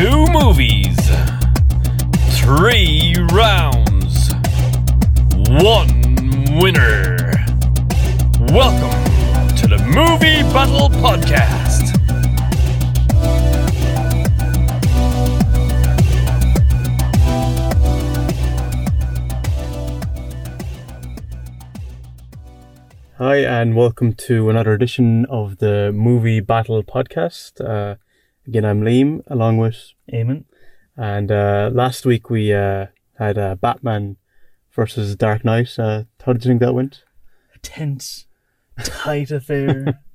Two movies, three rounds, one winner. Welcome to the Movie Battle Podcast. Hi, and welcome to another edition of the Movie Battle Podcast. Uh, again, I'm Liam, along with Eamon. And uh, last week we uh, had uh, Batman versus Dark Knight. Uh, how did you think that went? A tense, tight affair.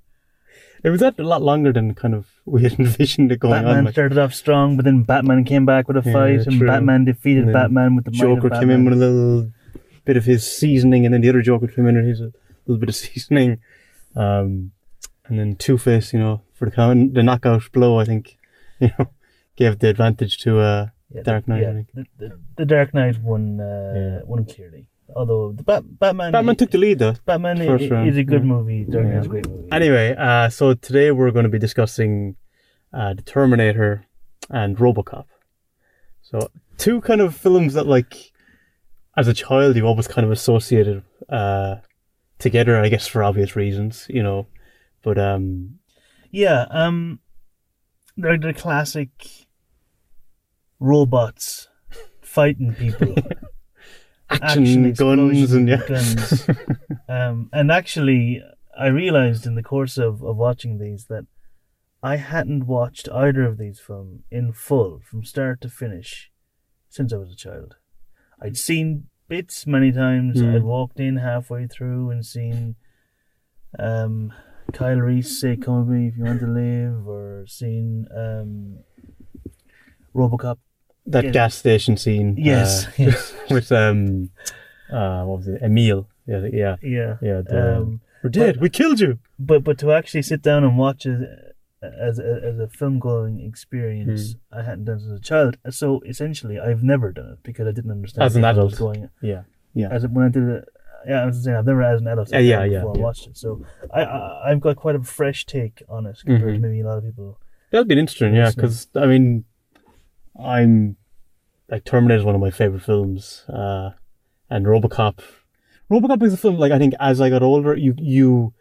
It was that a lot longer than kind of we had envisioned it going Batman on. Like, started off strong, but then Batman came back with a Yeah, fight, and true. Batman defeated And Batman with the Joker came in with a little bit of his seasoning, and then the other Joker came in with his a little bit of seasoning. Um, and then Two Face, you know, for the the knockout blow, I think, you know, gave the advantage to uh, Yeah, Dark Knight. yeah, I think. the, the, the Dark Knight won, uh, Yeah. won clearly. Although the Bat- Batman, Batman took the lead though. Batman i- first i- round, is a good movie. Dark. Knight's a great movie. Anyway, uh, so today we're going to be discussing uh, the Terminator and RoboCop. So two kind of films that, like, as a child, you always kind of associated uh, together. I guess for obvious reasons, you know. But um, Yeah, um, they're the classic robots fighting people. action, guns, and yeah, guns. um, and actually, I realized in the course of, of watching these that I hadn't watched either of these films in full from start to finish since I was a child. I'd seen bits many times. Mm. I'd walked in halfway through and seen um, Kyle Reese say, "Come with me if you want to live," or seen um, RoboCop. that Yeah. gas station scene. Yes, uh, yes, with um, uh, what was it? Emil. Yeah, yeah, yeah. yeah. The, Um, We're dead. We killed you. but but to actually sit down and watch it as a, as a film going experience, Hmm. I hadn't done it as a child. So essentially, I've never done it because I didn't understand As an adult. going. Yeah, yeah. As when I did it, yeah, I was saying I've never as an adult. Uh, yeah, yeah, before I watched it, so I, I I've got quite a fresh take on it compared Mhm. to maybe a lot of people. That'll be interesting, yeah, because I mean, I'm like Terminator is one of my favorite films, uh, and RoboCop. RoboCop is a film like I think as I got older, you you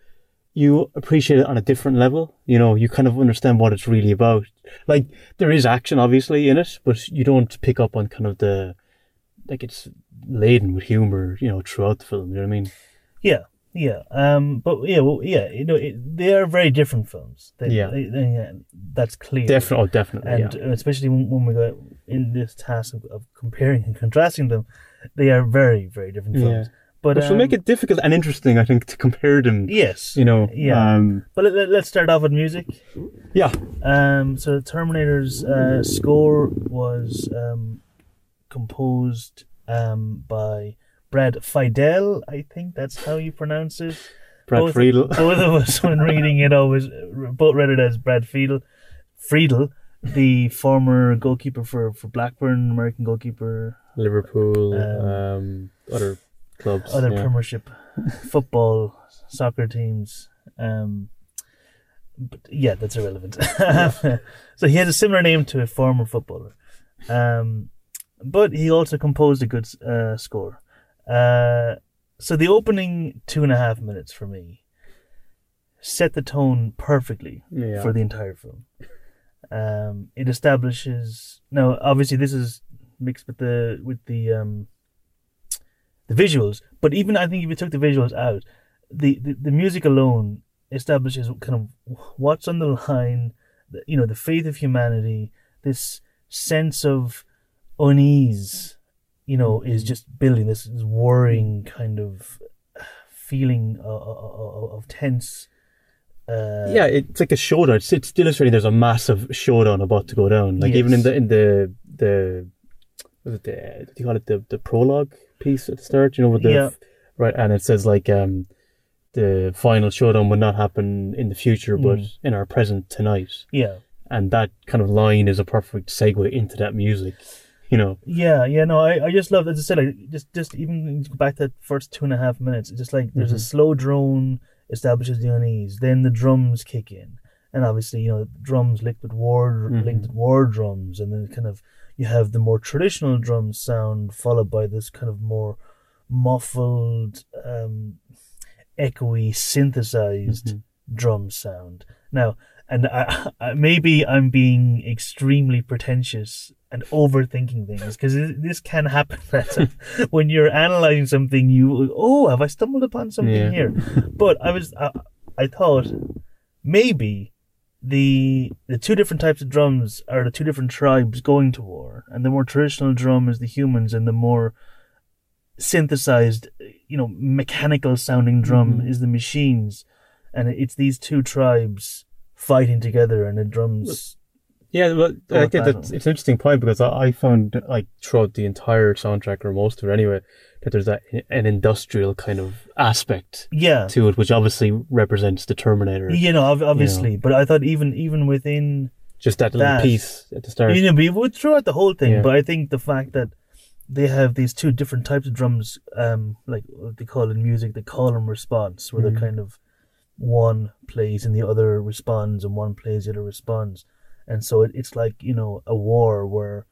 you appreciate it on a different level. You know, you kind of understand what it's really about. Like there is action obviously in it, but you don't pick up on kind of the like it's laden with humor, you know, throughout the film. You know what I mean? Yeah, yeah. Um, but yeah, well, yeah. You know, it, they are very different films. They, Yeah. they, they- yeah, that's clear. Definitely, oh, definitely. and yeah. uh, especially when, when we go in this task of, of comparing and contrasting them, they are very, very different films. But Which will um, make it difficult and interesting, I think, to compare them. yes, You know, Yeah. Um, But let, us start off with music. yeah. Um, so Terminator's uh, score was um, composed um, by Brad Fiedel. I think that's how you pronounce it. Brad Both- Friedel. Both of us, when reading it, always both read it as Brad Friedel. Friedel, the former goalkeeper for, for Blackburn, American goalkeeper, Liverpool, Um, um, other clubs. other yeah. Premiership football, soccer teams. Um, but yeah, that's irrelevant. so he has a similar name to a former footballer. Um, but he also composed a good uh, score. Uh, so the opening two and a half minutes for me set the tone perfectly yeah. for the entire film. Um, it establishes now. Obviously, this is mixed with the with the um, the visuals. But even I think if you took the visuals out, the, the, the music alone establishes kind of what's on the line. The, you know, the faith of humanity. This sense of unease. You know, is just building this, worrying kind of feeling of, of, of tense. Uh, yeah, it's like a showdown. It's, it's illustrating there's a massive showdown about to go down. Like even in the in the the was it the what do you call it the the prologue piece at the start? You know with the Yeah. right, and it says like um the final showdown would not happen in the future, but Mm. in our present tonight. yeah. And that kind of line is a perfect segue into that music. You know, Yeah, yeah, no, I, I just love, as I said, like, just, just even go back to that first two and a half minutes, it's just like there's a Mhm. slow drone establishes the unease, then the drums kick in, and obviously you know the drums linked with war Mhm. linked with war drums, and then kind of you have the more traditional drum sound followed by this kind of more muffled, um, echoey, synthesized Mhm. drum sound. Now, and I, I, maybe I'm being extremely pretentious and overthinking things because this can happen. when you're analyzing something, you oh, have I stumbled upon something Yeah. here? But I was, I, I thought maybe the the two different types of drums are the two different tribes going to war, and the more traditional drum is the humans, and the more synthesized, you know, mechanical sounding drum Mhm. is the machines, and it's these two tribes fighting together, and the drums. Yeah, well, I think that that's it's an interesting point because I, I found like throughout the entire soundtrack or most of it anyway that there's that an industrial kind of aspect Yeah, to it, which obviously represents the Terminator. you know, ob- obviously, but I thought even even within Just that little That- piece at the start. You know, we would throughout the whole thing, Yeah. but I think the fact that they have these two different types of drums, um, like what they call in music, they call and response, where Mhm. they're kind of one plays and the other responds, and one plays, the other responds, and so it, it's like you know a war where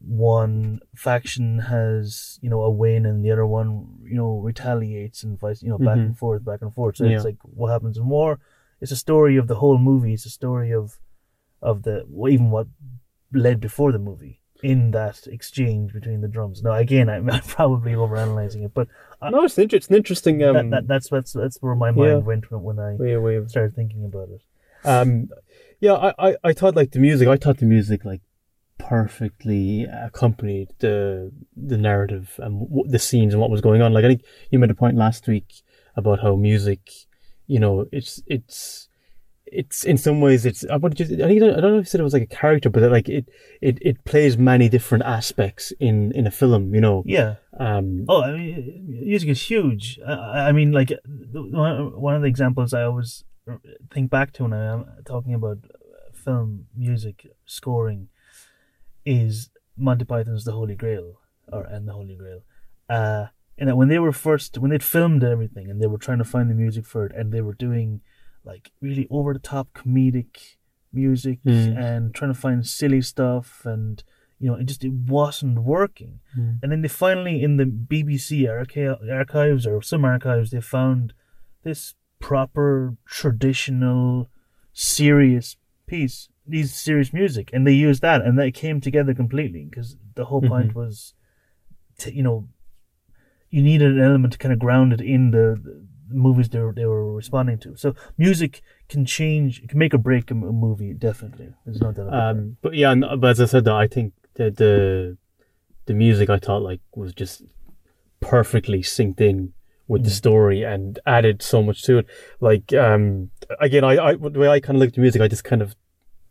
one faction has you know a win and the other one you know retaliates and vice you know back Mhm. and forth, back and forth. So Yeah. it's like what happens in war. It's a story of the whole movie. It's a story of of the even what led before the movie in that exchange between the drums. Now, again, I'm, I'm probably overanalyzing it, but no, it's, inter- it's an interesting um, that, that, that's that's that's where my mind yeah. went when, when I way of started thinking about it. Um, yeah, I, I, I thought like the music. I thought the music like perfectly accompanied the the narrative and w- the scenes and what was going on. Like I think you made a point last week about how music, you know, it's it's it's in some ways it's I you, I think I don't know if you said it was like a character, but like it it it plays many different aspects in in a film. You know, Yeah. um, Oh, I mean, music is huge. I, I mean, like one one of the examples I always think back to when I'm talking about film music scoring is Monty Python's The Holy Grail, or and The Holy Grail. Uh, and that when they were first when they'd filmed everything and they were trying to find the music for it, and they were doing like really over the top comedic music Mm. and trying to find silly stuff and you know it just it wasn't working Mm. and then they finally in the BBC archi- archives or some archives they found this proper traditional serious piece these serious music and they used that and they came together completely because the whole point Mhm. was to, you know you needed an element to kind of ground it in the movies they were, they were responding to so music can change can make or break a movie definitely there's no doubt. Um, but yeah, and- but as I said, though, I think the the the music I thought like was just perfectly synced in with the Mm. story and added so much to it. Like um, again, I, I the way I kind of look at the music, I just kind of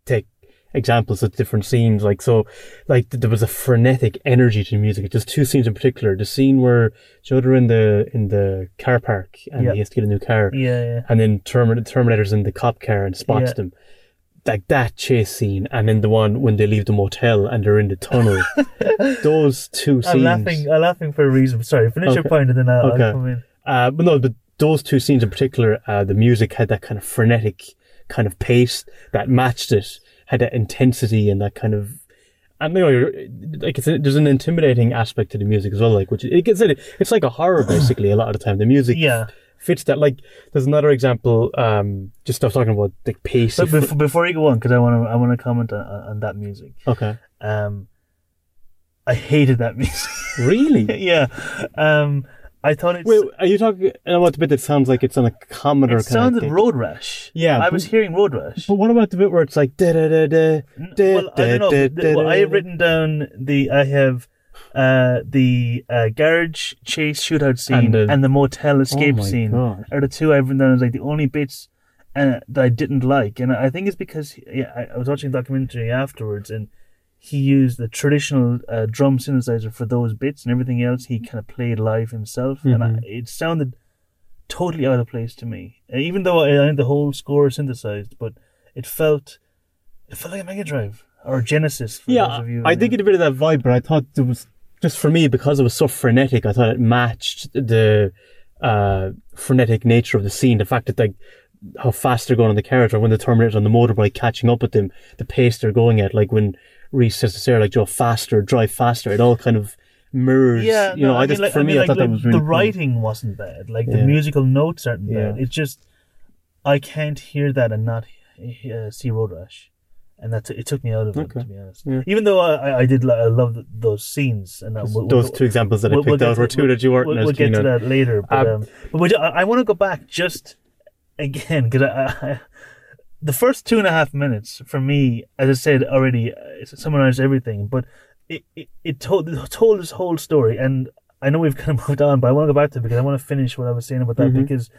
take examples of different scenes. Like so, like th- there was a frenetic energy to the music. Just two scenes in particular. The scene where Joe they're in the in the car park and Yeah. he has to get a new car yeah yeah and then Termin- Terminator's in the cop car and spots Yeah. them. Like that chase scene, and then the one when they leave the motel and they're in the tunnel. those two scenes. I'm laughing. I'm laughing for a reason. Sorry, finish your point and then I'll, Okay. I'll come in. Uh, but no, but those two scenes in particular, uh, the music had that kind of frenetic kind of pace that matched it, had that intensity and that kind of. And you know, like it's a, there's an intimidating aspect to the music as well, like which it gets it, it's like a horror basically a lot of the time. The music Yeah, fits that. Like there's another example, um, just I was talking about the pace. but before, before you go on, because I want to, I want to comment on, on that music. okay, Um, I hated that music. really? yeah, um, I thought it's. Wait, are you talking about the bit that sounds like it's on a Commodore? it kind of sounded road rash. Yeah, I but- was hearing road rash. But what about the bit where it's like da da da da? Da, well, I don't know. da, da, well, I da, have da. written down the. I have. Uh, the uh, garage chase shootout scene And and the- motel escape oh scene God. are the two I've written down as like the only bits uh, that I didn't like, and I think it's because yeah, I, I was watching a documentary afterwards, and he used the traditional uh, drum synthesizer for those bits, and everything else he kind of played live himself, and I, Mhm. it sounded totally out of place to me. Uh, even though I, I the whole score synthesized, but it felt it felt like a Mega Drive or Genesis. For Yeah, those of you I did get a bit of that vibe, but I thought it was just for me because it was so frenetic. I thought it matched the uh, frenetic nature of the scene. The fact that like how fast they're going on the carriage, or when the Terminator's on the motorbike catching up with them, the pace they're going at. Like when To Sarah, like, "Joe, faster, drive faster." It all kind of mirrors. Yeah, you no, know, I, mean, just like- for I me, mean, I like, thought that was really the cool. writing wasn't bad. Like the Yeah. musical notes aren't Yeah. bad. It's just I can't hear that and not uh, see Road Rash, and that it took me out of it to be honest. Yeah. Even though I, I- I did I love those scenes and that, we'll- Those we'll- two examples that I picked out were two that you weren't We'll, we'll get to that later, but Um, um, but I, I want to go back just again because I, I, the first two and a half minutes for me, as I said already, uh, it summarized everything. But it, it, it told it told this whole story, and I know we've kind of moved on, but I want to go back to it because I want to finish what I was saying about that Mhm. because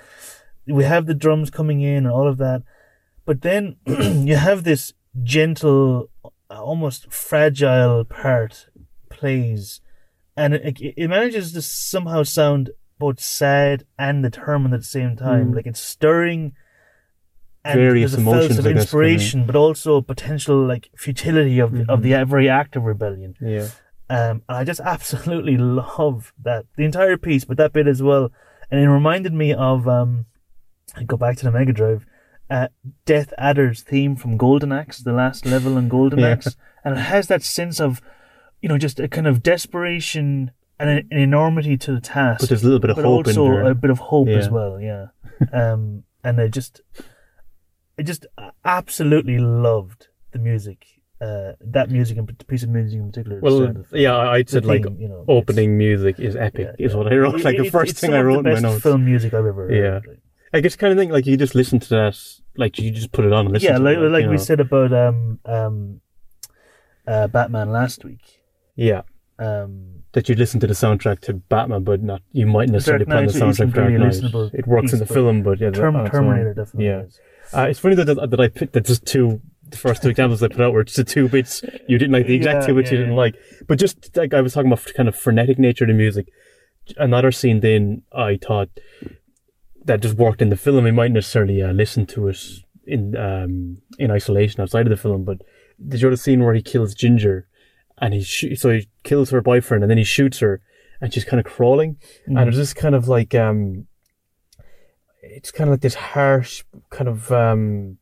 we have the drums coming in and all of that, but then you have this gentle, almost fragile part plays, and it, it, it manages to somehow sound both sad and determined at the same time. Mm. Like it's stirring. And Various there's a emotions, of I guess, inspiration, but also potential like futility of the, of the very act of rebellion. Yeah. Um, and I just absolutely love that the entire piece, but that bit as well. And it reminded me of um, I go back to the Mega Drive, uh, Death Adder's theme from Golden Axe, the last level in Golden Yeah. Axe, and it has that sense of, you know, just a kind of desperation and an, an enormity to the task, But there's a little bit of hope in also a bit of hope as well. Yeah, um, and I just, I just absolutely loved the music. Uh, that music and piece of music in particular. Well, yeah, I said like you know, opening music is epic, yeah, is yeah. what I wrote. It- Like the it- first thing I of the wrote in my best notes. Film music I've ever heard. Yeah. I guess kind of think like you just listen to that, like you just put it on and listen yeah, to like it. like we know. said about um um uh Batman last week. Yeah. Um, That you listen to the soundtrack to Batman, but not you might necessarily play the soundtrack really It works in the film, but yeah, Term- on its own. Terminator definitely Yeah. is. Uh, it's funny that, that that I picked that just two the first two examples I put out were just the two bits you didn't like, the exact Yeah, two bits you didn't yeah. like. But just like I was talking about kind of frenetic nature of the music. Another scene then I thought that just worked in the film. We might necessarily uh, listen to it in um, in isolation outside of the film. But did you know the scene where he kills Ginger, and he sh- so he kills her boyfriend, and then he shoots her, and she's kind of crawling, Mm. and it's just kind of like um, it's kind of like this harsh kind of um,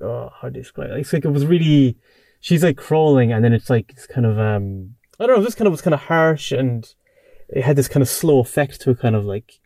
oh, how do you describe it? It's like it was really, she's like crawling, and then it's like it's kind of um, I don't know, this kind of was kind of harsh, and it had this kind of slow effect to it, kind of like,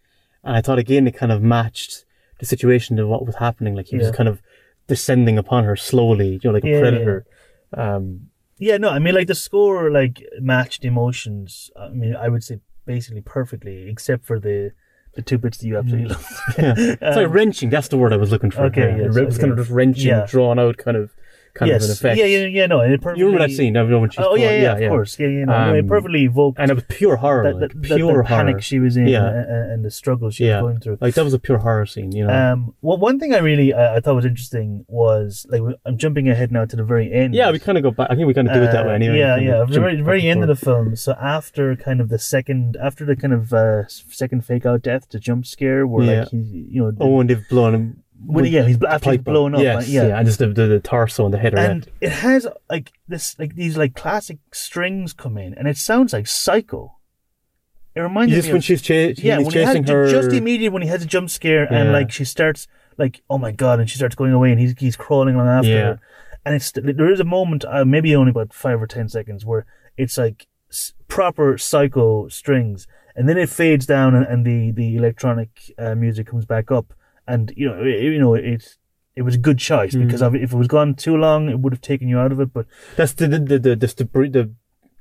and I thought again it kind of matched the situation to what was happening, like he was Yeah. kind of descending upon her slowly, you know, like a Yeah, yeah, predator. Um, Yeah, no, I mean like the score like matched emotions. I mean, I would say basically perfectly, except for the the two bits that you absolutely love. yeah. it's like wrenching. That's the word I was looking for. Um, okay, Yeah. yes, it was kind of just wrenching, Yeah. drawn out, kind of, kind yes, of an effect. yeah, yeah, yeah, no, it perfectly. You remember that scene? I know when she's Oh yeah, crawling- yeah, of course, yeah, yeah, no, no, it Um, perfectly evoked and it was pure horror, that, like, that, that, pure the panic horror. she was in Yeah. and, and the struggle she yeah, was going through. like that was a pure horror scene, you know. Um, well, one thing I really uh, I thought was interesting was like I'm jumping ahead now to the very end. yeah, we kind of go back. I think we kind of do it that way Uh, anyway. Yeah, yeah. The very, very end of the film. So after kind of the second, after the kind of uh, second fake out death, the jump scare, where Yeah. like he, you know, Oh, and they've blown him. When, yeah, he's after he's blown up. Yes, uh, yeah. and just the, the, the torso and the head and red. it has like this, like these like classic strings come in, and it sounds like Psycho. It reminds Just me when of she's, cha- yeah, when he had, chasing her. just immediately when he has a jump scare and like she starts like oh my god, and she starts going away, and he's he's crawling along after Yeah. her, and it's there is a moment, uh, maybe only about five or ten seconds, where it's like s- proper psycho strings, and then it fades down, and, and the the electronic uh, music comes back up, and you know it, you know it. It was a good choice Mm. because if it was gone too long, it would have taken you out of it. But That's the the the the, the, the, the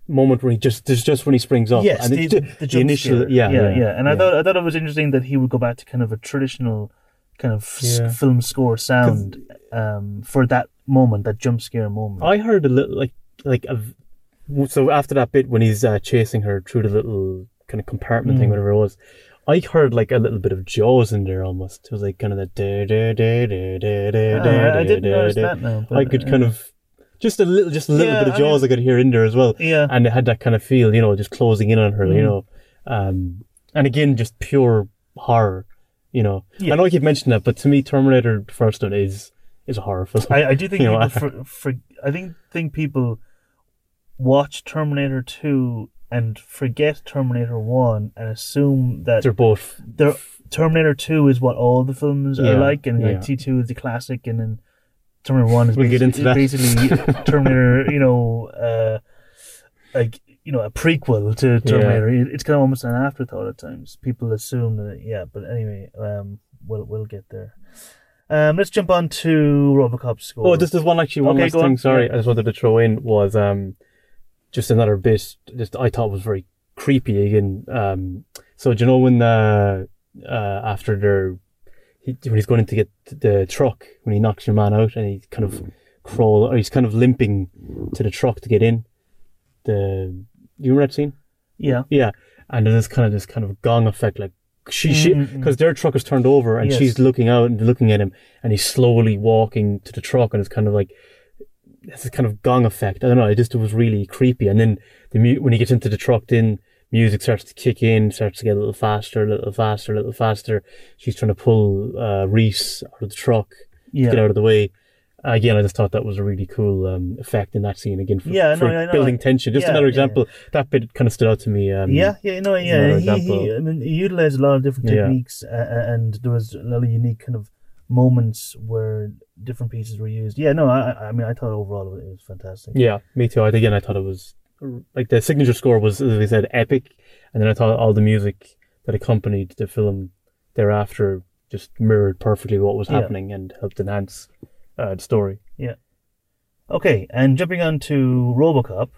moment where he just there's just when he springs up. yes, and the, it's the, the, jump initial scare. yeah yeah, yeah. And I thought I thought it was interesting that he would go back to kind of a traditional kind of s- film score sound um, for that moment, that jump scare moment. I heard a little like like a, so after that bit when he's uh, chasing her through the little kind of compartment thing, Mm. whatever it was. I heard like a little bit of Jaws in there almost. It was like kind of that. da da da da da da da I didn't da notice da. that now. I could kind uh, of just a little, just a little Yeah, bit of I Jaws I, could hear in there as well, yeah, and it had that kind of feel, you know, just closing in on her, you Mm. know, um, and again just pure horror, you know. Yeah. I know I keep mentioning that, but to me, Terminator the first one is is a horror film. I, I do think You know, people for, for I think think people watch Terminator Two and forget Terminator One and assume that They're both. they're, Terminator Two is what all the films Yeah, are like, and yeah. T two is the classic, and then Terminator One is We'll get into that. basically Terminator. You know, uh, like you know, a prequel to Terminator. It- It's kind of almost an afterthought at times. People assume that, yeah. But anyway, um, we'll we'll get there. Um, let's jump on to RoboCop score. Oh, just there's one actually one Okay, last thing. on. Sorry, Yeah. I just wanted to throw in was um, just another bit. Just I thought was very creepy again. Um, so do you know when the uh after they're he, when he's going in to get the truck when he knocks your man out and he kind of crawl or he's kind of limping to the truck to get in. The you remember that scene? yeah, Yeah, and there's this kind of this kind of gong effect, like she she Mm, mm, because their truck is turned over and Yes. she's looking out and looking at him, and he's slowly walking to the truck, and it's kind of like it's this kind of gong effect. I don't know. It just it was really creepy, and then the mu- when he gets into the truck, then music starts to kick in, starts to get a little faster, a little faster, a little faster. She's trying to pull uh, Reese out of the truck to get out of the way. Again, I just thought that was a really cool um, effect in that scene. Again, for, Yeah, no, for I know. building tension. Just Yeah, another yeah, example. That bit kind of stood out to me. Um, yeah, yeah, no, yeah. He, he. I mean, he utilized a lot of different techniques, uh, and there was a lot of unique kind of moments where different pieces were used. Yeah, no, I, I- mean, I thought overall it was fantastic. Yeah, me too. I again, I thought it was like the signature score was, as I said, epic, and then I thought all the music that accompanied the film thereafter just mirrored perfectly what was Yeah. happening and helped enhance uh, the story. Yeah. Okay, and jumping on to RoboCop,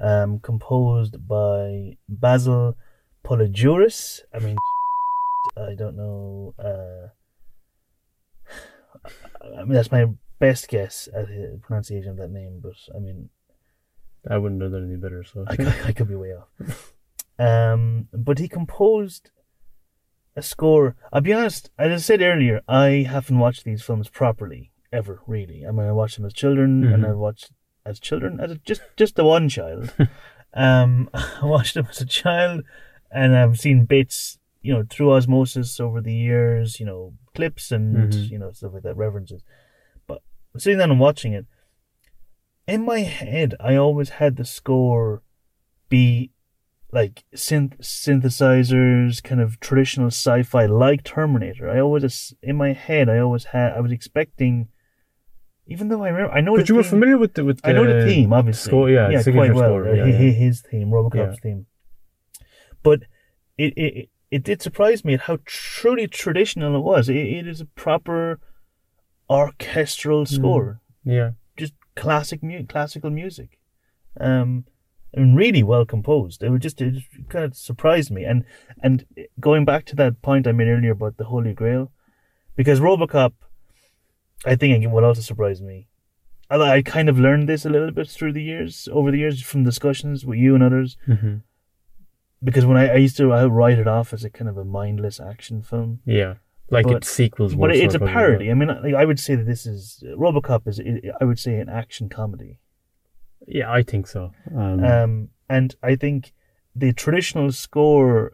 um, composed by Basil Poledouris. I mean, I don't know. Uh, I mean, that's my best guess at the pronunciation of that name, but I mean, I wouldn't have done any better. So I could, I could be way off. Um, but he composed a score. I'll be honest, as I said earlier, I haven't watched these films properly ever, really. I mean, I watched them as children, and Mhm. I watched as children as a, just just the one child. um, I watched them as a child, and I've seen bits, you know, through osmosis over the years, you know, clips and Mhm. you know stuff like that, references. But sitting down and watching it, in my head, I always had the score be like synth synthesizers, kind of traditional sci-fi, like Terminator. I always, in my head, I always had, I was expecting, even though I remember, I know but you were familiar with the with the I know the theme, obviously. score, yeah, yeah, quite well. score, yeah, hi- yeah. His theme, RoboCop's Yeah. theme. But it, it it did surprise me at how truly traditional it was. It, it is a proper orchestral Mm. score, yeah. just classic mu- classical music, um, and really well composed. It was just it just kind of surprised me. And and going back to that point I made earlier about the Holy Grail, because RoboCop, I think it will also surprise me. I, I kind of learned this a little bit through the years, over the years, from discussions with you and others. hmm Because when I, I used to I write it off as a kind of a mindless action film, Yeah, like But- its sequels. but it's a parody. I mean, like, I would say that this is RoboCop is I would say an action comedy. Yeah, I think so. Um, Um, and I think the traditional score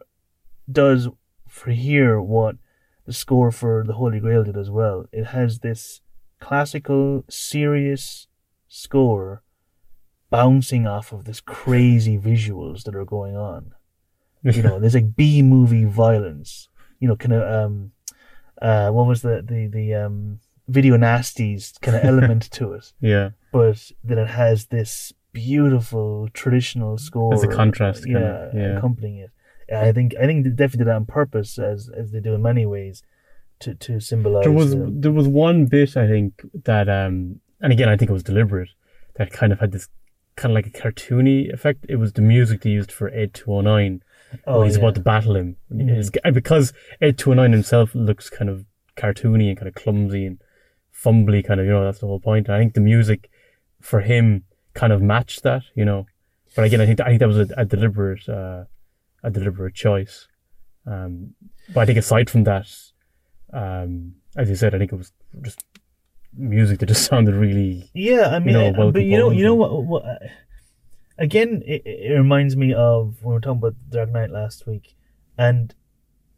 does for here what the score for the Holy Grail did as well. It has this classical, serious score bouncing off of this crazy visuals that are going on. You know, there's like B movie violence. You know, kind of um, uh, what was the the the um video nasties kind of element to it yeah, but then it has this beautiful traditional score. As a contrast, yeah, kinda, yeah. accompanying it. I think I think they definitely did that on purpose, as as they do in many ways, to to symbolize. there was the- there was one bit I think that um, and again I think it was deliberate that kind of had this kind of like a cartoony effect. It was the music they used for Ed Two Hundred Nine. Oh, he's yeah. about to battle him. And because Ed 209 himself looks kind of cartoony and kind of clumsy and fumbly, kind of, you know, that's the whole point. And I think the music for him kind of matched that, you know. But again, I think I think that was a, a deliberate uh, a deliberate choice. Um, but I think aside from that, um, as you said, I think it was just music that just sounded really Yeah, I mean, know, uh, well but you know, you know what? what uh, again, it, it reminds me of when we were talking about Dark Knight last week, and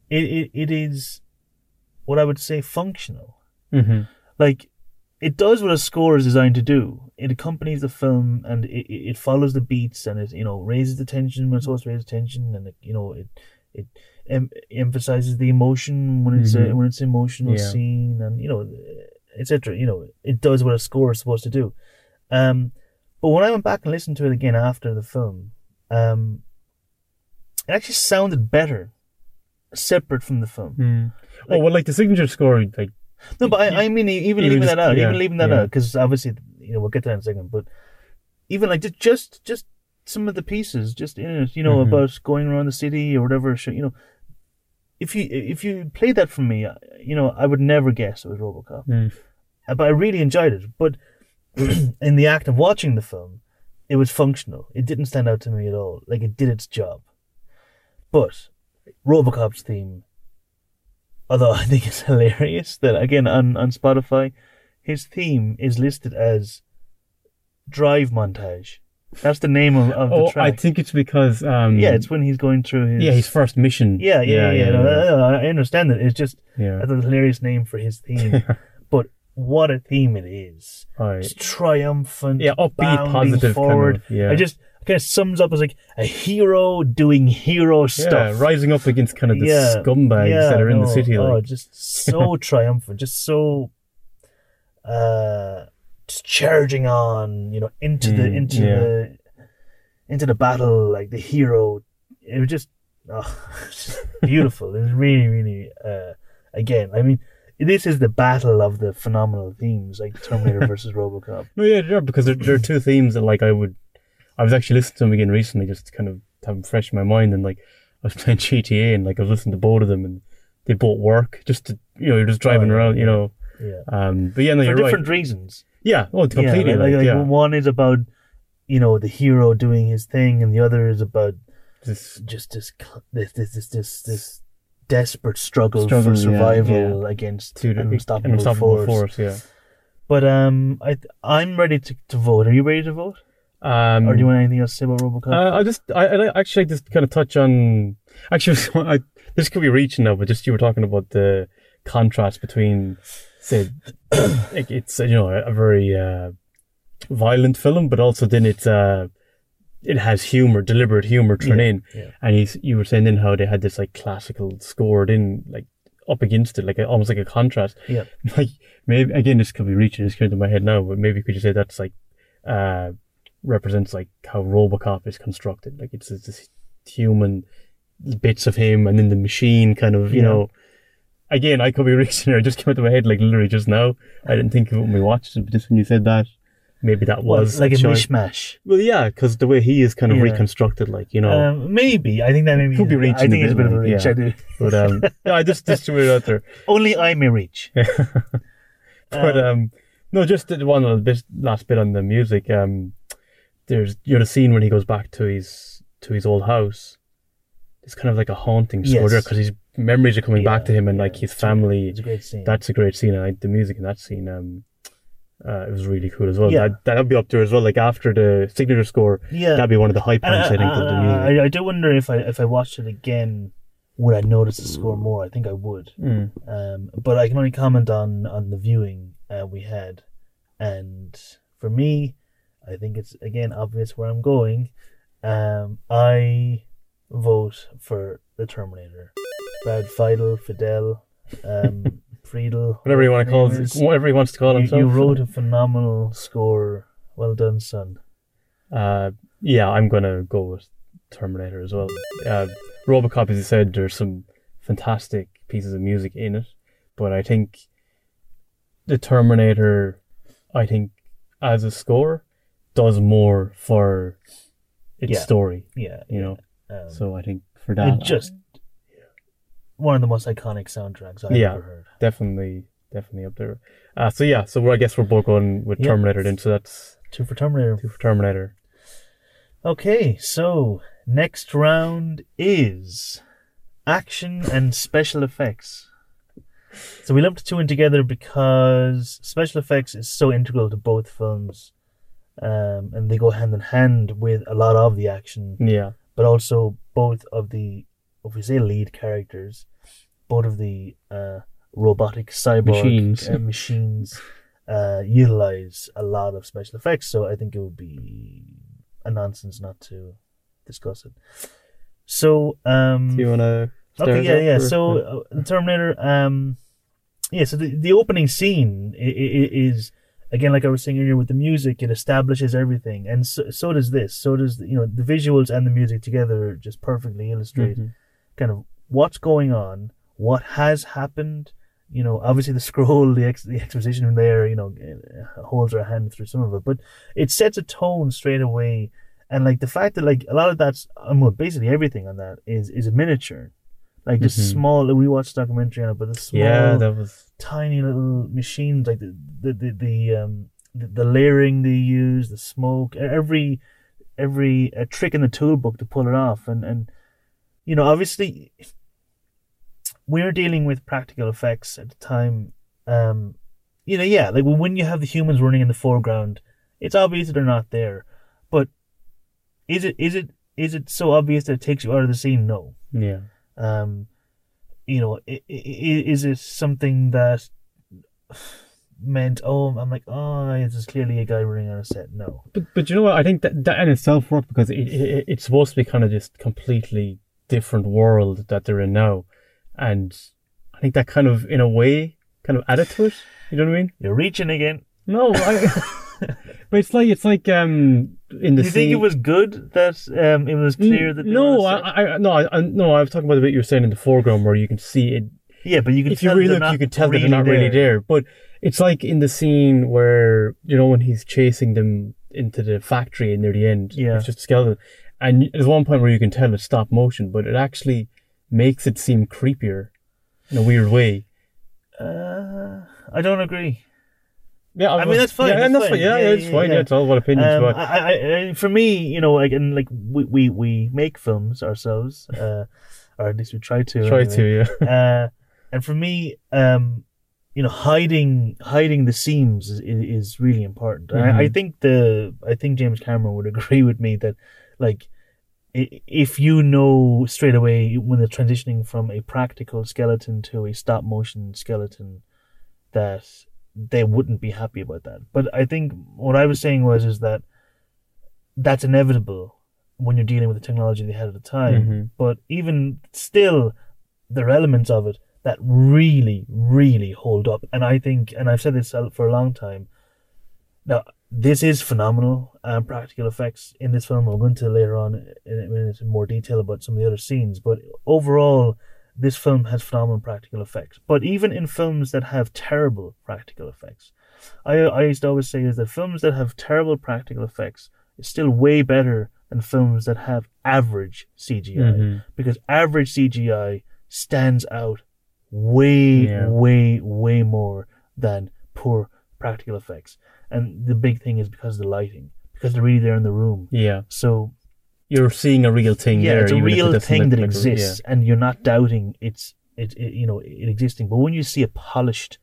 it, it it is what I would say functional. hmm Like it does what a score is designed to do. It accompanies the film and it, it it follows the beats and it you know raises the tension when it's supposed to raise the tension and it, you know it it em- emphasizes the emotion when it's a, Mhm. when it's an emotional Yeah. scene and you know etc. You know it does what a score is supposed to do. Um, but when I went back and listened to it again after the film, um, it actually sounded better separate from the film. Mm. Like- oh well, like the signature score, like No, but I, I mean, even Even leaving just- that out, yeah, even leaving that yeah. out, because obviously, you know, we'll get to that in a second. But even like just, just, just some of the pieces, just in it, you know, Mhm. about going around the city or whatever. You know, if you if you played that for me, uh, you know, I would never guess it was RoboCop. mm, Uh, But I really enjoyed it. But in the act of watching the film, it was functional. It didn't stand out to me at all. Like it did its job. But RoboCop's theme, although I think it's hilarious that again on on Spotify, his theme is listed as Drive Montage. That's the name of, of the oh, track. I think it's because um, yeah, it's when he's going through his yeah his first mission. yeah yeah yeah. no, no, no, I understand that. It's just yeah. I thought it was a hilarious name for his theme, but what a theme it is! Right. It's triumphant, Yeah, upbeat, positive kind forward. of, yeah. I just kind of sums up as like a hero doing hero stuff. Yeah, rising up against kind of the Yeah, scumbags yeah, that are in the no, city. Oh, Like, just so triumphant, just so uh, just charging on, you know, into the Mm, into yeah. the into the battle, like the hero. It was just, oh, just beautiful. It was really, really. Uh, again, I mean, this is the battle of the phenomenal themes, like Terminator versus RoboCop. no, yeah, yeah, because there, there are two themes that like I would. I was actually listening to them again recently, just to kind of have them fresh in my mind, and like I was playing GTA, and like I was listening to both of them, and they both work. Just to you know, you're just driving Oh, around, you know. Yeah. Um, but yeah, no, For different right. reasons. Yeah, oh, completely. Yeah, like, like, like, yeah. one is about, you know, the hero doing his thing, and the other is about This- just this this this this this, this desperate struggle, Struggle, for yeah, survival against to an unstoppable, unstoppable force. force. Yeah. But um, I I'm ready to, to vote. Are you ready to vote, Um, or do you want anything else to say about RoboCop? Uh, I just, I, I actually just kind of touch on. Actually, I, this could be reaching now, but just you were talking about the contrast between, say, it's you know a very uh, violent film, but also then it's uh, it has humor, deliberate humor thrown Yeah, in, yeah. and he's, you were saying then how they had this like classical scored in like up against it, like a, almost like a contrast. yeah, Like maybe again, this could be reaching, this could into my head now, but maybe could you say that's like uh represents like how RoboCop is constructed? Like it's, it's this human bits of him, and then the machine kind of you Yeah. know. Again, I could be reaching here. It just came into my head like literally just now. I didn't think of it when we watched it, but just when you said that, maybe that Well, was like a choice. mishmash. Well, yeah, because the way he is kind of Yeah. reconstructed, like you know. Um, maybe I think that maybe Could be I reaching think a it's a bit, of a like, reach. yeah. I do. but um, yeah, I just just threw it out there. Only I may reach. But um, no, just the one little bit, last bit on the music. Um, there's you know the scene when he goes back to his to his old house. It's kind of like a haunting Yes. because his memories are coming back to him and yeah, like his a- family. It's a great scene. That's a great scene. And I, the music in that scene, um, uh, it was really cool as well. Yeah. That that'd be up there as well. Like after the signature score, yeah, that'd be one of the high points. I, think of the music. I, I do wonder if I if I watched it again, would I notice the score more? I think I would. Mm. Um, but I can only comment on on the viewing uh, we had, and for me, I think it's again obvious where I'm going. Um, I vote for the Terminator. Brad Fiedel, Fiedel, um, Friedel, Whatever you want to call it, whatever he wants to call You, himself. you wrote a phenomenal score. Well done, son. Uh, yeah, I'm gonna go with Terminator as well. Uh, RoboCop, as you said, there's some fantastic pieces of music in it, but I think the Terminator, I think as a score, does more for its Yeah. story. Yeah, You know, Um, so I think for that. it just one of the most iconic soundtracks I've Yeah. ever heard. Definitely, definitely up there. Uh, so yeah, so I guess we're both going with Yep. Terminator then. So that's Two for Terminator. two for Terminator. Okay, so next round is action and special effects. So we lumped the two in together because special effects is so integral to both films, um, and they go hand in hand with a lot of the action, Yeah, but also both of the, if we say lead characters, both of the uh, robotic cyborg Machines. uh, machines uh, utilize a lot of special effects. So I think it would be a nonsense not to discuss it. So um, Do you want to? Okay, yeah, yeah. So uh, the Terminator, um, yeah. So the the opening scene is again, like I was saying earlier, with the music, it establishes everything, and so, so does this. So does the, you know the visuals and the music together just perfectly illustrate Mhm. kind of what's going on, what has happened. You know, obviously the scroll, the ex- the exposition in there, you know, holds our hand through some of it, but it sets a tone straight away. And like the fact that like a lot of that's, um, well, basically everything on that is is a miniature, like just Mhm. small. We watched a documentary on it, but the small, yeah, that was. tiny little machines, like the the the, the um the, the layering they use, the smoke, every every uh, trick in the tool book to pull it off, and and you know obviously we're dealing with practical effects at the time. Um, you know, yeah, like when you have the humans running in the foreground, it's obvious that they're not there, but is it is it is it so obvious that it takes you out of the scene? No. Yeah. Um, you know, is it something that meant? Oh, I'm like, oh, this is clearly a guy running on a set. No. But but you know what? I think that that in itself worked because it, it it's supposed to be kind of just completely different world that they're in now, and I think that kind of in a way kind of added to it. You know what I mean? You're reaching again. No, I, but it's like it's like um in the Do you think it was good that um it was clear that no, were on a I? I no, I, no, I was talking about the bit you were saying in the foreground where you can see it. yeah, but you can If you really look, you can tell that they're not really there. But it's like in the scene where you know when he's chasing them into the factory near the end. Yeah. it's just a skeleton, and there's one point where you can tell it's stop motion, but it actually makes it seem creepier in a weird way. Uh, I don't agree. Yeah, I mean, that's fine, Yeah, that's that's fine. fine. Yeah, Yeah, yeah, it's fine. yeah. It's all about opinions. Um, but I, I, for me, you know, like and like we we, we make films ourselves, uh, or at least we try to. try anyway. to. Yeah. uh, and for me, um, you know, hiding hiding the seams is, is, really important. And I, I Mhm. think the I think James Cameron would agree with me that, like, if you know straight away when they're transitioning from a practical skeleton to a stop motion skeleton, that they wouldn't be happy about that. But I think what I was saying was is that that's inevitable when you're dealing with the technology they had at the time. Mhm. But even still, there are elements of it that really, really hold up. And I think, and I've said this for a long time. Now, this is phenomenal um, practical effects in this film. We'll go into later on in, in, in more detail about some of the other scenes. But overall, this film has phenomenal practical effects. But even in films that have terrible practical effects, I I used to always say is that films that have terrible practical effects is still way better than films that have average CGI Mhm. because average CGI stands out way Yeah. way way more than poor practical effects. And the big thing is because of the lighting because they're really there in the room. Yeah, So you're seeing a real thing yeah, there. it's a if it real thing that like exists, and you're not doubting it's it, it you know it existing. But when you see a polished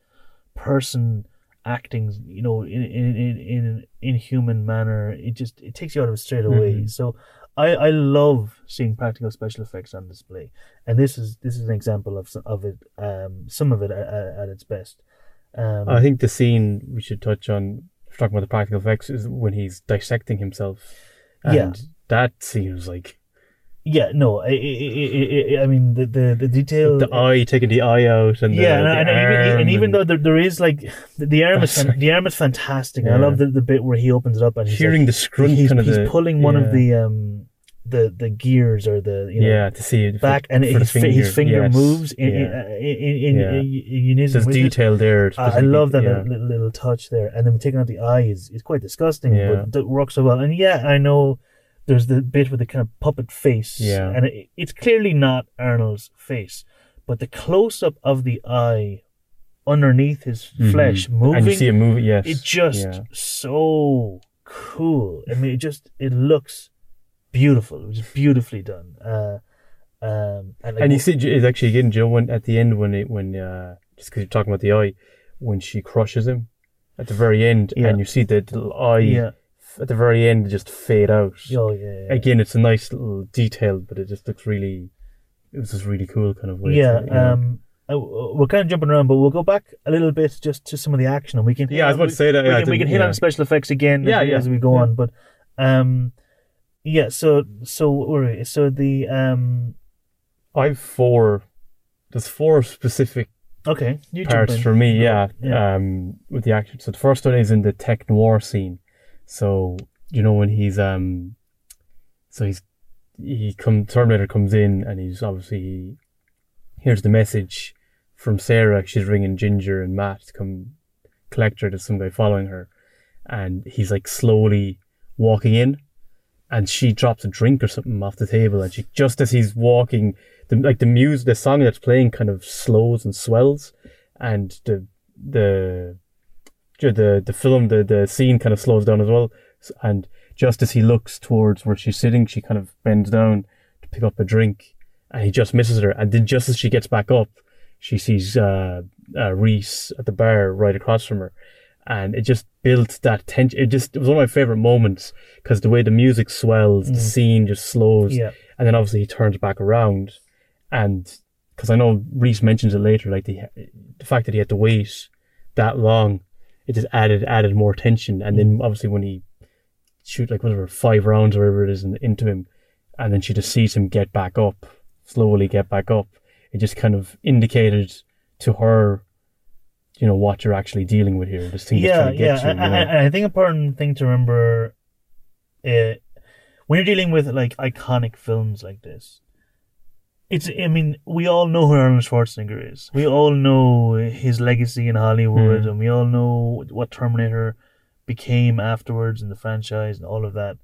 person acting, you know, in in in in an inhuman manner, it just it takes you out of it straight away. Mhm. So I I love seeing practical special effects on display, and this is this is an example of some of it, um, some of it at, at, its best. Um, I think the scene we should touch on, talking about the practical effects, is when he's dissecting himself. And Yeah. that seems like yeah, no, I, I, I, I, I mean the the the detail. the eye taking the eye out and the, yeah, the and, and even and even though there, there is like the, the arm is fan- the arm is fantastic. I love the, the bit where he opens it up and he's hearing like, the scrunt he's, he's the, pulling one yeah. of the um the the gears or the you know yeah to see back for, and for his, fi- his finger yes. moves in yeah. in in, in, Yeah. in, in There's with it. detail there. I, I love that yeah. little, little touch there, and then taking out the eye is, is quite disgusting, Yeah. but it works so well. And yeah, I know there's the bit with the kind of puppet face, Yeah. and it, it's clearly not Arnold's face, but the close up of the eye underneath his Mhm. flesh moving, and you see it moving. Yes, it just so cool. I mean, it just it looks beautiful. It was beautifully done. Uh, um, and, like, And you see, it's actually again, Joe, when at the end when it when uh, just because you're talking about the eye, when she crushes him at the very end, Yeah. and you see the little eye yeah, at the very end just fade out. oh yeah, yeah. Again, it's a nice little detail, but it just looks really. It was just really cool, kind of way. yeah to, you know. um uh, we're kind of jumping around, but we'll go back a little bit just to some of the action, and we can. Yeah, I was about to say that. We yeah, can, we can hit yeah. on special effects again Yeah, as, yeah, as we go on, but um, yeah. So so we? so the um, I've four. There's four specific okay, you parts for me. Yeah, Yeah. Um, with the action. So the first one is in the tech noir scene. So you know when he's um, so he's he come Terminator comes in and he's obviously he hears the message from Sarah. She's ringing Ginger and Matt to come collect her. There's some guy following her, and he's like slowly walking in, and she drops a drink or something off the table, and she just as he's walking, the like the music, the song that's playing kind of slows and swells, and the the the the film the the scene kind of slows down as well, and just as he looks towards where she's sitting, she kind of bends down to pick up a drink, and he just misses her, and then just as she gets back up, she sees uh, uh Reese at the bar right across from her, and it just built that tension. It just it was one of my favorite moments because the way the music swells, the mm. scene just slows, Yeah. and then obviously he turns back around, and because I know Reese mentions it later, like the the fact that he had to wait that long, it just added added more tension, and then mm. obviously when he shoot like whatever five rounds or whatever it is in, into him, and then she just sees him get back up, slowly get back up. It just kind of indicated to her, you know, what you're actually dealing with here. This thing yeah, trying to yeah. get you. you know? and- I think important thing to remember, uh, when you're dealing with like iconic films like this, it's. I mean, we all know who Arnold Schwarzenegger is. We all know his legacy in Hollywood, Hmm. and we all know what Terminator became afterwards in the franchise and all of that.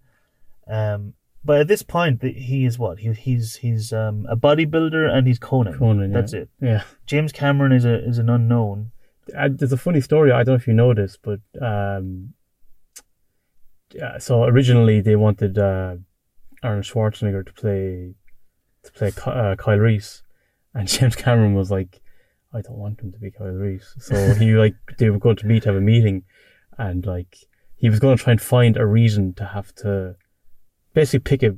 Um, but at this point, he is what he, he's he's um, a bodybuilder and he's Conan. Conan, yeah. That's it. yeah. James Cameron is a is an unknown. Uh, there's a funny story. I don't know if you know this, but um, yeah, so originally they wanted uh, Arnold Schwarzenegger to play to play uh, Kyle Reese, and James Cameron was like, "I don't want him to be Kyle Reese." So he like they were going to meet, have a meeting, and like he was going to try and find a reason to have to basically pick a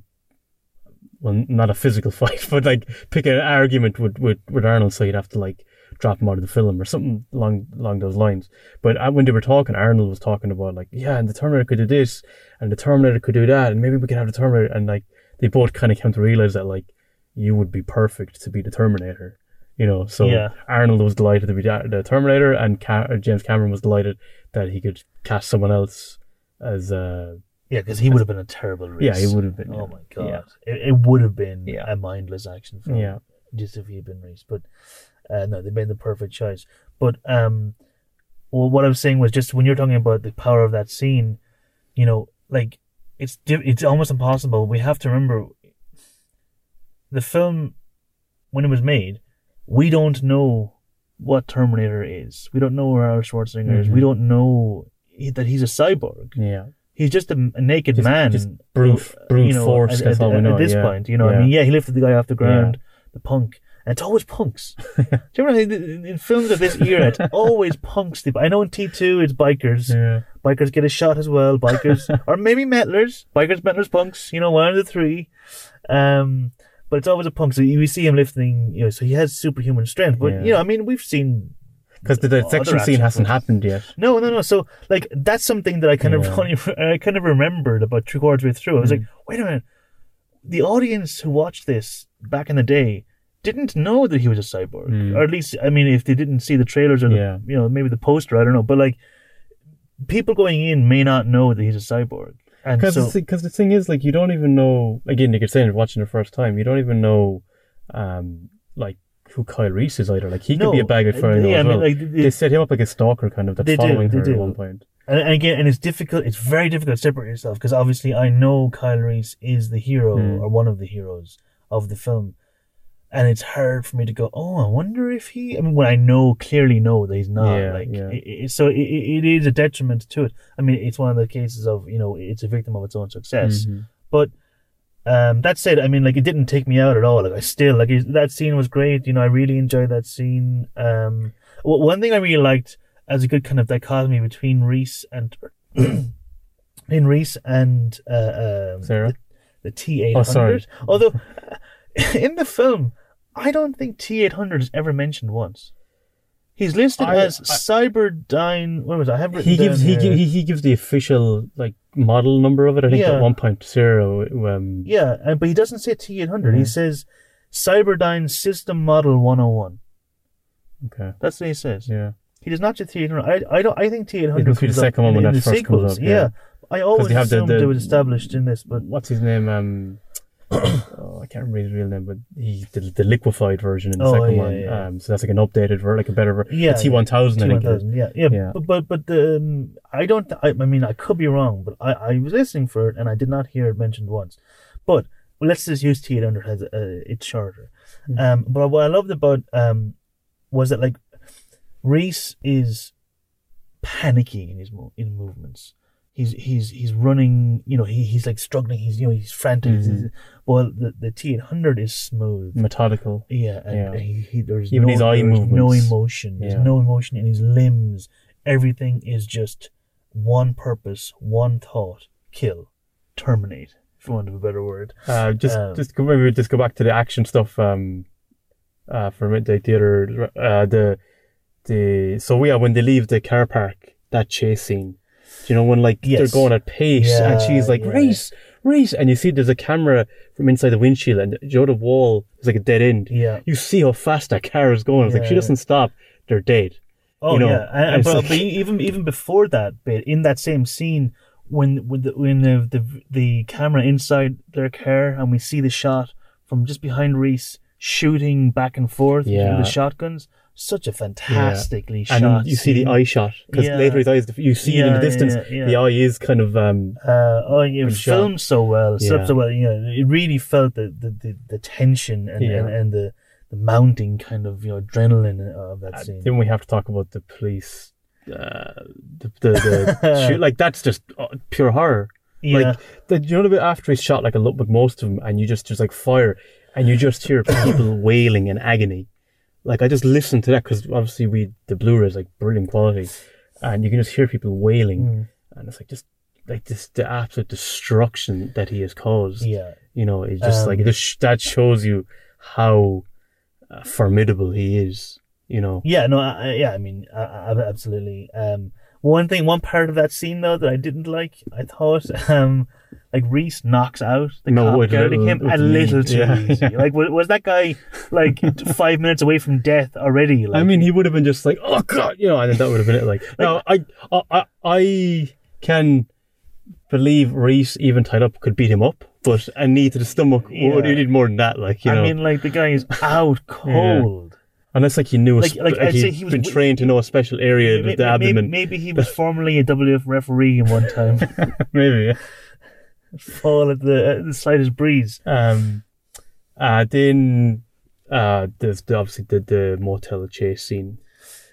well, not a physical fight, but like pick an argument with, with, with Arnold, so he'd have to like drop him out of the film or something along along those lines. But when they were talking, Arnold was talking about like, yeah, and the Terminator could do this, and the Terminator could do that, and maybe we could have the Terminator, and like they both kind of came to realize that like you would be perfect to be the Terminator, you know. So Yeah. Arnold was delighted to be the the Terminator, and Ca- uh, James Cameron was delighted that he could cast someone else as uh Yeah, because he would have been a terrible Reese. yeah he would have been Oh my god, yeah it, it would have been Yeah. a mindless action film. yeah just if he had been Reese, but uh, no, they made the perfect choice. But um, well, what I was saying was just when you're talking about the power of that scene, you know, like it's di- it's almost impossible. We have to remember the film when it was made. We don't know what Terminator is. We don't know where Arnold Schwarzenegger is. Mhm. We don't know that he's a cyborg. yeah He's just a, a naked Just- man. just brute- brute you know, force, At, at- know, at this yeah. point, you know, I mean, yeah, he lifted the guy off the ground, the punk, and it's always punks. Do you remember in, in films of this era? It's always punks. I know in T two it's bikers. yeah Bikers get a shot as well. Bikers, or maybe metlers. Bikers, metlers, punks. You know, one of the three. Um, but it's always a punk. So you see him lifting. You know, so he has superhuman strength. But Yeah. you know, I mean, we've seen because the dissection scene hasn't films. happened yet. no, no, no. So like that's something that I kind Yeah. of only I kind of remembered about three quarters way through. I was Mm. like, wait a minute. The audience who watched this back in the day didn't know that he was a cyborg, Mm. or at least I mean, if they didn't see the trailers or the, Yeah. you know maybe the poster, I don't know. But like, people going in may not know that he's a cyborg, and Because so because the thing is, like, you don't even know. Again, like you could say it watching the first time, you don't even know, um, like who Kyle Reese is either. Like, he No, could be a bag of fire yeah, I mean, well. like, they- they set him up like a stalker, kind of that's do, following they her do. at one point. and, and again, and it's difficult. It's very difficult to separate yourself because obviously I know Kyle Reese is the hero Mm. or one of the heroes of the film, and it's hard for me to go. Oh, I wonder if he. I mean, when I know clearly know that he's not. Yeah, like, yeah. It, it, so it, it is a detriment to it. I mean, it's one of the cases of you know it's a victim of its own success. Mhm. But um, that said, I mean, like it didn't take me out at all. Like I still like it, that scene was great. You know, I really enjoyed that scene. Um, w- one thing I really liked as a good kind of dichotomy between Reese and in Reese and uh, um, Sarah? the, the T eight Oh, sorry. Although in the film, I don't think T eight hundred is ever mentioned once. He's listed I- as I- Cyberdyne. What was it? I have He gives he, gi- he gives the official like model number of it. I think Yeah. at one point zero. Um, Yeah, uh, but he doesn't say T eight hundred. He says Cyberdyne System Model one hundred one. Okay. That's what he says. Yeah. He does not say T eight hundred. I I don't. I think T eight hundred. It the second one when that first comes up, yeah. I always have the- assumed the- it was established in this, but What's his name? Um, oh, I can't remember his real name, but he the, the liquefied version in the Oh, second yeah, one. yeah. Um, so that's like an updated version, like a better version. Yeah, T one thousand. I think. T1000, yeah, yeah, Yeah. But but but the um, I don't. I, I mean, I could be wrong, but I, I was listening for it and I did not hear it mentioned once. But well, let's just use T eight hundred as uh, it's shorter. Hmm. Um, but what I loved about um was that like Reese is panicky in his mo- in movements. He's he's he's running. You know, he, he's like struggling. He's you know he's frantic. Mhm. He's- Well, the the T eight hundred is smooth. Methodical. Yeah, and Yeah. He, he, there's Even no, his eye there's no movements. emotion. There's Yeah. no emotion in his limbs. Everything is just one purpose, one thought: kill, terminate. For want of a better word. Uh, just Um, just go, maybe just go back to the action stuff. Um, uh, for a minute, like the other uh the the so yeah when they leave the car park that chase scene. You know when like Yes. they're going at pace and she's like yeah. race race and you see there's a camera from inside the windshield and Joe the wall is like a dead end. Yeah. You see how fast that car is going. It's like she doesn't stop. They're dead. Oh you know, yeah, and, and but, like- but even even before that bit, in that same scene, when when the when the, the the camera inside their car and we see the shot from just behind Reese shooting back and forth Yeah. with the shotguns, such a fantastically And shot. And you see the eye shot because Yeah. later his eyes you see it in the distance. yeah, yeah. The eye is kind of um Uh, oh, yeah, it was shot. filmed so well, Yeah. so well. You know, it really felt the the, the, the tension and, Yeah. and, and the the mounting kind of you know adrenaline of that Uh, scene. Then we have to talk about the police. Uh, the the, the shoot, like that's just uh, pure horror. yeah, Like the you know the bit after he's shot like a lot with most of them, and you just just like fire, and you just hear people wailing in agony. Like I just listened to that because obviously we the Blu-ray is like brilliant quality, and you can just hear people wailing, Mm. and it's like just like this the absolute destruction that he has caused. yeah, You know, it's just like Um, it just that shows you how uh, formidable he is. You know. yeah. No, I, I- yeah. I mean, I, I, absolutely. Um, one thing, one part of that scene though that I didn't like, I thought, um, like Reese knocks out the No, cop guarding him a little too yeah. easy. Like, was, was that guy like five minutes away from death already? Like, I mean, he would have been just like, "Oh God," you know, and that would have been it. Like, no, I, I, I, I can believe Reese, even tied up, could beat him up, but a knee to the stomach Yeah. would he need more than that. Like, you I know, mean, like the guy is out cold. Unless like he knew, a like- like, like, he'd he was been trained to know a special area of Maybe, the abdomen. maybe he was formerly a WF referee in one time. Maybe, yeah. Fall at the, at the slightest breeze. Um, uh, then uh, there's the, obviously the the motel chase scene.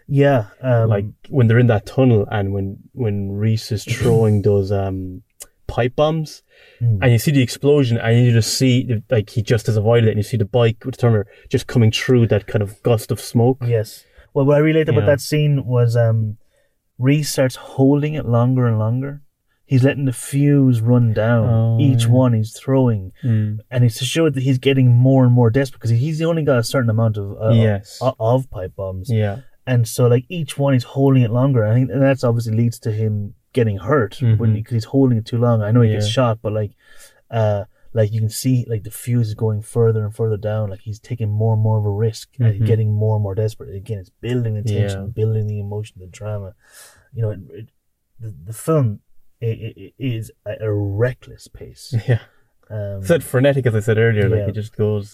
Yeah, um, like when they're in that tunnel and when when Reese is throwing those um pipe bombs Mm. and you see the explosion and you just see like he just has avoided it and you see the bike with the Terminator just coming through that kind of gust of smoke. yes. Well, what I really liked about Yeah. that scene was um, Reese starts holding it longer and longer. He's letting the fuse run down. Oh, Each yeah. one he's throwing, Mm. and it's to show that he's getting more and more desperate because he's only got a certain amount of uh, Yes. of, of pipe bombs. Yeah. and so like each one he's holding it longer. I think that's obviously leads to him getting hurt when Mhm. because he's holding it too long. I know he gets shot, but like, uh, like you can see like the fuse is going further and further down. Like he's taking more and more of a risk and Mhm. getting more and more desperate. Again, it's building the tension, Yeah. building the emotion, the drama. You know, it, it, the the film i i is at a reckless pace. Yeah. Um, It's that frenetic as I said earlier, like it just goes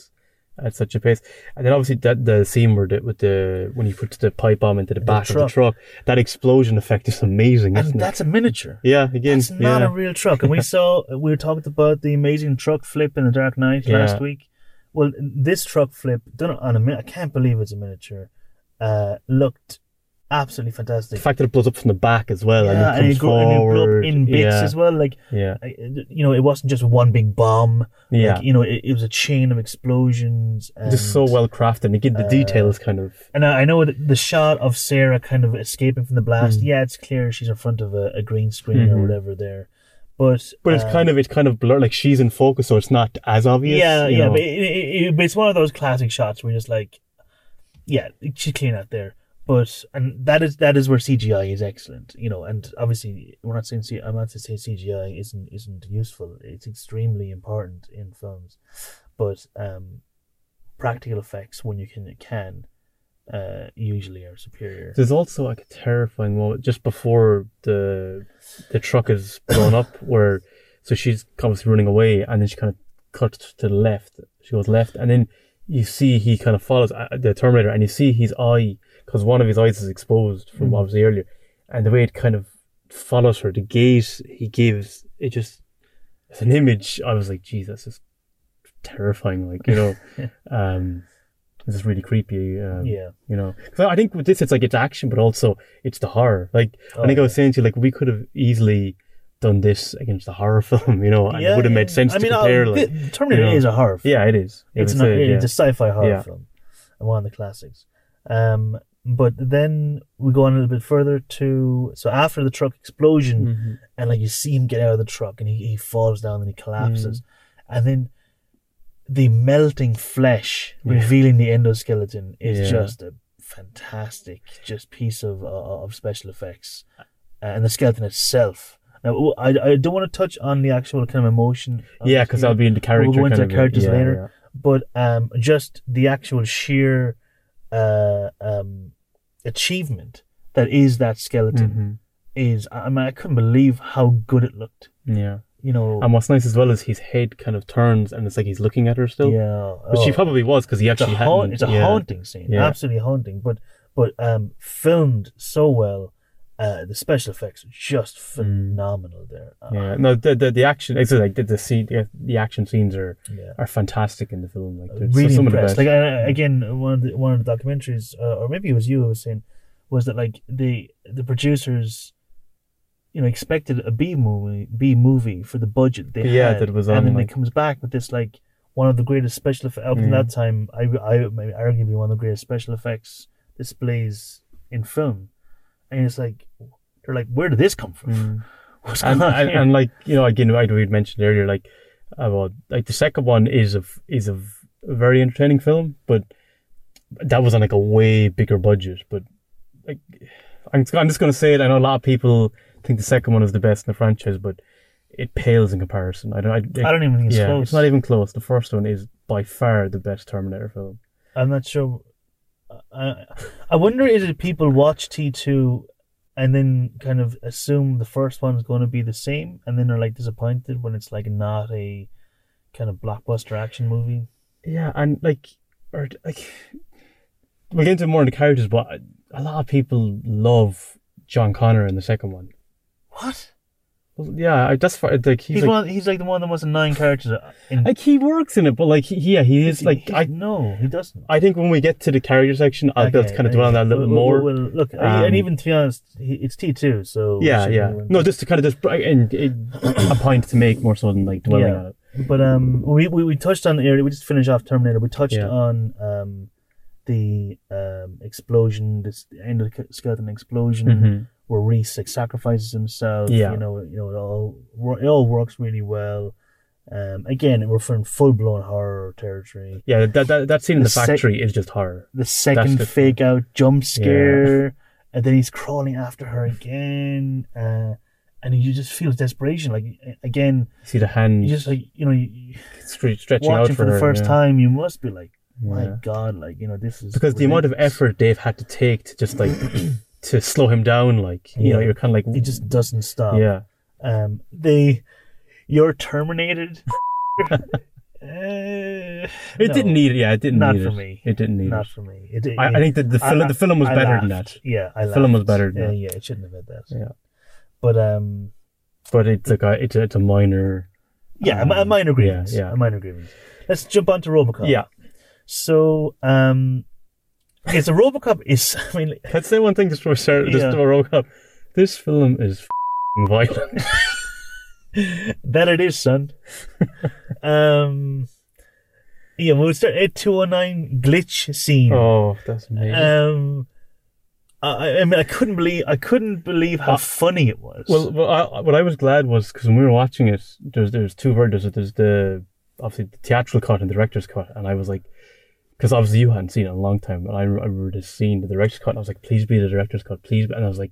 at such a pace. And then obviously that the scene where the, with the when he puts the pipe bomb into the The back of the truck. that explosion effect is amazing, and that's a miniature. Yeah, again, It's not yeah. a real truck. And we saw, we were talking about the amazing truck flip in the Dark Knight Yeah. last week. Well, this truck flip, done on a I can't believe it's a miniature, uh, looked absolutely fantastic. the fact that it blows up from the back as well, yeah, and it and it, grew, and it forward. in bits yeah, as well. Like, yeah, you know, it wasn't just one big bomb. yeah. Like, you know, it, it was a chain of explosions. And, just so well crafted. And again, the uh, details kind of. And I I know the shot of Sarah kind of escaping from the blast. Mm. Yeah, it's clear she's in front of a, a green screen or Mhm. whatever there, but But it's um, kind of it's kind of blurred. Like she's in focus, so it's not as obvious. yeah, yeah. know. But, it, it, but it's one of those classic shots where you're just like, yeah, she's clean out there. But and that is that is where CGI is excellent, you know. And obviously, we're not saying I'm not to say CGI isn't isn't useful. It's extremely important in films, but um, practical effects when you can can uh, usually are superior. There's also like a terrifying moment just before the the truck is blown up, where so she's obviously running away, and then she kind of cuts to the left. She goes left, and then you see he kind of follows uh, the Terminator, and you see his eye because one of his eyes is exposed from Mm. obviously earlier, and the way it kind of follows her, the gaze he gives, it just it's an image. I was like, Jesus, is terrifying. Like you know, um, this is really creepy. Um, Yeah. you know, 'Cause I think with this, it's like it's action, but also it's the horror. Like I think I was saying to you, like we could have easily done this against a horror film, you know, and it would have made sense I mean, to compare. uh, like, the- Terminator you know. is a horror. Film. yeah, it is. Yeah, it's not. it, yeah. It's a sci-fi horror Yeah. film, and one of the classics. Um, but then we go on a little bit further to so after the truck explosion, Mhm. and like you see him get out of the truck, and he, he falls down and he collapses, Mm. and then the melting flesh Yeah. revealing the endoskeleton is Yeah. just a fantastic just piece of uh, of special effects, and the skeleton itself. Now, I, I don't want to touch on the actual kind of emotion. of Yeah, because that'll be in the character. go into kind the of, characters yeah, later. but um, just the actual sheer uh, um, achievement that is that skeleton is I mean I couldn't believe how good it looked. Yeah. You know, And what's nice as well is his head kind of turns, and it's like he's looking at her still. yeah, But she oh, probably was because he it's a, actually it's a yeah. haunting scene, Yeah. absolutely haunting, but but um, filmed so well. Uh, the special effects are just phenomenal there. Uh, Mm. Yeah, no, the the, the action, it's like the the, scene, the the action scenes are yeah. are fantastic in the film. Like really some of the impressed. best. Like I, again, one of the one of the documentaries, uh, or maybe it was you who was saying, was that like the the producers, you know, expected a B movie, B movie for the budget they Yeah, had, that was on, and then like- it comes back with this like one of the greatest special effects up to Yeah. that time. I, I maybe arguably one of the greatest special effects displays in film, and it's like they're like, where did this come from? Mm. What's and, and, like you know again I we mentioned earlier like about like the second one is a is a very entertaining film but that was on like a way bigger budget but like I'm, I'm just gonna say it I know a lot of people think the second one is the best in the franchise but it pales in comparison I don't I, I don't even think it's yeah close. it's not even close the first one is by far the best Terminator film I'm not sure. I I wonder is it people watch T two, and then kind of assume the first one's going to be the same, and then they're like disappointed when it's like not a kind of blockbuster action movie. Yeah, and like, or like, we'll get into more in the characters, but a lot of people love John Connor in the second one. What? Well, yeah, I, that's for, like he's, He's, like, one. He's like the one of the most annoying characters. In, like he works in it, but like he, yeah, he is like He- I. no, he doesn't. I think when we get to the character section, I'll be able to kind of dwell on that a little Well, more. Well, well, look, Um, and even to be honest, he, it's T two, so yeah, yeah. No, just to kind of just and, and a point to make more so than like dwelling Yeah. on it. But um, we, we we touched on the area. We just finished off Terminator. We touched Yeah. on um, the um explosion, this endoskeleton explosion, Mhm. Where Reese like sacrifices himself. Yeah. you know, you know, it all it all works really well. Um, again, we're from full blown horror territory. Yeah, that, that that scene in The the sec- factory is just horror. The second the- fake out jump scare, and then he's crawling after her again, uh, and you just feel desperation. Like again, You see the hand you just like you know. You, stretching out for, for the her, first yeah. time, you must be like, my Yeah. God, like you know, this is because the amount of effort they've had to take to just like to slow him down, like you know, you're kind of like he just doesn't stop. yeah, Um, they, you're terminated. Uh, it no, didn't need it. Yeah, it didn't need. Not for it. me. It didn't need Not it. for me. It, it, I, I think that the film the film was I better than that, Yeah, I The film was better than yeah, that. Yeah, it shouldn't have had that. Yeah. But um, but it's like a it's a, it's a minor. yeah, a a Um, minor yeah, grievance. yeah. A minor grievance. Let's jump on to RoboCop. Yeah, So um, okay, a RoboCop is. I mean, let's say one thing just before we start. Just Yeah. we. This film is f***ing violent. that it is, son. um, yeah, we'll start at 209 glitch scene. oh, that's amazing. Um, I, I mean, I couldn't believe I couldn't believe how funny it was. Well, well I, what I was glad was because when we were watching it, there's there's two versions. There's the obviously the theatrical cut and the director's cut, and I was like, because obviously you hadn't seen it in a long time, and I, I remember just seeing the director's cut, and I was like, please be the director's cut, please, be. and I was like,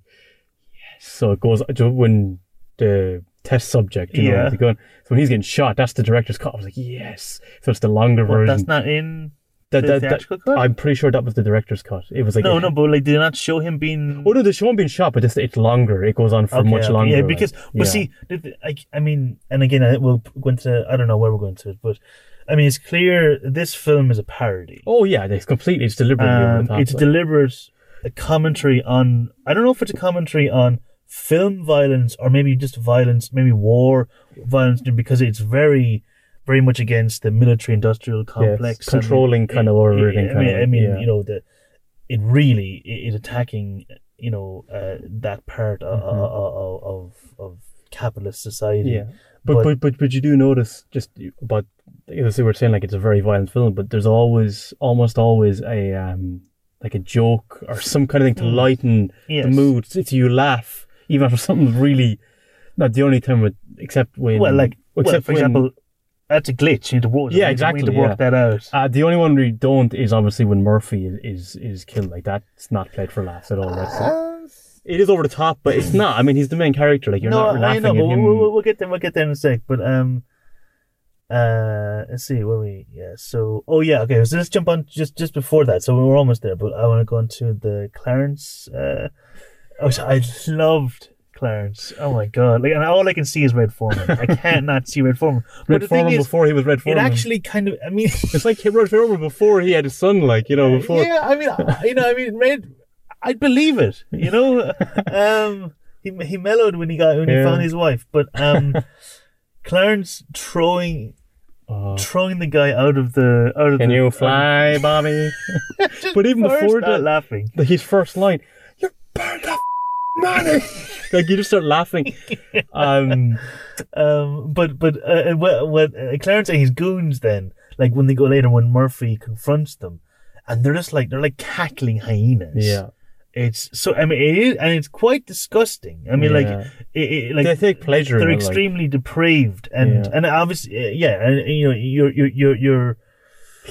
yes. So it goes when the test subject, you know, Yeah. the gun. So when he's getting shot, that's the director's cut. I was like, yes. So it's the longer But version. that's not in That- the that- that- theatrical cut. I'm pretty sure that was the director's cut. It was like no, no, but like, did they not show him being? Oh no, the show him being shot, but it's, it's longer. It goes on for Okay, much okay, longer. Yeah, because yeah. but see, the- the- I, I mean, and again, I, we'll go into. I don't know where we're going to it, but I mean, it's clear this film is a parody. Oh yeah, it's completely. It's deliberate. Um, it's deliberate a commentary on. I don't know if it's a commentary on film violence or maybe just violence, maybe war violence, because it's very, very much against the military-industrial Yeah, complex, and controlling kind of overridden. I kind mean, of, I mean, yeah. you know, the it really i- is attacking, you know, uh, that part of, of of of capitalist society. Mm-hmm. Yeah, but, But- but but but you do notice just about as we were saying, like it's a very violent film, but there's always almost always a um like a joke or some kind of thing to Mm. lighten Yes. the mood. So you laugh even after something really not the only time with except when Well, like, well, except for when- example, that's a glitch. Need to work. Yeah, we exactly, need to work yeah. that out. Uh, the only one we don't is obviously when Murphy is is, is killed. Like that's not played for laughs at all. That's it is over the top, but it's not. I mean, he's the main character. Like you're no, not I know, at but him. we'll, we'll, we'll get there. We'll get there in a sec. But um, uh, let's see where we. Yeah. So, oh yeah. Okay. So let's jump on just just before that. So we're almost there. But I want to go into the Clarence. Uh, oh, so I loved Clarence. Oh my god! Like, and all I can see is Red Foreman. I can't not see Red Foreman. Red Foreman is, before he was Red it Foreman. actually kind of. I mean. it's like Red Foreman before he had his son. Like you know before. Yeah, I mean, you know, I mean, Red, I'd believe it. You know, um, he he mellowed when he got when he Yeah. found his wife, but um, Clarence throwing Oh, throwing the guy out of the out of can the. you fly, Bobby? But even before that- laughing. The- his first line, "You're burned that money." like you just start laughing. Um, Um, but but uh, what what uh, Clarence and his goons then like when they go later when Murphy confronts them, and they're just like they're like cackling hyenas. yeah, It's so I mean it is and it's quite disgusting. I mean like it, it, like they take pleasure. they're in it, like- extremely depraved and Yeah. and obviously yeah and you know you're you're you're, you're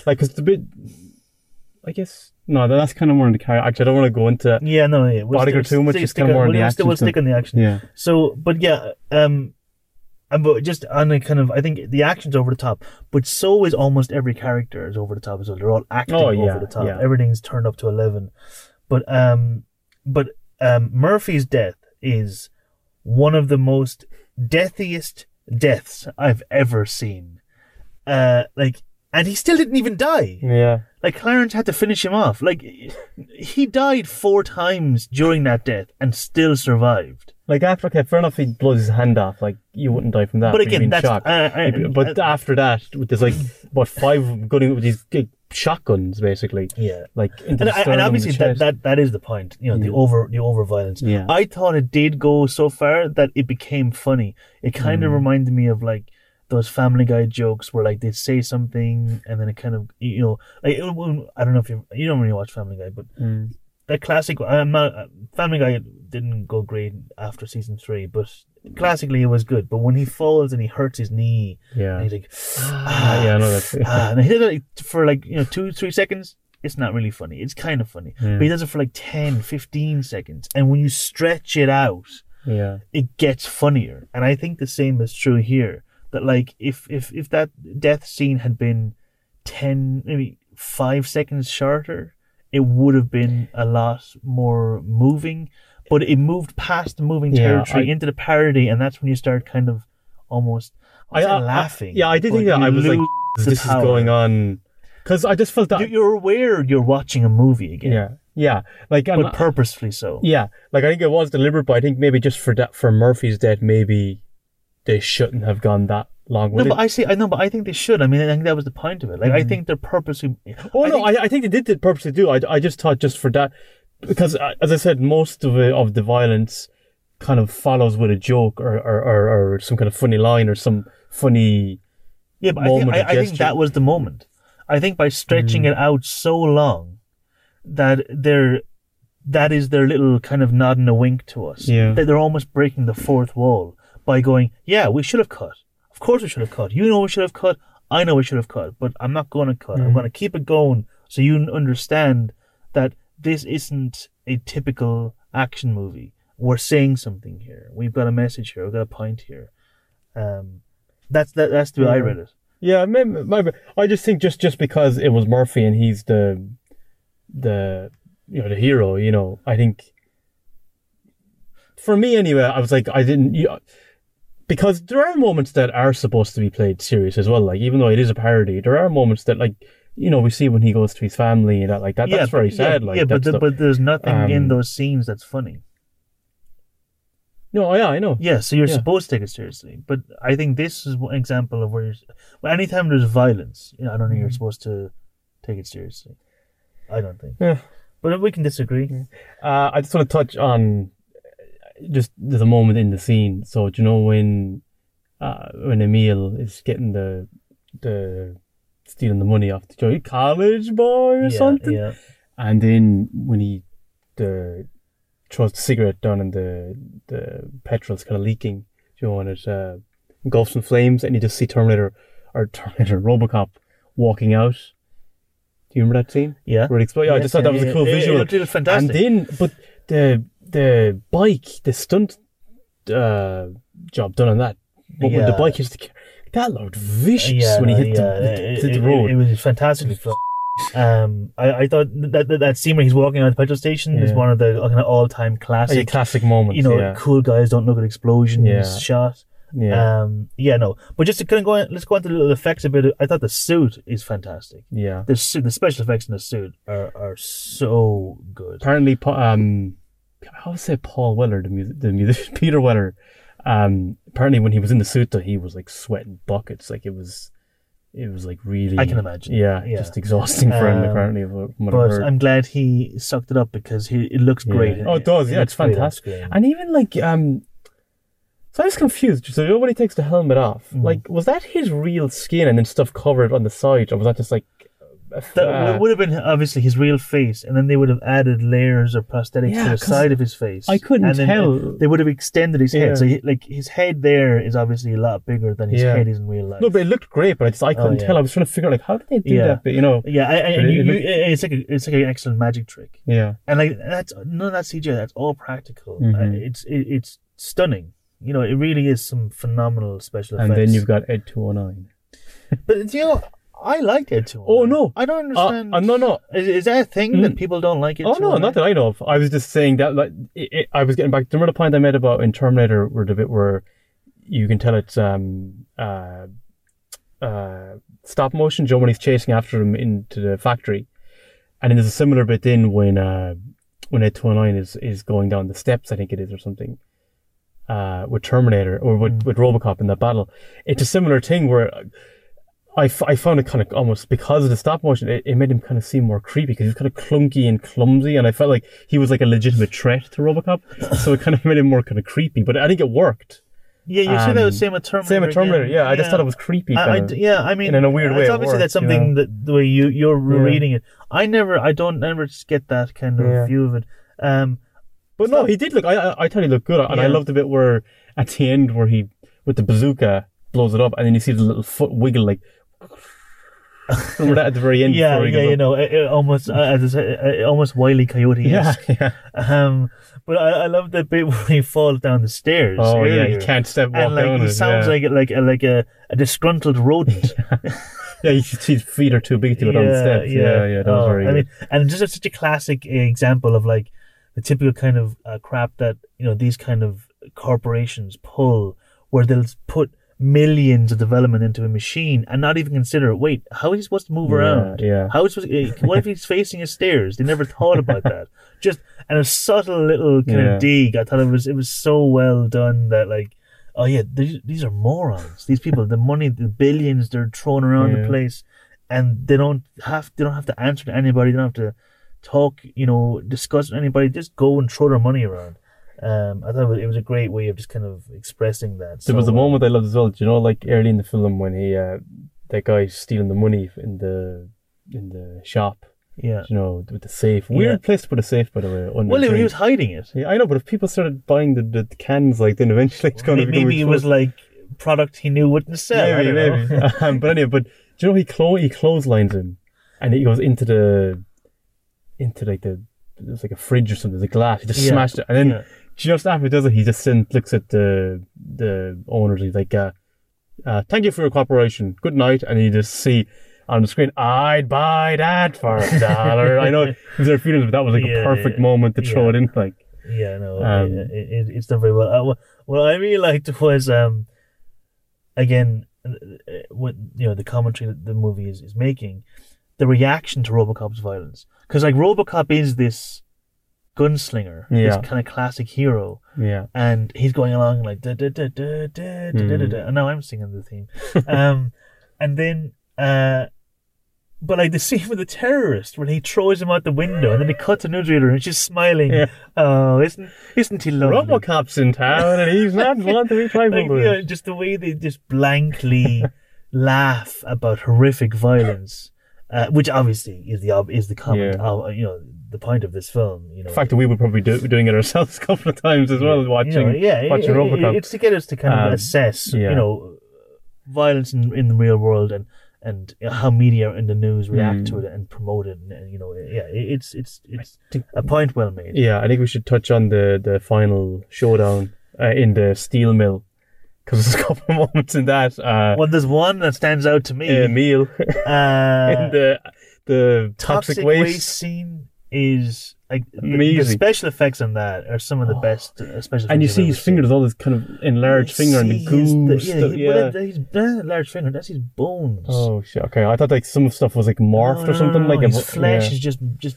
like because a bit. I guess no, that's kind of more in the character. Actually, I don't want to go into. yeah no yeah we'll stick- too much is kinda on- more in the we'll we'll action stick on the action Yeah, so but yeah um and but just on a kind of I think the action's over the top but so is almost every character is over the top as well they're all acting Oh, yeah, over the top yeah. everything's turned up to eleven but um but um Murphy's death is one of the most deathiest deaths I've ever seen uh like and he still didn't even die yeah. like Clarence had to finish him off. Like he died four times during that death and still survived. Like after, okay, fair enough. He blows his hand off. Like you wouldn't die from that. But again, that's uh, uh, but uh, after that, there's like what five of them gunning with these shotguns, basically. yeah. Like And, and obviously that, that that is the point. You know, the over the over violence. Yeah. I thought it did go so far that it became funny. It kind Mm. of reminded me of like those Family Guy jokes where like they'd say something and then it kind of you know like it, I don't know if you you don't really watch Family Guy, but Mm. that classic. I'm not uh, Family Guy didn't go great after season three, but classically it was good. But when he falls and he hurts his knee, Yeah. and he's like, Ah, yeah, I know that. ah, and he did it for like you know two three seconds. It's not really funny. It's kind of funny, Yeah. but he does it for like 10, 15 seconds, and when you stretch it out, yeah. it gets funnier. And I think the same is true here. That like if if if that death scene had been ten maybe five seconds shorter, it would have been a lot more moving. But it moved past the moving Yeah, territory I- into the parody, and that's when you start kind of almost I, I- I- laughing. yeah, I did but think that. you I was like, lose the this is power. going on because I just felt that. You- You're aware you're watching a movie again, yeah, yeah. Like, and but purposefully so. yeah, like I think it was deliberate, but I think maybe just for that, for Murphy's death, maybe they shouldn't have gone that long No, with but it. I see. I know, but I think they should. I mean, I think that was the point of it. Like, I mm. think they're purposely. oh I no, I, I think they did it purposely do. I, I just thought just for that because uh, as I said, most of it, of the violence kind of follows with a joke or or, or, or some kind of funny line or some funny. Yeah, but I think, I, I think that was the moment. I think by stretching Mm. it out so long that they're that is their little kind of nod and a wink to us. Yeah. That they're almost breaking the fourth wall by going, yeah, we should have cut. Of course we should have cut. You know we should have cut. I know we should have cut, but I'm not going to cut. I'm going to keep it going so you understand that this isn't a typical action movie. We're saying something here. We've got a message here. We've got a point here. Um, that's that, that's the way I read it. Yeah, maybe, maybe. I just think just just because it was Murphy and he's the the you know the hero, you know, I think for me anyway, I was like I didn't you, because there are moments that are supposed to be played serious as well. Like even though it is a parody, there are moments that like you know we see when he goes to his family and that like that. that's but- very yeah, sad. Like yeah, but the, but there's nothing in um, those scenes that's funny. no, yeah, I know. Yeah, so you're Yeah. supposed to take it seriously. But I think this is an example of where you're, well, anytime there's violence, you know, I don't think Mm-hmm. you're supposed to take it seriously. I don't think. Yeah. But we can disagree. Uh, I just want to touch on uh, just there's a moment in the scene. So do you know when uh, when Emil is getting the the stealing the money off the Joey college boy or yeah, something, yeah. and then when he the throws the cigarette down and the the petrol's kind of leaking, you know, and it uh, engulfs in flames, and you just see Terminator or Terminator RoboCop walking out. Do you remember that scene? Yeah. Where it explodes? Yeah, I just thought that was a cool yeah. It- visual. it was fantastic. And then, but the the bike, the stunt uh, job done on that, but when the bike hits the car, that looked vicious yeah, when he hit yeah, the, it, hit it- the road. It, was fantastically filmed. Um, I, I thought that, that that scene where he's walking out of the petrol station is one of the kind of all time classic. classic moment. you know, yeah, cool guys don't look at explosions Yeah. shot. yeah, Um, yeah, no, but just to kind of go, on, let's go on to the little effects a bit. I thought the suit is fantastic. yeah. The suit, the special effects in the suit are are so good. Apparently, um, I would say Paul Weller, the music, the musician, Peter Weller. Um, apparently, when he was in the suit, though, he was like sweating buckets. Like it was, it was like really. I can imagine. Yeah, Yeah. just exhausting for him. Um, Apparently, from what I've But. I'm glad he sucked it up because he it looks Yeah. great. Oh, it does. Yeah, looks it's fantastic. And even like um, so I was confused. So when he takes the helmet off, Mm. like was that his real skin and then stuff covered on the side, or was that just like? That uh, would have been obviously his real face, and then they would have added layers of prosthetics Yeah, to the 'cause side of his face. I couldn't and then tell. They would have extended his Yeah. head, so he, like his head there is obviously a lot bigger than his Yeah. head is in real life. no, but it looked great. But I just I couldn't Oh, yeah. tell. I was trying to figure out like how did they do Yeah. that? But you know, yeah, I, I, But and it- you, it you, it's like a, it's like an excellent magic trick. yeah, and like that's none of that CGI. That's all practical. Mhm. Uh, it's it, it's stunning. You know, it really is some phenomenal special effects. and effects. then you've got Ed two hundred nine. but you know, I like it too. Oh, no. I don't understand. Uh, no, no. Is, is that a thing that Mm. people don't like it? Oh no, not that I know of. I was just saying that like it, it, I was getting back. Remember the point I made about in Terminator, where the bit where you can tell it's um uh uh stop motion, Joe when he's chasing after him into the factory, and then there's a similar bit in when uh when Ed two nine is is going down the steps, I think it is or something. Uh, with Terminator or with, with RoboCop in that battle, it's a similar thing where I, f- I found it kind of almost because of the stop motion, it, it made him kind of seem more creepy because he was kind of clunky and clumsy, and I felt like he was like a legitimate threat to RoboCop, so it kind of made him more kind of creepy. But I think it worked. Yeah, you see that Um, with same with Terminator. Same with Terminator, again. yeah. I just thought it was creepy. I, I of. yeah, I mean, in a weird way It's it obviously that's you something know? that the way you you're Yeah. reading it. I never, I don't ever get that kind of Yeah. view of it. Um, But no, he did look. I I, I thought he looked good, and I Yeah. loved the bit where at the end where he with the bazooka blows it up, and then you see the little foot wiggle like. That at the very end? yeah, yeah, you know, it, it almost uh, as I uh, almost wily coyote. Yeah, yeah. Um, but I, I love the bit where he falls down the stairs. Oh yeah, he can't step walk And like down he it, sounds yeah. like a- like a, like a, a disgruntled rodent. Yeah, his his feet are too big to go down the steps. Yeah, yeah, that was Oh, very I good. mean, and just such a classic example of like the typical kind of uh, crap that you know these kind of corporations pull, where they'll put millions of development into a machine and not even consider, wait, how is he supposed to move Yeah, around? yeah. How is he supposed, eh, what if he's facing a stairs? They never thought about that. Just and a subtle little kind Yeah. of dig. I thought it was it was so well done that like. Oh yeah, these, these are morons. These people, the money, the billions they're throwing around the place, and they don't have they don't have to answer to anybody. They don't have to talk, you know, discuss with anybody. Just go and throw their money around. Um, I thought it was, it was a great way of just kind of expressing that. There was so a moment I loved as well. Do you know, like early in the film when he, uh, that guy stealing the money in the in the shop, Yeah. You know, with the safe. Weird Yeah. place to put a safe, by the way. Well, he was hiding it. Yeah, I know, but if people started buying the, the cans, like then eventually it's going to Maybe, maybe it was like product he knew wouldn't sell. Maybe, maybe. um, but anyway, but do you know he clo- he clotheslines him, and he goes into the into like the there's like a fridge or something, the glass. He just Yeah. smashed it, and then Yeah. Just after he does it, he just sends, looks at the the owners. He's like, uh, uh, "Thank you for your cooperation. Good night." And you just see on the screen, "I'd buy that for a dollar." I know there's their feelings, but that was like Yeah, a perfect yeah, moment to throw yeah. it in. Like, Yeah, no, Um, it, it, it's done very well. Uh, what, I really liked was, um, again, what you know, the commentary that the movie is, is making, the reaction to RoboCop's violence, because like RoboCop is this gunslinger, Yeah. this kind of classic hero, yeah, and he's going along like da da da da da da da da, Mm. da and now I'm singing the theme, um, and then uh. But like the scene with the terrorist when he throws him out the window and then he cuts a newsreader and she's smiling. Yeah. Oh, isn't isn't he lovely? RoboCop's in town, and he's not one to be trifled like, with. you know, just the way they just blankly laugh about horrific violence, uh, which obviously is the ob- is the comment, Yeah. of, you know, the point of this film. You know, The fact that we would probably do doing it ourselves a couple of times as well, watching you know, yeah, watching it- RoboCop. it's to get us to kind of Um, assess, yeah. you know, violence in, in the real world and and how media and the news react Mm. to it and promote it. And, and, you know, yeah, it's it's it's think- a point well made. Yeah, I think we should touch on the the final showdown uh, in the steel mill because there's a couple of moments in that uh, Well, there's one that stands out to me. uh, Emil uh, in the the toxic, toxic waste. waste. scene is like the, the special effects on that are some of the Oh. best uh, special. And you see his ever finger, seen. there's all this kind of enlarged finger and the goo his- stuff. yeah, Yeah. he- well, that- he's large finger. That's his bones. oh shit! Okay, I thought like some of stuff was like morphed No, or something. no, like no, a- his flesh yeah. is just just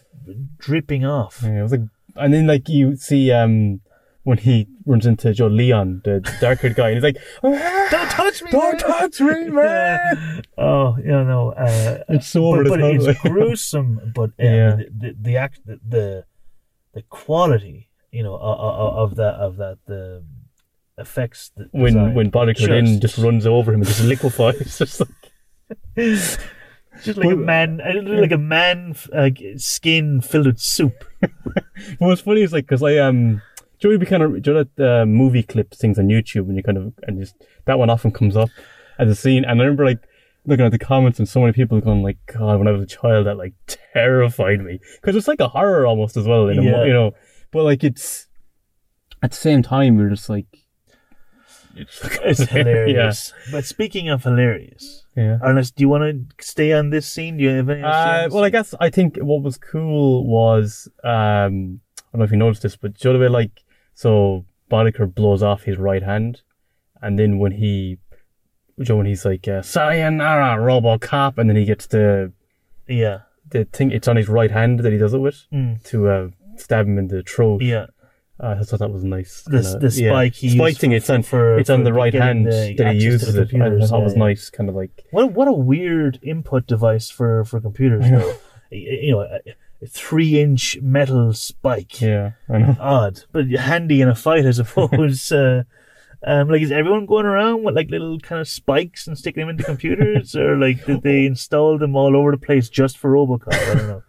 dripping off. Yeah, it was like, and then like you see um when he runs into Joe Leon, the dark haired guy, and he's like, "Ah, Don't touch me! "Don't man." touch me, man!" Oh, you know, uh, It's so over but, the but it's gruesome. But uh, Yeah. the, the the act the, the the quality, you know, of, of that of that the effects. that when design when Body just- in just runs over him and just liquefies. Just like, just like a man, like a man uh, skin filled with soup. what's funny is like because I um, Joey be kind of do you know that uh, movie clips things on YouTube and you kind of and just that one often comes up as a scene and I remember like looking at the comments and so many people going like God when I was a child that like terrified me because it's like a horror almost as well in a, you know but like it's at the same time you're just like it's, It's hilarious. But speaking of hilarious, yeah. yeah. Ernest, do you want to stay on this scene? Do you have any? Uh, well, I guess I think what was cool was um, I don't know if you noticed this, but do you know the like so Boddicker blows off his right hand, and then when he, you know, when he's like uh, "Sayonara, RoboCop," and then he gets the yeah, the thing, it's on his right hand that he does it with Mm. to uh, stab him in the throat. yeah. uh, I thought that was nice. The, kinda- the yeah. spike he spike used thing. It's on for it's on the right hand the that he uses it. I thought it was yeah. nice, kind of like What what a weird input device for for computers. you know, three inch metal spike. yeah, I know. Odd, but handy in a fight, I suppose. uh, um, like, is everyone going around with like little kind of spikes and sticking them into computers, or like did they install them all over the place just for RoboCop? I don't know.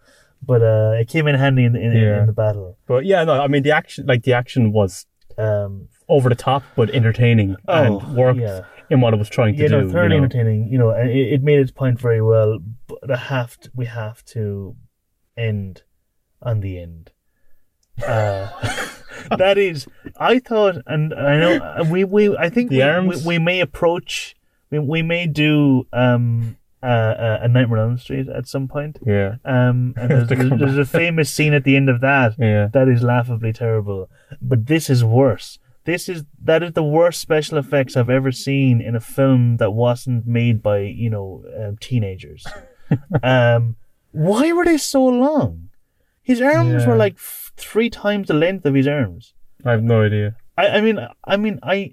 But uh, it came in handy in, in, Yeah. in the battle. But yeah, no, I mean the action, like the action was Um, over the top but entertaining oh, and worked yeah. in what it was trying to yeah, do. no, thoroughly you know? entertaining. You know, and it, it made its point very well. But I have to, we have to end on the end. Uh, that is, I thought, and I know uh, we we I think we, we, we may approach, we, we may do um uh, uh, a Nightmare on Elm Street at some point. Yeah, Um, and there's, To there's a famous scene at the end of that yeah. that is laughably terrible. But this is worse. This is that is the worst special effects I've ever seen in a film that wasn't made by you know um, teenagers. um, why were they so long? His arms Yeah. were like f- three times the length of his arms. I have no idea. I, I mean, I mean, I,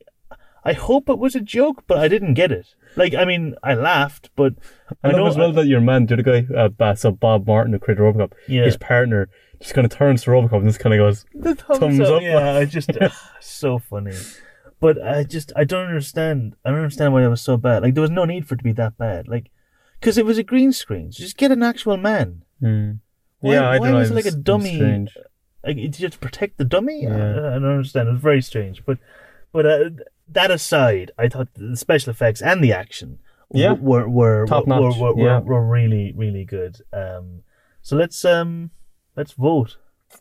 I hope it was a joke, but I didn't get it. Like, I mean, I laughed, but I, I love as well that your man, the guy, uh, so Bob Morton, who created RoboCop, Yeah. his partner, just kind of turns to RoboCop and just kind of goes, the thumbs, Thumbs up. up. Yeah, I just so funny. But I just I don't understand. I don't understand why it was so bad. Like there was no need for it to be that bad. Like because it was a green screen. So just get an actual man. hmm. Why, yeah, I why don't know. was it like a dummy? Like, did you have to protect the dummy? Yeah. I, I don't understand. It was very strange. But but uh, that aside, I thought the special effects and the action Yeah. were were Top were, notch, were, were, yeah. were really really good. Um, so let's um let's vote. Do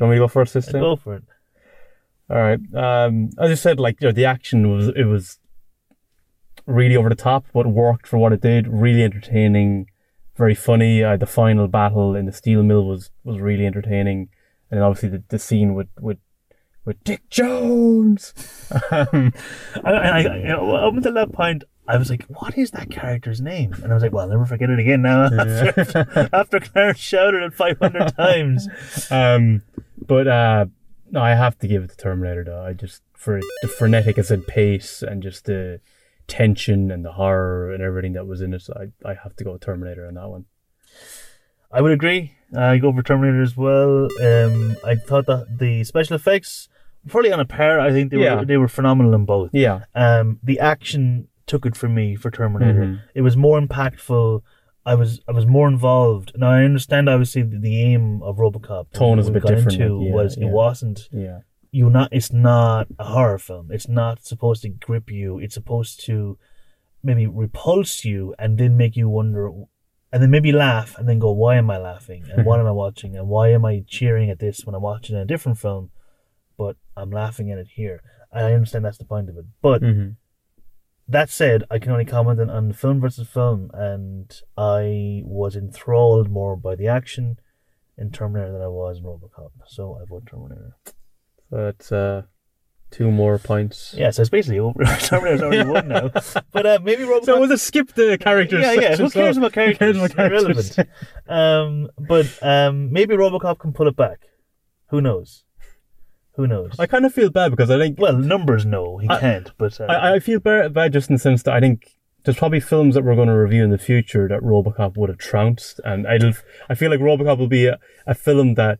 you want me to go first this time? go for it. All right. Um, as I said, like you know, the action was it was really over the top, but worked for what it did. Really entertaining, very funny. Uh, the final battle in the steel mill was was really entertaining, and then obviously the, the scene with with with Dick Jones. um, And I, you know, up until that point, I was like, "What is that character's name?" And I was like, "Well, I'll never forget it again." Now, after, after Clarence shouted it five hundred times, um, but uh, no, I have to give it to Terminator though. I just for the frenetic, I said pace and just the tension and the horror and everything that was in it. I I have to go with Terminator on that one. I would agree. I go for Terminator as well. Um, I thought that the special effects were probably on a par. I think they Yeah. were they were phenomenal in both. Yeah, Um, the action took it for me for Terminator. Mhm. It was more impactful. I was I was more involved. Now I understand obviously the, the aim of RoboCop Tone is a bit different, into yeah, was yeah. it wasn't yeah, you not it's not a horror film. It's not supposed to grip you. It's supposed to maybe repulse you and then make you wonder and then maybe laugh and then go, Why am I laughing? And what am I watching? And why am I cheering at this when I'm watching a different film? But I'm laughing at it here. And I understand that's the point of it. But hmm that said, I can only comment on, on film versus film, and I was enthralled more by the action in Terminator than I was in Robocop. So I vote Terminator. But uh, two more points. Yeah, so it's basically over. Terminator's already won now. But uh, maybe Robocop. So we'll just skip the characters. yeah, yeah. Who section, cares so- about characters? cares about characters? Irrelevant. um, but um, maybe Robocop can pull it back. Who knows? Who knows? I kind of feel bad because I think well, numbers no, he I- can't. But uh, I, I feel bad, bad just in the sense that I think there's probably films that we're going to review in the future that RoboCop would have trounced, and I I feel like RoboCop will be a, a film that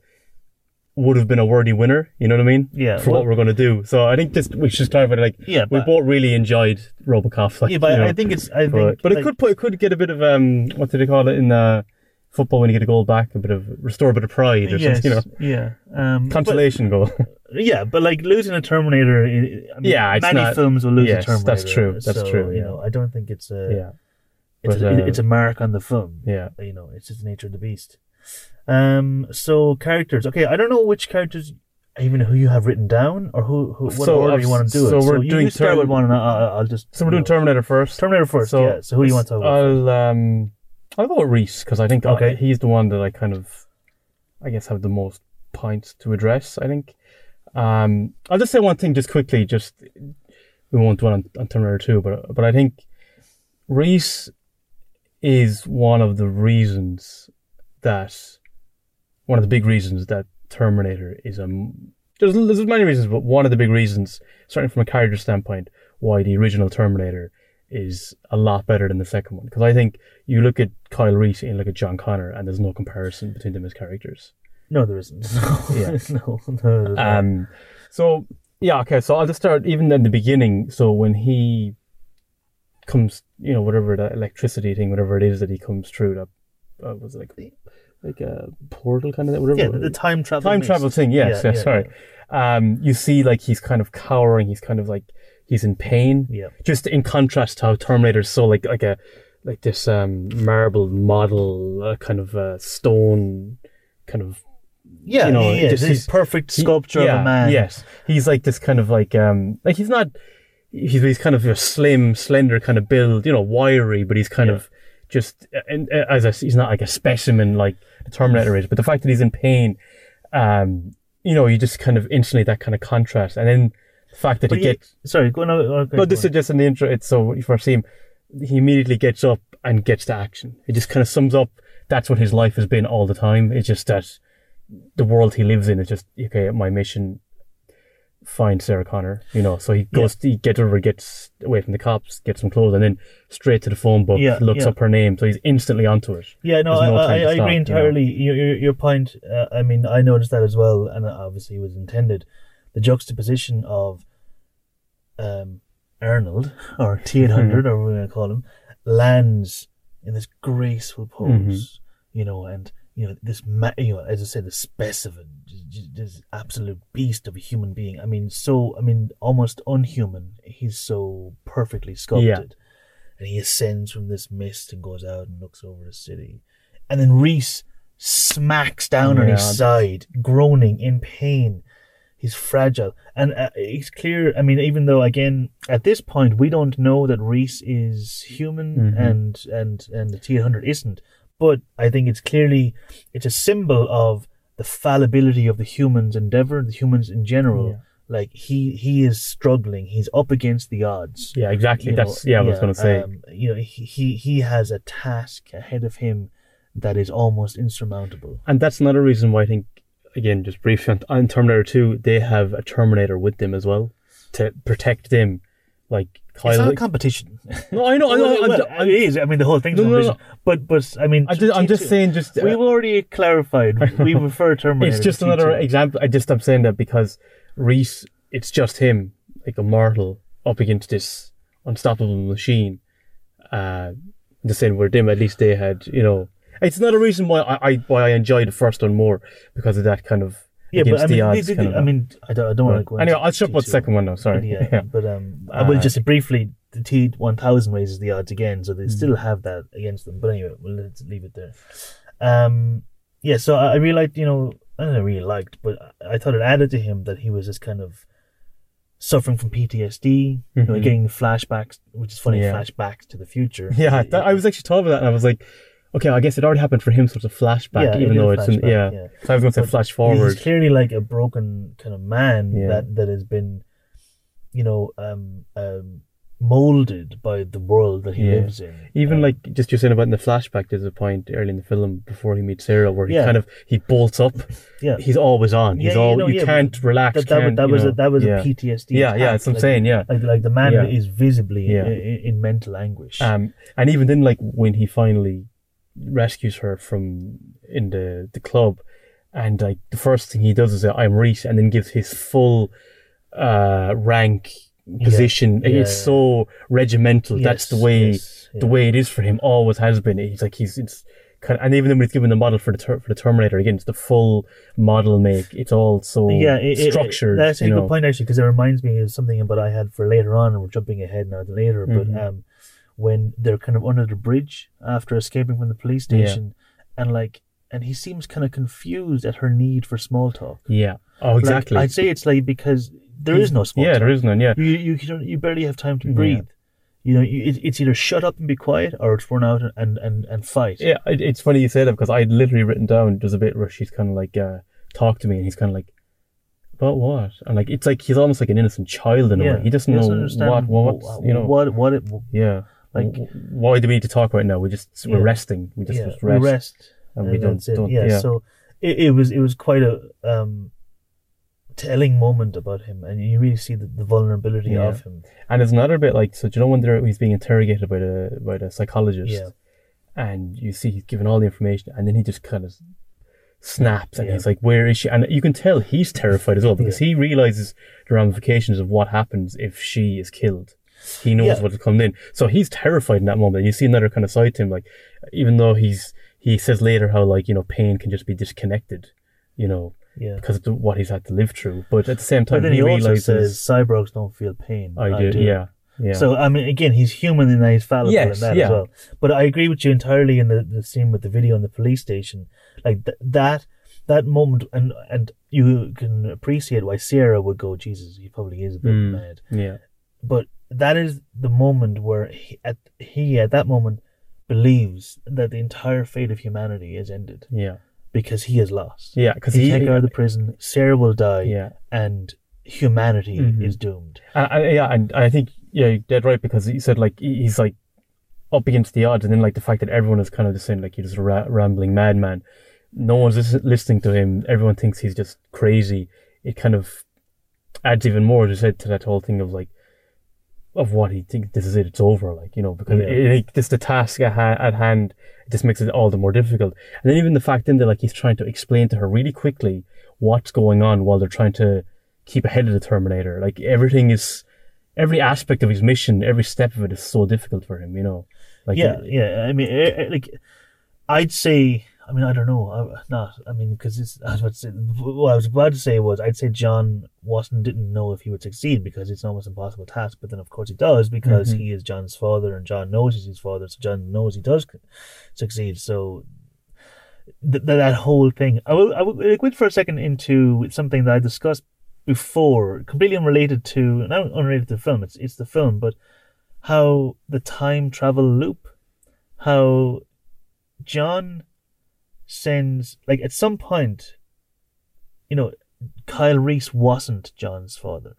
would have been a worthy winner. You know what I mean? Yeah, For well- what we're going to do. So I think just we should just clarify. Like, Yeah, we but- both really enjoyed RoboCop. Like, yeah, but you know, I think it's. I think, but it like- could put it could get a bit of um what do they call it in uh, football when you get a goal back? A bit of restore a bit of pride or Yes, something. You know, yeah. Um, but- consolation goal. Yeah, but like losing a Terminator, I mean, Yeah, it's many not- films will lose Yes, a Terminator. that's true, that's so, true, You yeah. know, I don't think it's a yeah, it's, But, a, uh, it's a mark on the film. yeah. You know, it's just the nature of the beast. Um, so characters. Okay, I don't know which characters, even who you have written down or who, who what So, order I've- you want to do it. so we're you, doing you start Term- with one, and I'll, I'll just. So we're doing know, Terminator first. Terminator first. yeah. So who do you want to talk about? I'll um, I'll go with Reese because I think uh, Okay. he's the one that I kind of, I guess, have the most points to address. I think. Um, I'll just say one thing just quickly. Just we won't dwell on, on Terminator Two, but but I think Reese is one of the reasons that one of the big reasons that Terminator is a there's, there's many reasons, but one of the big reasons, certainly from a character standpoint, why the original Terminator is a lot better than the second one. Because I think you look at Kyle Reese and you look at John Connor, and there's no comparison between them as characters. No, there isn't. Yeah. no, no. Um, so yeah, okay. So I'll just start even in the beginning. So when he comes, you know, whatever that electricity thing, whatever it is that he comes through, that uh, was like like a portal kind of thing, whatever. yeah, the, time travel. time mist. travel thing. Yes, Yeah, yes. yeah, sorry. Um, you see, like he's kind of cowering. He's kind of like he's in pain. Yeah. Just in contrast to how Terminator's so like like a like this um marble model, uh, kind of uh, stone, kind of Yeah, you know, he is. just- He's perfect he- sculpture of yeah, a man. Yes, he's like this kind of like um like he's not he's he's kind of a slim, slender kind of build, you know, wiry, but he's kind Yeah. of just and uh, as a, he's not like a specimen like the Terminator is, but the fact that he's in pain, um, you know, you just kind of instantly that kind of contrast, and then the fact that But he he, gets sorry, go on. Okay, no, go this on. is just in the intro. It's so you first see him, he immediately gets up and gets to action. It just kind of sums up that's what his life has been all the time. It's just that the world he lives in is just okay. My mission, find Sarah Connor. You know, so he goes, he gets over, gets away from the cops, gets some clothes, and then straight to the phone book, Yeah, looks yeah. up her name, so he's instantly onto it. Yeah, no, no I, I, I stop, agree you know. entirely. Your, your your point. Uh, I mean, I noticed that as well, and obviously it was intended. The juxtaposition of um, Arnold or T eight hundred, or we're going to call him, lands in this graceful pose, Mm-hmm. you know, and you know this ma- you know as I said, the specimen, this absolute beast of a human being. I mean, so I mean, almost unhuman. He's so perfectly sculpted, and he ascends from this mist and goes out and looks over the city, and then Reese smacks down on his side, groaning in pain. He's fragile, and uh, it's clear. I mean, even though again at this point we don't know that Reese is human Mhm. and and and the T hundred isn't, but I think it's clearly it's a symbol of the fallibility of the human's endeavor, the humans in general. Yeah. Like he he is struggling. He's up against the odds. Yeah, exactly. You know, That's yeah. I was going to say. um, you know, he, he has a task ahead of him that is almost insurmountable. And that's another reason why I think, again, just briefly on, on Terminator 2, they have a Terminator with them as well to protect them. Like, It's not a competition. no, I know, I know. Well, I'm, well, I'm, it is. I mean, the whole thing's No, a no, no. competition. But but I mean, I just, I'm just T2 saying, just uh, We've already clarified. We refer Terminator. it's just another T2. example. I just I'm saying that because Reese, it's just him, like a mortal, up against this unstoppable machine. Uh, just saying, where them at least they had, you know, it's another reason why I, I why I enjoy the first one more because of that kind of Yeah, but I mean, the odds. they- kind of I mean, I don't, I don't want to go. anyway, I'll shut about the second one though. Sorry. But yeah, but um, I will Uh, just briefly. The T one thousand raises the odds again, so they Hmm. still have that against them. But anyway, we'll let's leave it there. Um, yeah. So I, I really liked, you know, I don't know, really liked, but I, thought it added to him that he was just kind of suffering from PTSD, you know, Mhm. getting flashbacks, which is funny, Yeah. flashbacks to the future. Yeah, that, I was actually talking about that, and I was like, okay, I guess it already happened for him, sort of a flashback, Yeah, even though it's flashback, yeah. yeah. So I was going to say flash He's clearly like a broken kind of man Yeah. that that has been, you know, um, um, molded by the world that he Yeah. lives in. Even Um, like just you're saying about in the flashback, there's a point early in the film before he meets Sarah where he Yeah. kind of he bolts up. yeah, He's always on. He's Yeah, you know, you can't relax. that, that, can't, that was know, a, that was a PTSD. Yeah, yeah, that's what I'm like, saying. Yeah, Like, like the man is visibly in, in mental anguish. um, and even then, like when he finally rescues her from in the the club, and like the first thing he does is say, "I'm Reese," and then gives his full uh rank position. yeah, it's yeah. so regimental. That's the way yes, the way it is for him. Always has been. He's like he's it's kind of, and even when he's given the model for the ter- for the Terminator again, it's the full model make. It's all so yeah, it, it- structured. that's a you good point actually, because it reminds me of something about I had for later on, and we're jumping ahead now to later. Mhm. But um, when they're kind of under the bridge after escaping from the police station, and like, and he seems kind of confused at her need for small talk. Yeah. Oh, Like, exactly. I'd say it's like because there is no small yeah, talk. there is none. Yeah. You you you, barely have time to Yeah. breathe. You know, you, it, it's either shut up and be quiet, or it's run out and and and fight. Yeah, it, it's funny you say that because I'd literally written down there's a bit where she's kind of like, uh, talk to me, and he's kind of like, about what? And like, it's like he's almost like an innocent child in a way. He doesn't know understand what, what, you know. what what it, Yeah. Like- why do we need to talk right now? We just we're Yeah. resting. We just, yeah, just rest, we rest and we don't don't. yeah, Yeah. so it, it was it was quite a um telling moment about him and you really see the, the vulnerability Yeah. of him And there's another bit like so. Do you know when they're, he's being interrogated by the by the psychologist? Yeah. And you see he's given all the information, and then he just kind of snaps, and Yeah. he's like, "Where is she?" And you can tell he's terrified as well because he realizes the ramifications of what happens if she is killed. He knows Yeah. what's coming in, so he's terrified in that moment. And you see another kind of side to him, like even though he's he says later how like you know pain can just be disconnected, you know, yeah because of the, what he's had to live through. But at the same but time, then he, he, also realizes says cyborgs don't feel pain I, do, yeah, yeah. so I mean again he's human and he's fallible Yes, in that yeah. as well but I agree with you entirely in the, the scene with the video in the police station like th- that that moment and and you can appreciate why Sarah would go Jesus he probably is a bit Mm. mad yeah. but that is the moment where he at, he at that moment believes that the entire fate of humanity is ended Yeah, because he is lost. yeah, because He he, can't get out of the prison. Sarah will die, yeah, and humanity Mhm. is doomed. and, and- yeah, and I think yeah, you're dead right because he said like he's like up against the odds, and then like the fact that everyone is kind of just saying like he's a ra- rambling madman. No one's listening to him. Everyone thinks he's just crazy. It kind of adds even more, as I said, to that whole thing of like of what he thinks this is it, it's over, like you know, because Yeah. it, it, just the task at, ha- at hand it just makes it all the more difficult. And then even the fact in that like he's trying to explain to her really quickly what's going on while they're trying to keep ahead of the Terminator. Like everything is, every aspect of his mission, every step of it is so difficult for him, you know. Like yeah, yeah. I mean, eh, eh, like I'd say I mean, I don't know. I, not. I mean, because it's. I was about to say. What I was about to say was, I'd say John wasn't didn't know if he would succeed because it's an almost impossible task. But then, of course, he does because Mhm. he is John's father, and John knows he's his father, so John knows he does succeed. So th- th- that whole thing. I will. I will for a second into something that I discussed before, completely unrelated to, not unrelated to the film. It's it's the film, but how the time travel loop, how John sends like at some point, you know, Kyle Reese wasn't John's father.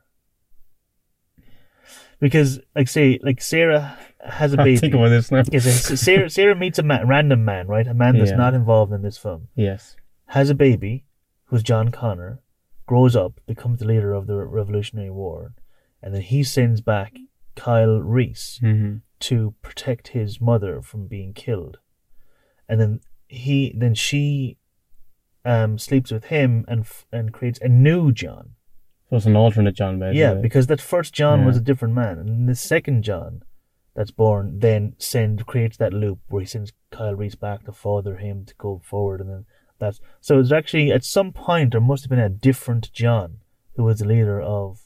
Because, like, say, like Sarah has a baby. think about this now. Yes, Sarah, Sarah meets a man, random man, right? A man that's Yeah. not involved in this film. Yes. Has a baby, who's John Connor, grows up, becomes the leader of the Revolutionary War, and then he sends back Kyle Reese Mm-hmm. to protect his mother from being killed. And then he, then she, um, sleeps with him and f- and creates a new John. So it's an alternate John basically. Yeah, because that first John was a different man, and the second John that's born then send creates that loop where he sends Kyle Reese back to father him to go forward, and then that's so it's actually at some point there must have been a different John who was the leader of.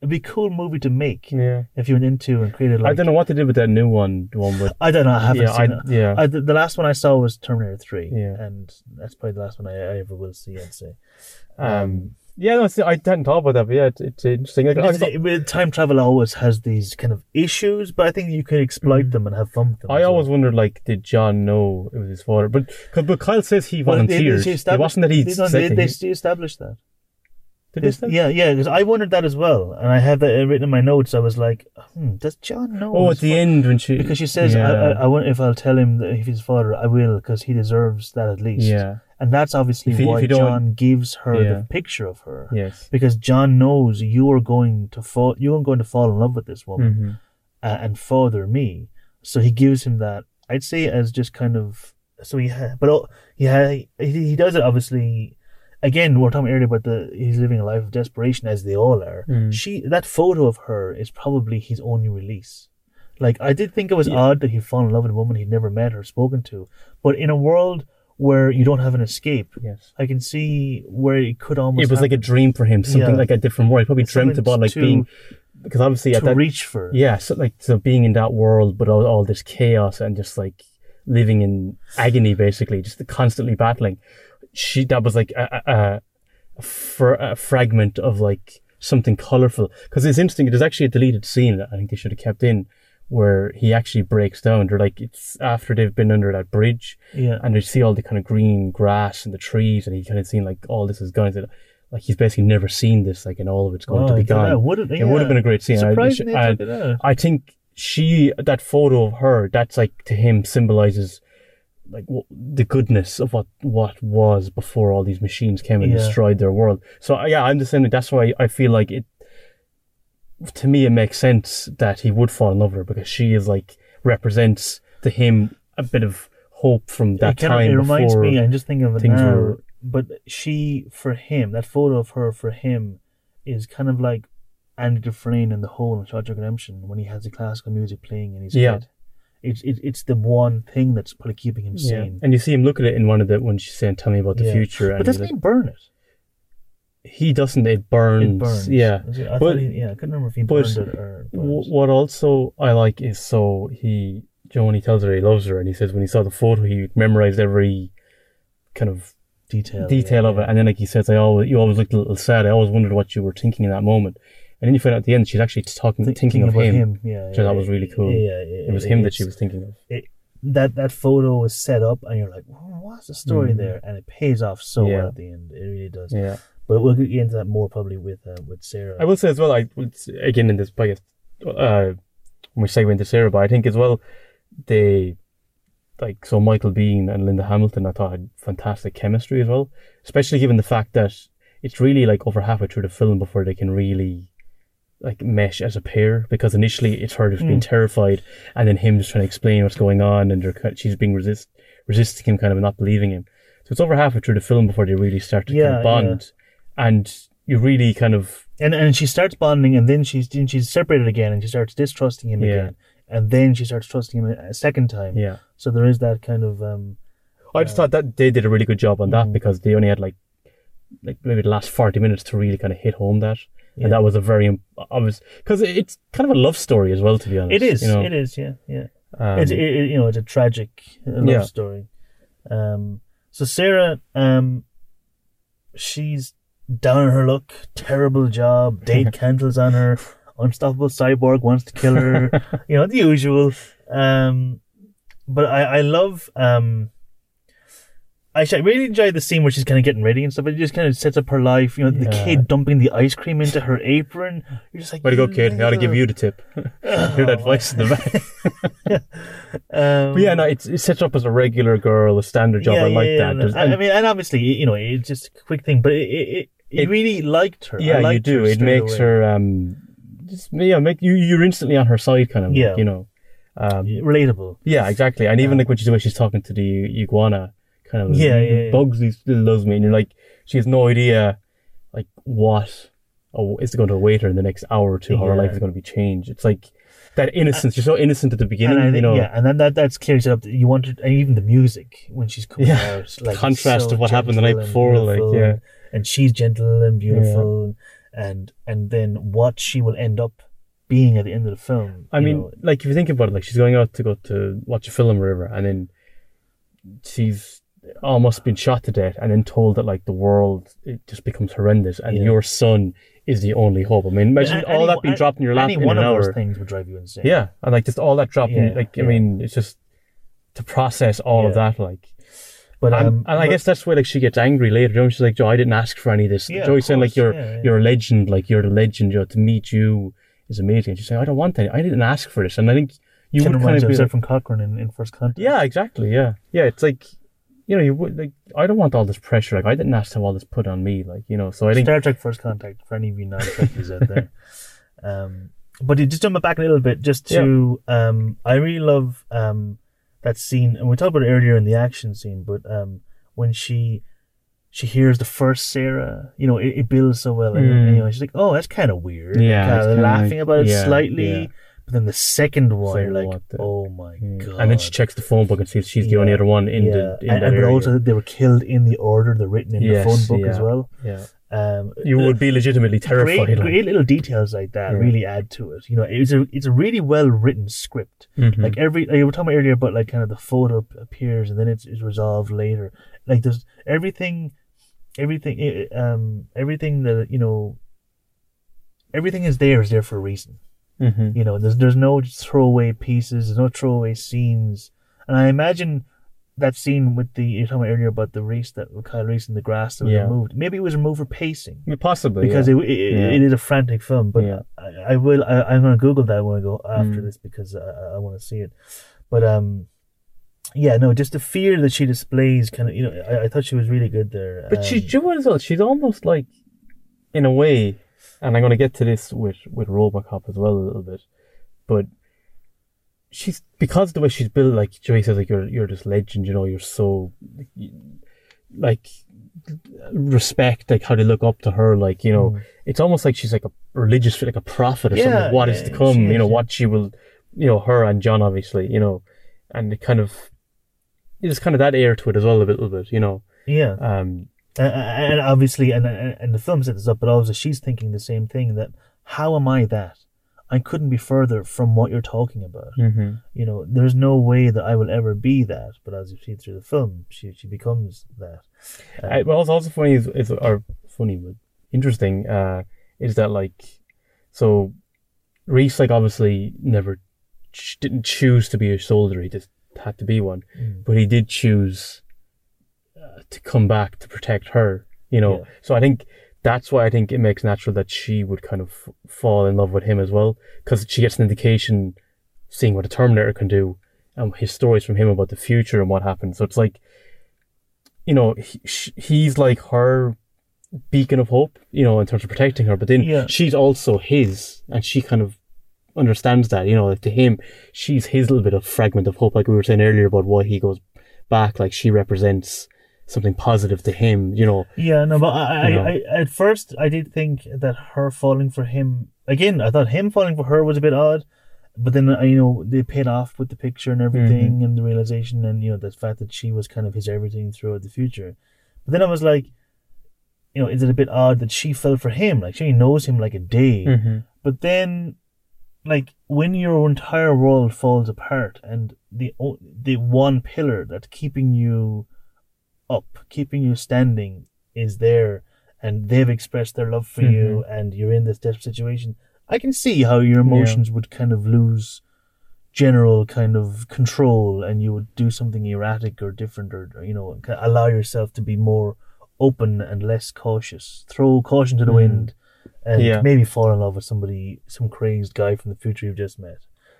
It'd be a cool movie to make yeah. if you went into and created like I don't know what they did with that new one. The one with I don't know. I haven't yeah, seen I, it. yeah. I, the, the last one I saw was Terminator Three, Yeah. and that's probably the last one I, I ever will see. I'd say. um. Yeah, no, I hadn't thought about that, but yeah, it's, it's interesting. Like, Because I, it- time travel always has these kind of issues, but I think you can exploit them and have fun with them. I always well. wondered, like, did John know it was his father? But but Kyle says he Well, they- they- volunteered. they it wasn't that he they, they, they established that. Did They- they yeah, yeah, because I wondered that as well, and I have that written in my notes. I was like, hmm, does John know? Oh, his at the fa- end when she because she says, yeah, I, I, I wonder if I'll tell him that if he's his father, I will, because he deserves that at least. yeah, and that's obviously if why John gives her Yeah. the picture of her. yes, because John knows you are going to fall, you are going to fall in love with this woman Mhm. uh, and father me. So he gives him that. I'd say as just kind of so he, ha- but oh, yeah, he, he does it obviously. Again, we were talking earlier about the he's living a life of desperation as they all are. Mm. She that photo of her is probably his only release. Like I did think it was Yeah. odd that he'd fallen in love with a woman he'd never met or spoken to, but in a world where you don't have an escape, yes. I can see where it could almost It was like a dream for him, something Yeah. like a different world. He probably It's dreamt about like to- being because obviously to that reach for. yeah, so like so being in that world, but all, all this chaos and just like living in agony, basically, just constantly battling. She that was like a, a, a, a, fr- a fragment of like something colorful because it's interesting. There's actually a deleted scene that I think they should have kept in where he actually breaks down. They're like it's after they've been under that bridge yeah. and they see all the kind of green grass and the trees, and he kind of seen like all this is gone. Like he's basically never seen this, like, and all of it's going to Oh, be I don't gone. It, It would have been a great scene. I- Surprising I- took it out. I think she that photo of her that's like to him symbolizes like w- the goodness of what what was before all these machines came and Yeah. destroyed their world. So uh, yeah, I'm the same. That's why I feel like it. To me, it makes sense that he would fall in love with her because she is like represents to him a bit of hope from that it time It reminds me. I'm just thinking of it things now. were- But she, for him, that photo of her for him, is kind of like Andy Dufresne in the Hole in Shawshank Redemption when he has the classical music playing in his Yeah. head. It's it, it's the one thing that's probably keeping him yeah. sane. And you see him look at it in one of the when she's saying, "Tell me about the Yeah. future," But doesn't he like, burn it? he doesn't. It burns. It burns. Yeah. I But- he, yeah, I couldn't remember if he burned it or. W- what also I like is so he Joe when he tells her he loves her and he says when he saw the photo he memorized every kind of detail. detail yeah, of it and then like he says I always you always looked a little sad I always wondered what you were thinking in that moment and then you find out at the end she's actually talking Think- thinking of about him, Yeah, which yeah, was really cool. Yeah, yeah, it was him that she was thinking of that that photo was set up, and you're like, "Oh, "What's the story Mhm. there?" And it pays off so well at the end. It really does. yeah But we'll get into that more probably with uh, with Sarah. I will say as well I again in this bias uh when we segue into Sarah but I think as well they like so Michael Biehn and Linda Hamilton I thought had fantastic chemistry as well especially given the fact that it's really like over halfway through the film before they can really like mesh as a pair because initially it's her just being Mm. terrified and then him just trying to explain what's going on and she's being resist resisting him kind of not believing him so it's over halfway through the film before they really start to kind of bond and you really kind of and and she starts bonding, and then she's then she's separated again, and she starts distrusting him Yeah. again, and then she starts trusting him a second time. yeah So there is that kind of um, I just thought that they did a really good job on that Mm. because they only had like, like maybe the last forty minutes to really kind of hit home that, Yeah. and that was a very obvious because it's kind of a love story as well. To be honest, It is. You know? It is. Yeah. Yeah. Um, it's it, it- you know it's a tragic uh, love Yeah. story. Um, so Sarah, um, she's down on her luck. Terrible job. Date cancels on her. Unstoppable cyborg wants to kill her. you know the usual. Um, but I I love um. Actually, I really enjoyed the scene where she's kind of getting ready and stuff. It just kind of sets up her life. You know, the Yeah. kid dumping the ice cream into her apron. You're just like, Way to go, kid! I ought to give you the tip. Hear that voice in the back. Um, But yeah, no, it's, it's set up as a regular girl, a standard job. I like that. no. There's- I, I mean, and obviously, you know, it's just a quick thing, but it, it, it It- really liked her. I yeah, you liked do. her It straight makes away. her um, just yeah, make you you're instantly on her side, kind of. Yeah. Like, you know. Um, relatable. yeah, exactly. And even like when she's the way she's talking to the iguana, kind of Yeah, it yeah, yeah. bugs these still loves me, and you're like, she has no idea, like what oh, is going to await her in the next hour or two. How her life is going to be changed. It's like that innocence. You're so innocent at the beginning, you know. yeah, and then that that's clear set up. that You wanted, and even the music when she's coming Yeah. out, like Contrast so to what happened the night before, like, yeah. and she's gentle and beautiful, and and then what she will end up being at the end of the film. I mean, know, like if you think about it, like she's going out to go to watch a film or whatever, and then she's almost been shot to death, and then told that like the world it just becomes horrendous, and Yeah. your son is the only hope. I mean, imagine all that being dropped in your lap Any in one an of hour. those things would drive you insane. Yeah, and like just all that dropping, Yeah, like I mean, it's just to process all of that, like. but um, and I guess that's where like she gets angry later. You know, she's like, "Joe, I didn't ask for any of this." Yeah, Joey's of saying like, "You're Yeah, yeah. you're a legend. Like you're the legend. Joe, to meet you is amazing." And she's saying, "I don't want any. I didn't ask for this." And I think you kind would kind of be of like, from Cochrane in, in First Contact. yeah, exactly. Yeah, yeah. It's like, you know, you would like. I don't want all this pressure. Like I didn't ask to have all this put on me. Like you know. So I think Star Trek First Contact for any of you non-Trekkies out there. Um, but just jump back a little bit, just to um, I really love um that scene, and we talked about it earlier in the action scene, but um when she she hears the first Sarah, you know, it, it builds so well, and, Mm. know, she's like, oh, that's kind of weird, Yeah, kind of laughing like- about it yeah, slightly. yeah. But then the second one, Say you're like, what the- oh my Mm. god! and then she checks the phone book and sees she's the only Yeah, other one in yeah. the in and, that and but area. also they were killed in the order they're written in Yes, the phone book yeah. as well. yeah, Um, you would be legitimately terrified. great, like. great little details like that Yeah. really add to it. You know, it's a it's a really well written script. Mhm. Like every like you were talking about earlier, but like kind of the photo appears and then it's, it's resolved later. Like there's everything, everything, eh, um, everything that you know, everything is there is there for a reason. Mhm. You know, there's there's no throwaway pieces, there's no throwaway scenes, and I imagine that scene with the you were talking about earlier about the race that Kyle Reese in the grass that was Yeah. removed. Maybe it was removed for pacing Yeah, possibly because yeah. it, it, it is a frantic film. But. I, I will. I, I'm going to Google that when I go after Mm. this because I, I want to see it. But um, yeah, no, just the fear that she displays, kind of. You know, I, I thought she was really good there. But um, she's do you know what as well? She's almost like, in a way, and I'm going to get to this with with RoboCop as well a little bit, but she's because the way she's built, like Joey says, like you're you're this legend, you know, you're so like respect, like how they look up to her, like you know, Mm. it's almost like she's like a religious, like a prophet or Yeah, something. What is yeah, to come, she you know, is, what she will, you know, her and John obviously, you know, and it kind of. There's kind of that air to it as well, a little bit, you know. yeah, Um, and, obviously, and and the film sets this up, but also she's thinking the same thing that how am I that? I couldn't be further from what you're talking about. mhm. You know, there's no way that I will ever be that. But as you see through the film, she she becomes that. Um, I, well, it's also funny is, is or funny but interesting uh, is that like so Reese like obviously never ch- didn't choose to be a soldier. He just had to be one, Mm. but he did choose to come back to protect her. You know, Yeah. so I think that's why I think it makes natural that she would kind of f- fall in love with him as well because she gets an indication seeing what a Terminator can do and his stories from him about the future and what happened. So it's like you know, he, sh- he's like her beacon of hope, you know, in terms of protecting her. But then Yeah. she's also his, and she kind of understands that, you know, like to him, she's his little bit of fragment of hope, like we were saying earlier about why he goes back. Like she represents something positive to him, you know. Yeah, no, but I, You know. I, I, at first I did think that her falling for him again. I thought him falling for her was a bit odd, but then uh, you know they paid off with the picture and everything and the realization and you know the fact that she was kind of his everything throughout the future but then i was like you know is it a bit odd that she fell for him like she only knows him like a day Mm-hmm. but then like when your entire world falls apart and the the one pillar that's keeping you up keeping you standing is there and they've expressed their love for you and you're in this desperate situation. I can see how your emotions would kind of lose general kind of control and you would do something erratic or different or, or, you know allow yourself to be more open and less cautious. Throw caution to the wind and Yeah. maybe fall in love with somebody some crazed guy from the future you've just met.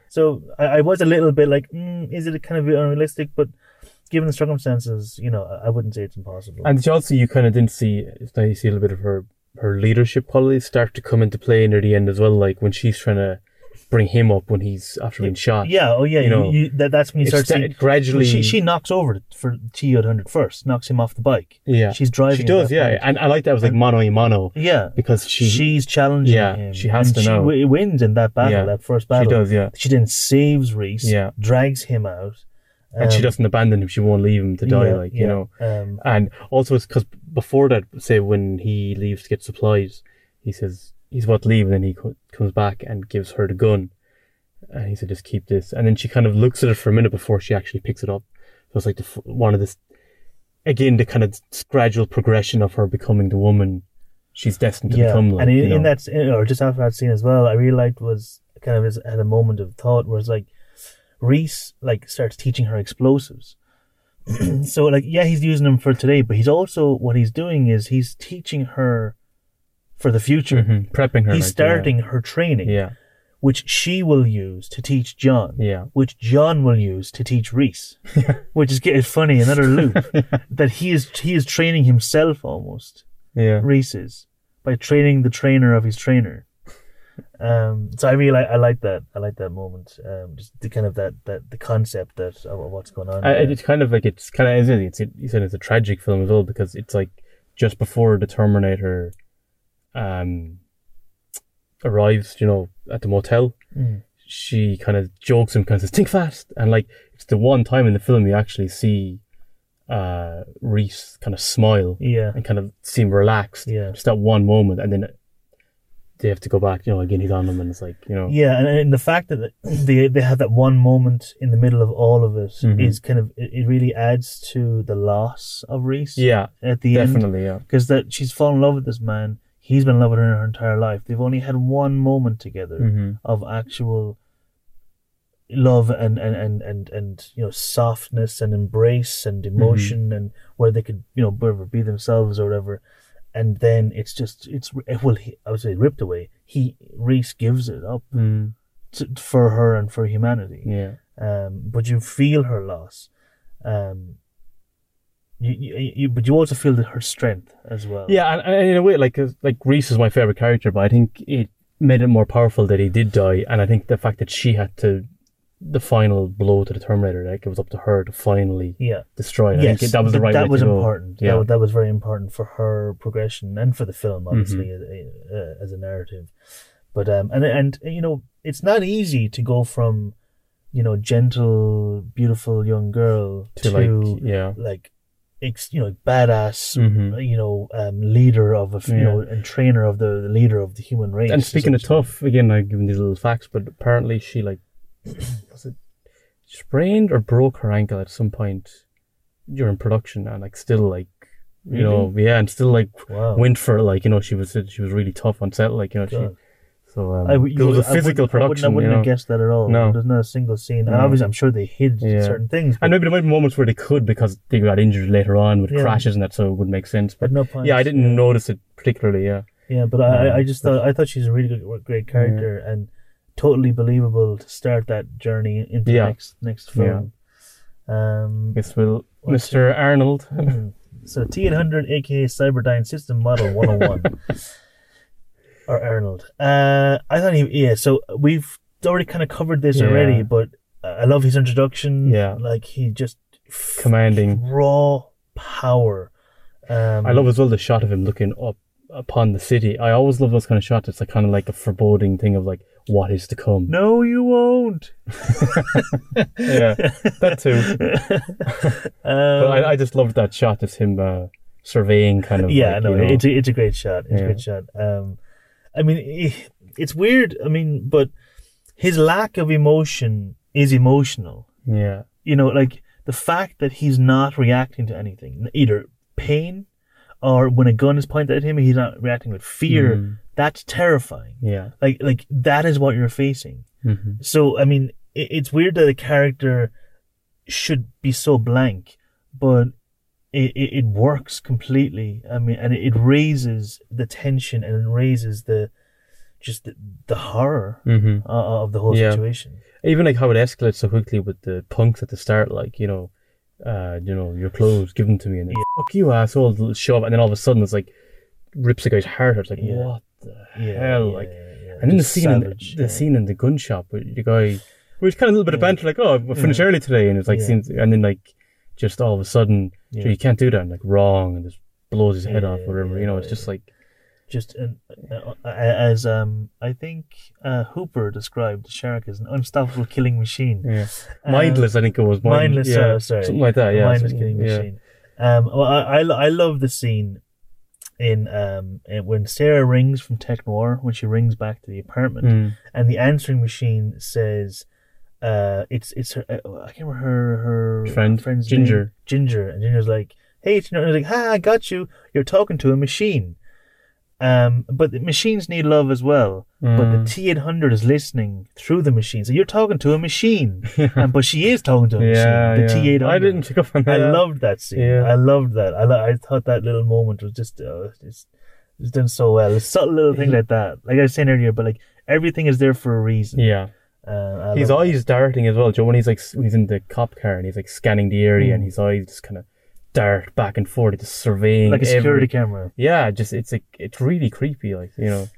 So i, I was a little bit like mm, is it kind of unrealistic? But given the circumstances you know i, wouldn't say it's impossible And also, you kind of didn't see, now you see a little bit of her, her leadership qualities start to come into play near the end as well. Like when she's trying to bring him up when he's after being shot. yeah oh yeah You you know, you, that, that's when you start seeing gradually. she, she knocks over for T 100 first knocks him off the bike yeah. she's driving She does, yeah. point. And I like that. It was like mano a mono yeah because she, she's challenging Yeah, him. she has to she know. w- wins in that battle, Yeah, that first battle. she does, yeah. She then saves Reese, Yeah. drags him out, And she um, doesn't abandon him. She won't leave him to die, yeah, like, you yeah, know. Um, And also, it's because before that, say when he leaves to get supplies, he says he's about to leave, and then he co- comes back and gives her the gun, and he said, "Just keep this." And then she kind of looks at it for a minute before she actually picks it up. So it's like the, one of this, again, the kind of gradual progression of her becoming the woman she's destined to yeah, become. Like, and in, you know. in that, or just after that scene as well, I really liked was kind of is- had a moment of thought where it's like Reese like starts teaching her explosives. so like yeah, he's using them for today, but he's also what he's doing is he's teaching her for the future. Mhm, prepping her. He's like, yeah. starting her training. Yeah, which she will use to teach John, yeah, which John will use to teach Reese, which is getting funny another loop that he is he is training himself almost yeah. Reese is by training the trainer of his trainer. Um, so I really like I like that I like that moment. Um, just the kind of that that the concept that of what's going on. I, it's kind of like it's kind of? It's it, you said it's a tragic film as well because it's like just before the Terminator, um, arrives, you know, at the motel. Mm. She kind of jokes him, kind of says, "Think fast," and like it's the one time in the film you actually see, uh, Reese kind of smile yeah, and kind of seem relaxed. Yeah. just that one moment, and then they have to go back. You know, again he's on them, and it's like you know, yeah, and, and the fact that they they have that one moment in the middle of all of it is Mhm. kind of it, it really adds to the loss of Reese. yeah, at the end. definitely, yeah, because that she's fallen in love with this man. He's been in love with her her entire life. They've only had one moment together hmm of actual love and, and, and, and, and you know softness and embrace and emotion and where they could you know be themselves or whatever. And then it's just it's well he, I would say ripped away. He Reese gives it up mm, to, for her and for humanity yeah. um, but you feel her loss. Um, you, you, you, but you also feel that her strength as well. Yeah, and, and in a way, like 'cause, like Reese is my favorite character, but I think it made it more powerful that he did die, and I think the fact that she had to the final blow to the Terminator, like it was up to her to finally yeah, destroy it. Yes, that was the right That was to go. important. Yeah, That, that was very important for her progression and for the film, obviously, Mm-hmm. uh, uh, as a narrative. But um, and and you know, it's not easy to go from, you know, gentle, beautiful young girl to, to, like yeah, like, ex, you know, badass, Mhm. you know, um, leader of a, you Yeah. know, and trainer of the, the leader of the human race. and speaking of tough, again, I'm giving these little facts, but apparently she like was it sprained or broke her ankle at some point during production, and like still like you know yeah, and still like Wow. went for like you know she was she was really tough on set, like you know she. So um, I, w- it was a I wouldn't- physical I wouldn't, production. I wouldn't you have know? guessed that at all. No. There's not a single scene. And No. obviously, I'm sure they hid Yeah. certain things. And maybe there might be moments where they could because they got injured later on with Yeah. crashes and that, so it would make sense. But no point. yeah, I didn't notice it particularly. Yeah, Yeah, but I, Um, I just thought I thought she's a really good, great character and totally believable to start that journey into Yeah. the next next film. Um, I guess we'll What's Mr. Arnold. hmm. so T800, aka Cyberdyne System Model 101, or Arnold. Uh, I thought he yeah. So we've already kind of covered this Yeah. already, but I love his introduction. Yeah. like he just Commanding. raw power. Um, I love as well the shot of him looking up upon the city. I always love those kind of shots. It's like kind of like a foreboding thing of like what is to come. No, you won't. Yeah, that too. Um, But I, I just loved that shot of him uh, surveying kind of. yeah, like, no, you know, it's a, it's a great shot. It's Yeah. a great shot. Um, I mean, i- it's weird. I mean, but his lack of emotion is emotional. yeah, You know, like the fact that he's not reacting to anything, either pain or when a gun is pointed at him, he's not reacting with fear. Mm. That's terrifying. yeah. Like, like that is what you're facing. hmm So, I mean, it, it's weird that a character should be so blank, but it, it, it works completely. I mean, and it, it raises the tension and it raises the just the, the horror hmm uh, of the whole Yeah. situation. Even like how it escalates so quickly with the punks at the start, like you know, uh, you know, your clothes, give them to me, and then fuck you, asshole, little shove, and then all of a sudden it's like rips the guy's heart out. It's like Yeah. what the Yeah, hell, yeah, like. yeah, yeah. And then the scene, in the, yeah. the scene in the gun shop with the guy, where it's kind of a little bit of Yeah. banter, like, "Oh, we finished Yeah. early today," and it's like, Yeah. scenes, and then like, just all of a sudden, Yeah. You can't do that, and like wrong, and just blows his head Yeah, off, whatever. you know, it's yeah, just like, just an, uh, uh, as um I think uh, Hooper described the shark as an unstoppable killing machine. yeah, Um, mindless. I think it was mind- mindless. yeah, uh, sorry, something like that. Yeah, mindless killing yeah. machine. Um, well, I, I I love the scene in um when Sarah rings from Tech Noir when she rings back to the apartment Mm. and the answering machine says. Uh, it's it's her. Uh, I can't remember her her Friend, friend's Ginger. name. Ginger, and Ginger's like, "Hey, it's, you know," like, "Ha, I got you. You're talking to a machine." Um, but the machines need love as well. But the Mm. T eight hundred is listening through the machine, so you're talking to a machine, and but she is talking to a yeah, machine. The yeah. T eight hundred. I didn't pick up on that. I loved that scene. Yeah. I loved that. I lo- I thought that little moment was just uh, it's it's done so well. It's subtle little thing like that. Like I was saying earlier, but like everything is there for a reason. Yeah, Uh, his eyes darting as well, Joe. When he's like when he's in the cop car and he's like scanning the area, Mm. and his eyes just kind of dart back and forth, just surveying like a every- security camera. Yeah, just it's like it's really creepy, like you know.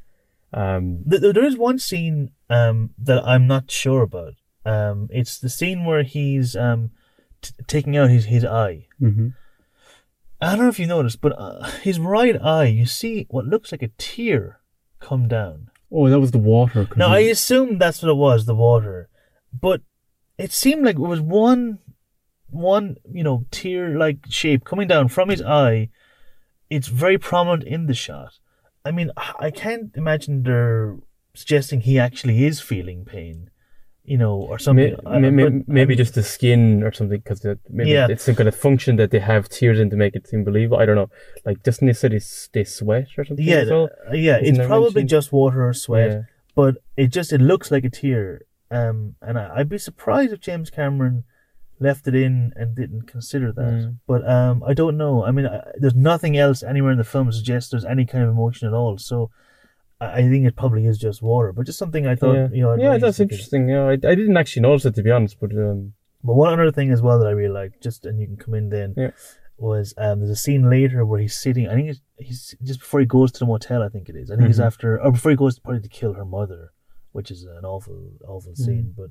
Um, Th- th- There is one scene um, that I'm not sure about. Um, it's the scene where he's um, t- taking out his, his eye. mhm. I don't know if you noticed, but uh, his right eye, you see what looks like a tear come down. Oh, that was the water. Now, I he- assume that's what it was, the water. But it seemed like it was one, one, you know, tear-like shape coming down from his eye. It's very prominent in the shot. I mean, I can't imagine they're suggesting he actually is feeling pain, you know, or something. May- I- may- may- but, maybe um, just the skin or something because maybe Yeah. it's some kind of function that they have tears in to make it seem believable. I don't know. Like, doesn't they say they, they sweat or something? Yeah, well? uh, yeah. Isn't It's probably mention? just water or sweat. Yeah. but it just it looks like a tear. Um, and I, I'd be surprised if James Cameron left it in and didn't consider that. Mm. But um, I don't know. I mean, I, there's nothing else anywhere in the film suggests there's any kind of emotion at all. So I, I think it probably is just water. But just something I thought yeah, you know. I'd yeah, that's interesting. Yeah, I, I didn't actually notice it to be honest, but um, But one other thing as well that I really liked, just and you can come in then, Yeah. was um, there's a scene later where he's sitting. I think it's, he's just before he goes to the motel. I think it is. I think it's Mhm. after or before he goes to, probably to kill her mother, which is an awful, awful Mm. scene. But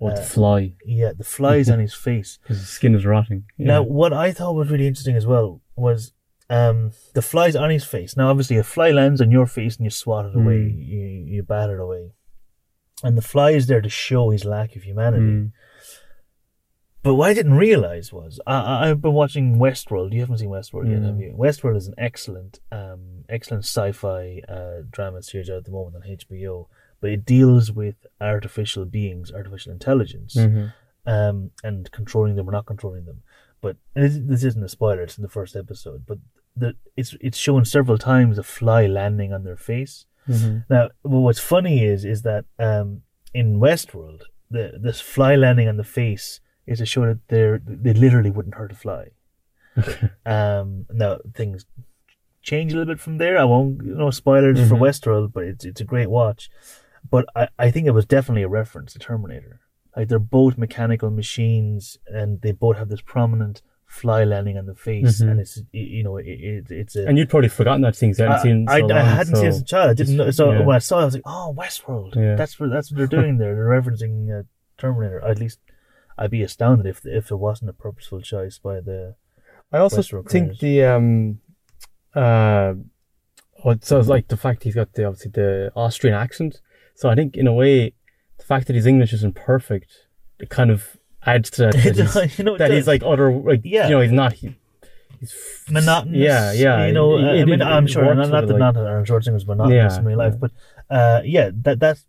Uh, the fly yeah, the flies on his face. because his skin is rotting. Yeah. Now, what I thought was really interesting as well was um, the flies on his face. Now, obviously, a fly lands on your face and you swat it away, Mm. you, you bat it away. And the fly is there to show his lack of humanity. Mm. But what I didn't realize was I, I've been watching Westworld. You haven't seen Westworld yet, No. have you? Westworld is an excellent, um, excellent sci-fi uh, drama series out at the moment on HBO. But it deals with artificial beings, artificial intelligence, Mhm. um, and controlling them or not controlling them. But this, this isn't a spoiler; it's in the first episode. But the, it's it's shown several times a fly landing on their face. Mhm. Now, what's funny is is that um, in Westworld, the this fly landing on the face is to show that they're they literally wouldn't hurt a fly. um, now things change a little bit from there. I won't no spoilers for Mhm. Westworld, but it's it's a great watch. But I, I think it was definitely a reference to Terminator. Like they're both mechanical machines, and they both have this prominent fly landing on the face, Mhm. and it's you know it, it, it's a And you'd probably forgotten that thing. 'cause you hadn't I, seen I, so I long, hadn't seen it as a child. I didn't know. So yeah. when I saw it, I was like, "Oh, Westworld. Yeah. That's what that's what they're doing there. They're referencing uh, Terminator. At least I'd be astounded if if it wasn't a purposeful choice by the. I also Westworld think creators. the um uh oh, so it's like the fact he's got the obviously the Austrian accent So I think in a way, the fact that his English isn't perfect, it kind of adds to that. that he's, you know, that he's like other, like Yeah. you know, he's not. He, he's monotonous. Yeah, yeah. You know, It- I mean, it I'm sure not, not it, that like- not that Aaron Schwarzenegger was monotonous Yeah, in real life, yeah. but uh, yeah, that that's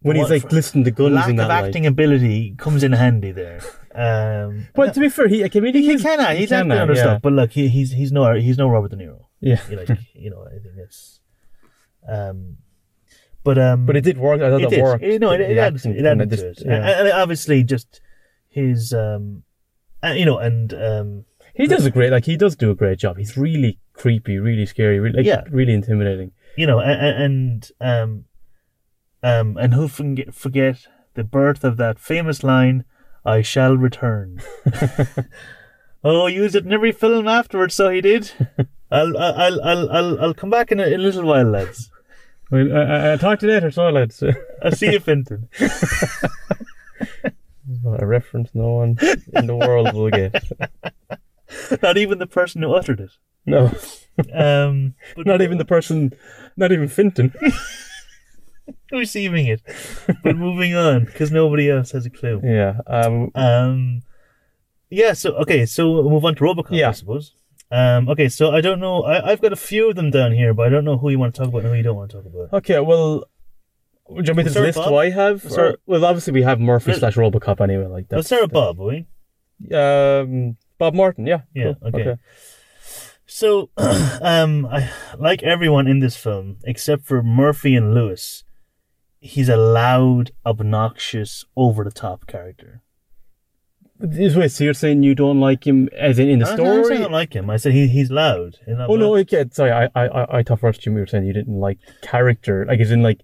when he's like listening to guns lack of that. like- acting ability comes in handy there. Um, But to be fair, he, I mean, he, he's, can he's can acting act, other yeah. stuff, but look, he, he's he's no he's no Robert De Niro. Yeah, You like you know, I think it's. Um, but um, but it did work. I thought it did. worked. It, no, it, it added, it added to it. just- yeah. And, and obviously, just his, um, and, you know, and um, He does a great, like he does do a great job. He's really creepy, really scary, really, like, Yeah. really intimidating. you know, and, and um, um, and who forget, forget the birth of that famous line, "I shall return." oh, used it in every film afterwards, so he did. I'll, I'll, I'll, I'll, I'll come back in a, in a little while, lads. Well, I, I, I talked to you later, so lads. I'll see you, Finton. a reference no one in the world will get. Not even the person who uttered it. No, Um, but not even the person, not even Finton. receiving it. But moving on, because nobody else has a clue. Yeah. Um. Um, yeah. So okay, so we'll move on to Robocop, Yeah. I suppose. Um, okay, so I don't know. I, I've got a few of them down here, but I don't know who you want to talk about and who you don't want to talk about. Okay. Well, do you want me to list who I have? We'll Or- well, obviously we have Murphy Let- slash RoboCop anyway. Like that. Let's start with Bob, will we? Um. Bob Morton. Yeah. Yeah, cool, okay. So, um, I, like everyone in this film, except for Murphy and Lewis, he's a loud, obnoxious, over the top character. This way, so you're saying you don't like him as in in the uh, I don't- I don't like him. I said he, he's loud. Oh no, okay. Sorry, I, I, I- I thought first Jimmy you were saying you didn't like character, like as in like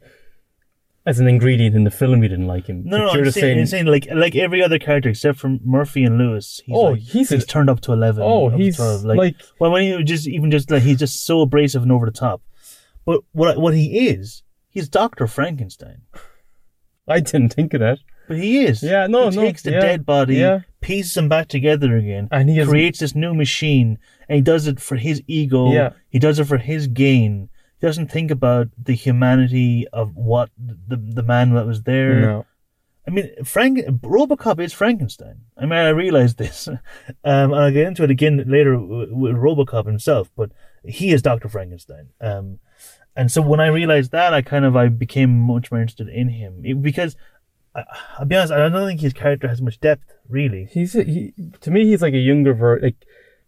as an ingredient in the film, you didn't like him. No, But no, you're I'm just saying, I'm saying like like every other character except for Murphy and Lewis. He's Oh, like, he's a- he's turned up to eleven. Oh, up to he's 12. like- well, when he just even just like he's just so abrasive and over the top. But what what he is, he's Doctor Frankenstein. I didn't think of that. But he is. Yeah, no, he no, takes the yeah, dead body, yeah. pieces them back together again, And he creates this new machine, and he does it for his ego. Yeah. He does it for his gain. He doesn't think about the humanity of what the the man that was there. No. I mean, Frank RoboCop is Frankenstein. I mean, I realize this, um, and I'll get into it again later with with RoboCop himself. But he is Doctor Frankenstein. Um, and so when I realized that, I kind of I became much more interested in him It- because I, I'll be honest, I don't think his character has much depth, really. He's a, he to me he's like a younger ver like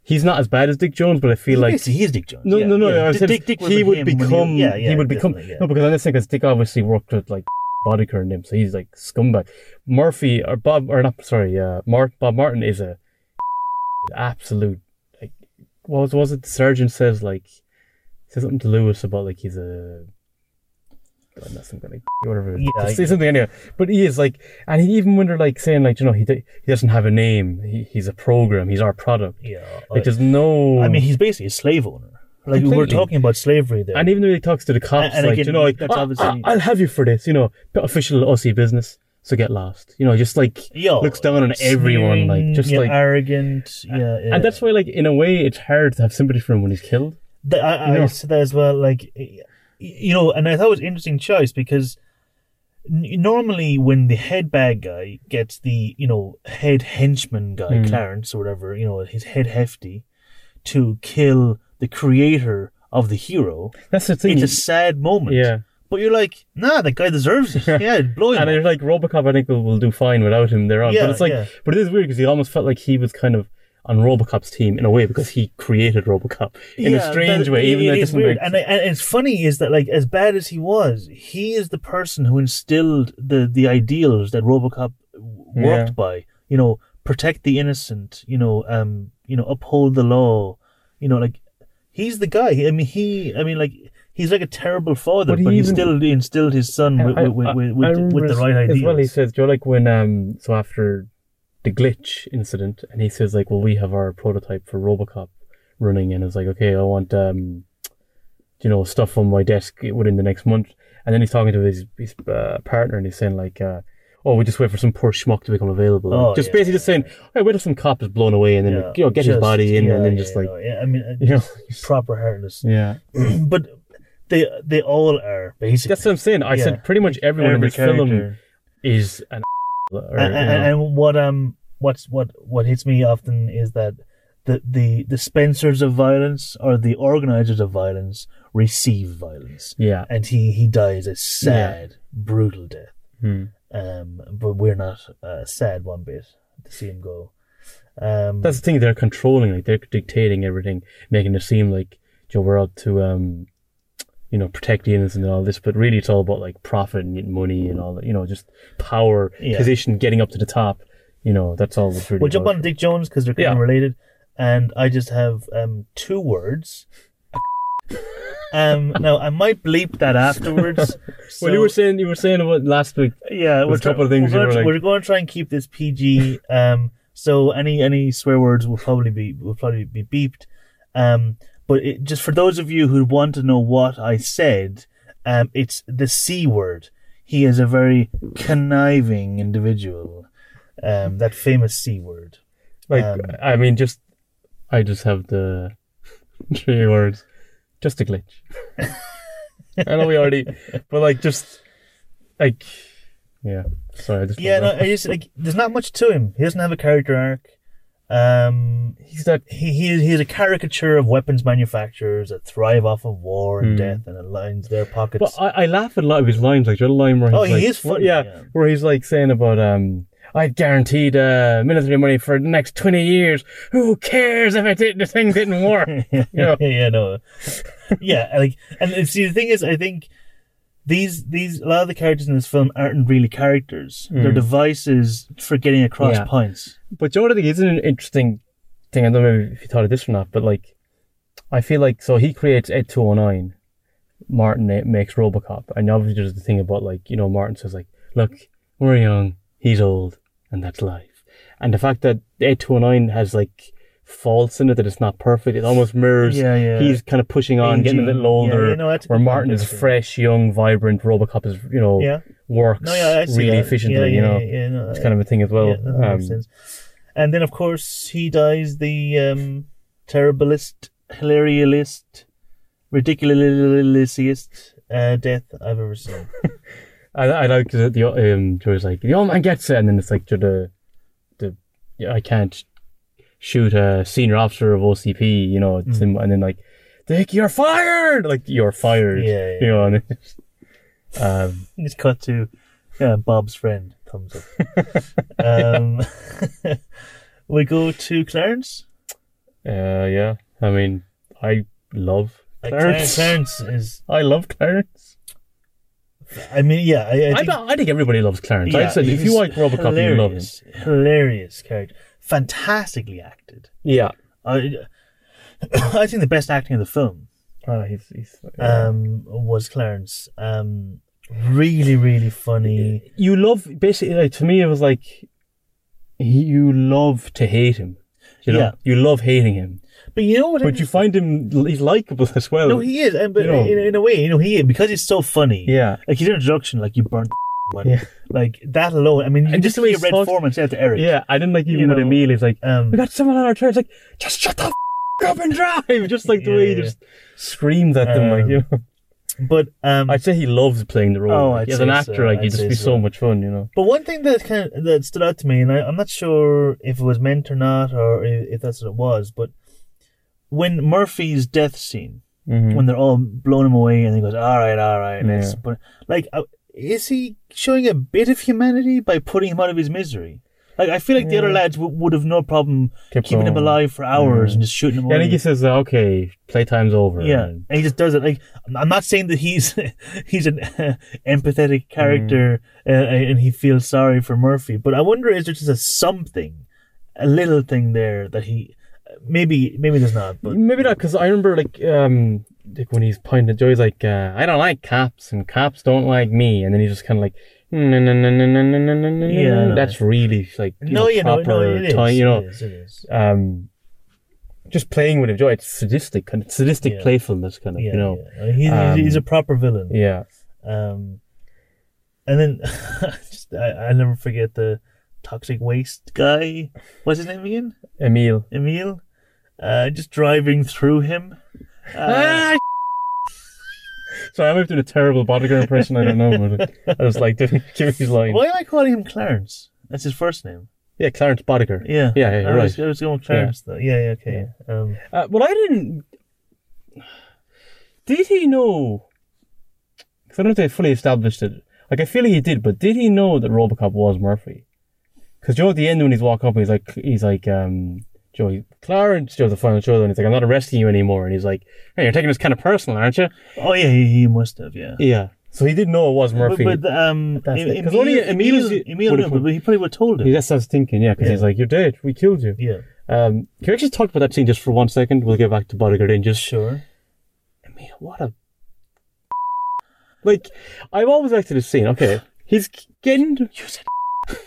he's not as bad as Dick Jones, but I feel like Yes, he is Dick Jones. no yeah, no no. yeah. I Dick- said Dick, Dick he would been him when become yeah, yeah, he would become yeah. no because I'm just thinking 'cause Dick obviously worked with like Boddicker and him, so he's like scumbag. Murphy or Bob or not sorry, uh, Mart Bob Morton is a absolute like what was was it? The surgeon says like says something to Lewis about like he's a God, that's of whatever. Yeah, say something anyway. But he is like, and he even when they're like saying like, you know, he he doesn't have a name. He, he's a program. He's our product. yeah. Like there's no. I mean, he's basically a slave owner. Like we're talking about slavery there. and even though he talks to the cops, and like again, you know, like that's "I- obviously- ah, I, will have you for this. You know, official Aussie business. So get lost. You know, just like Yo, looks down on everyone, like just yeah, like. arrogant. Yeah, yeah. And that's why, like, in a way, it's hard to have sympathy for him when he's killed. Th- I, You I said that as well. Like, you know, and I thought it was an interesting choice because n- normally when the head bad guy gets the you know head henchman guy Hmm. Clarence or whatever, you know, his head hefty to kill the creator of the hero, That's the thing. it's a sad moment. yeah. But you're like, nah, that guy deserves it. Yeah, blow him. And it's like Robocop, I think will, will do fine without him there on. Yeah, but it's like, yeah. but it is weird because he almost felt like he was kind of on Robocop's team in a way because he created Robocop in a strange way. Even it though it is weird, and, I- and it's funny is that like as bad as he was, he is the person who instilled the the ideals that RoboCop worked Yeah. by. You know, protect the innocent. You know, um, you know, uphold the law. You know, like he's the guy. I mean, he. I mean, like. He's like a terrible father, But he but he even- still instilled his son with, I- with, I- with, I with, with the right ideas. As well, he says, "Joe, like when um, so after the glitch incident, and he says like, well, we have our prototype for RoboCop running, and it's like, okay, I want um, you know, stuff on my desk within the next month, and then he's talking to his his uh, partner, and he's saying like, uh, oh, we just wait for some poor schmuck to become available, Oh, just yeah, basically just saying, hey, wait till some cop is blown away, and then Yeah, you know, get his body in, yeah, and then yeah, just like, yeah, I mean, you know, proper heartless. yeah, but they they all are basically. That's what I'm saying. I Yeah. said pretty much everyone Every in this film is an or, and, you and, know. and what um what's what what hits me often is that the the dispensers of violence or the organizers of violence receive violence, yeah. and he he dies a sad, brutal death. Hmm. Um, but we're not uh, sad one bit to see him go. Um, That's the thing. They're controlling, like they're dictating everything, making it seem like Joe we're to, um, you know, protect the innocent and all this. But really, it's all about like profit and money and all that. You know, just power, Yeah. position, getting up to the top. You know, that's all. Really we'll jump on Dick Jones because they're kind Yeah. of related, and I just have um two words. um, now I might bleep that afterwards. well, you were saying you were saying about last week. Yeah, we're, a couple of things we're, you gonna, were like- we're going to try and keep this PG. Um, so any any swear words will probably be will probably be beeped. Um, but it, just for those of you who want to know what I said, um, it's the C word. He is a very conniving individual. Um, that famous C word. Like, Um, I mean, just I just have the three words. Just a glitch. I know we already, but like, just like, yeah. Sorry, I just Yeah, no, I just like there's not much to him. He doesn't have a character arc. Um, he's that. he he he is a caricature of weapons manufacturers that thrive off of war and Hmm. death and it lines their pockets. But I, I laugh at a lot of his lines. Like, other line where he's Oh, he like, is funny, yeah, yeah. where he's like saying about um. I guaranteed uh, military money for the next twenty years. Who cares if it did, the thing didn't work? yeah, yeah, no, yeah, like, and see, the thing is, I think these these a lot of the characters in this film aren't really characters; they're devices for getting across Hmm. Yeah. points. But you know what I think is an interesting thing? I don't know if you thought of this or not, but like, I feel like so he creates Ed two hundred nine. Morton makes RoboCop, and obviously there's the thing about like you know Morton says like, look, we're young, he's old, and that's life. And the fact that Ed two hundred nine has like faults in it that it's not perfect, it almost mirrors. Yeah, yeah. He's kind of pushing on, getting a little older. Yeah, yeah, no, where Morton is fresh, young, vibrant. RoboCop is you know Yeah, works no, yeah, really that. efficiently. You know, no, it's kind of a thing as well. yeah, that makes Um, sense. And then, of course, he dies the um, terriblest, hilarious, ridiculousest uh, death I've ever seen. I, I like the, the um Joe's like the old man gets it, and then it's like to the the yeah, I can't shoot a senior officer of OCP, you know, it's him, and then like Dick, you're fired, like you're fired, Mm. Yeah, yeah. you know, and it's, um, Just cut to yeah, Bob's friend. Thumbs up. um, we go to Clarence. uh, yeah, I mean, I love Like, Clarence. Clarence is. I love Clarence. I mean, yeah, I, I I, think, don't- I think everybody loves Clarence. I yeah, said if he's you like Robocop, you love him. hilarious, Hilarious character, fantastically acted. Yeah, I, I think the best acting of the film uh, he's he's. um, was Clarence. Um, really, really funny. you love basically like to me it was like you love to hate him you know Yeah. you love hating him But you know what? but you find him he's likable as well no, he is, and but you know. in, in a way, you know, he because he's so funny. yeah Like his introduction, like you burnt money. Yeah. Like that alone. I mean, you And just the way he Red talks- Foreman said to Eric. yeah I didn't like even You with know, Emil he's like Um, we got someone on our trail it's like just shut the f- up and drive just like the way he Yeah. just screams at them like Um, you know but um, I'd say he loves playing the role Oh, like, I'd as an actor so, like I'd he'd just be so. so much fun you know but one thing that kind of that stood out to me, and I, I'm not sure if it was meant or not, or if, if that's what it was, but when Murphy's death scene, Mhm. when they're all blowing him away, and he goes, "All right, all right," Yeah. let's like, uh, is he showing a bit of humanity by putting him out of his misery? Like, I feel like the other lads w- would have no problem Kept keeping him going. alive for hours and just shooting him yeah, I away. he says uh, okay playtime's over Yeah, and- and he just does it. Like I'm- I'm not saying that he's he's an empathetic character Mm. uh, and he feels sorry for Murphy, but I wonder is there just a something, a little thing there that he maybe maybe there's not, but Maybe not, because I remember like um like when he's pointing at Joe, he's like, uh, "I don't like cops, and cops don't like me," and then he's just kind of like, "No, no, no, no, no, no, no, no, no." Yeah. that's really like you no, know, you know, no, proper it is, time, you know, it is, it is. um, just playing with. Joe, it's sadistic, kind of sadistic Yeah. playfulness, kind of, Yeah, you know, yeah. He's, um, he's a proper villain. yeah. Um, and then just, I I never forget the toxic waste guy. What's his name again? Emil. Emil. Uh, just driving through him. Uh, Ah, Sorry, I might be doing a terrible Boddicker impression. I don't know. But I was like, give me his line. Why am I calling him Clarence? That's his first name. Yeah, Clarence Boddicker. Yeah. Yeah, yeah, you're I was, right. I was going with Clarence though. Yeah, yeah, okay. Um, Uh, well, I didn't. Did he know? Because I don't think they fully established it. Like, I feel like he did, but did he know that Robocop was Murphy? Because Joe, at the end, when he's walking up, he's like, he's like, um, Joe, Clarence, Joe, the final show, and he's like, I'm not arresting you anymore. And he's like, hey, you're taking this kind of personal, aren't you? oh yeah, he, he must have. Yeah. Yeah. So he didn't know it was Murphy. But, but um, Em- only Emil, Emil, Emil knew, but he probably would have told him. Yeah, that's what I was thinking, yeah, because Yeah. he's like, you're dead. We killed you. Yeah. Um, can we actually talk about that scene just for one second? We'll get back to Boddicker just Sure. I mean, what a like. I've always liked this scene. Okay, he's getting you said.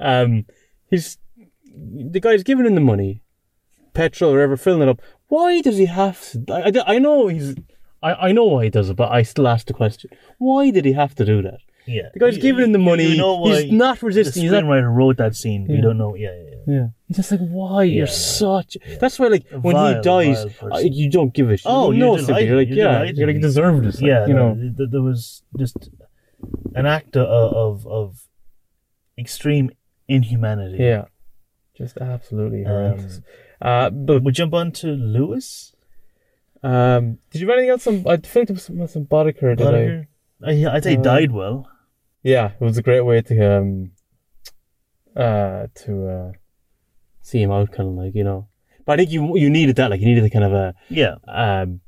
um, he's the guy's giving him the money, petrol or whatever, filling it up. Why does he have to? I, I, I know he's. I, I know why he does it, but I still ask the question: Why did he have to do that? Yeah. The guy's You- giving him the money. You know why he's not the resisting. He's not screenwriter wrote that scene. We Yeah. don't know. Yeah, yeah, yeah. Yeah. He's just like, why? Yeah, You're such. That's why, like, when vile, he dies, uh, you don't give a shit. Oh, no you're. You're like, You're yeah, delighted. you're like, deserved this. Like, yeah, you know. th- there was just an act of of, of extreme inhumanity. Yeah. Just absolutely Um, uh, but We jump on to Lewis. um, did you have anything else? On, I think there was some, some Boddicker. Did I? Boddicker. I, I'd say Uh, died well. Yeah, it was a great way to um, uh, to uh, see him out, kind of like you know. But I think you you needed that, like you needed a kind of a Yeah. um.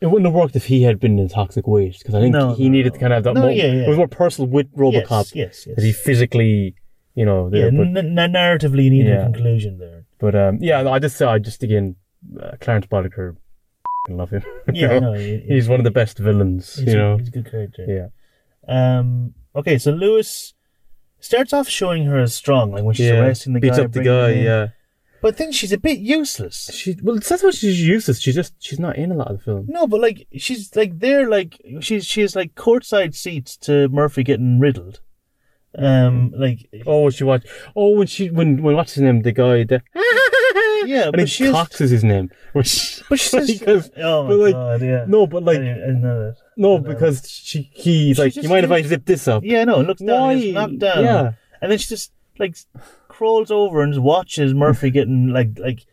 It wouldn't have worked if he had been in toxic waste because I think No, he no, needed no. to kind of have that. No, mo- yeah, yeah. It was more personal with RoboCop Yes, yes, yes. that he physically, you know. yeah, but, n- narratively needed Yeah. a conclusion there. but um, yeah, I just I just again, uh, Clarence Boddicker, f***ing love him. Yeah, no, he, he's one of the best villains. he's you a, know. he's a good character. Yeah. Um. Okay, so Lewis starts off showing her as strong, like when she's yeah. arresting the beats guy, up the guy. Yeah. But then she's a bit useless. She well, that's what she's useless. She's just she's not in a lot of the film. No, but like she's like there, like she's she has like courtside seats to Murphy getting riddled. Um, like Oh, she watched. Oh, when she when when what's his name? The guy. The, yeah, I but she Cox is his name. Which, but she says, because oh my but, like, god, yeah. no, but like I I know that. no, know. because she he's She like, you mind if I zip this up? Yeah, no, it looks down, Why? knocked down, Yeah. and then she just like crawls over and just watches Murphy getting like like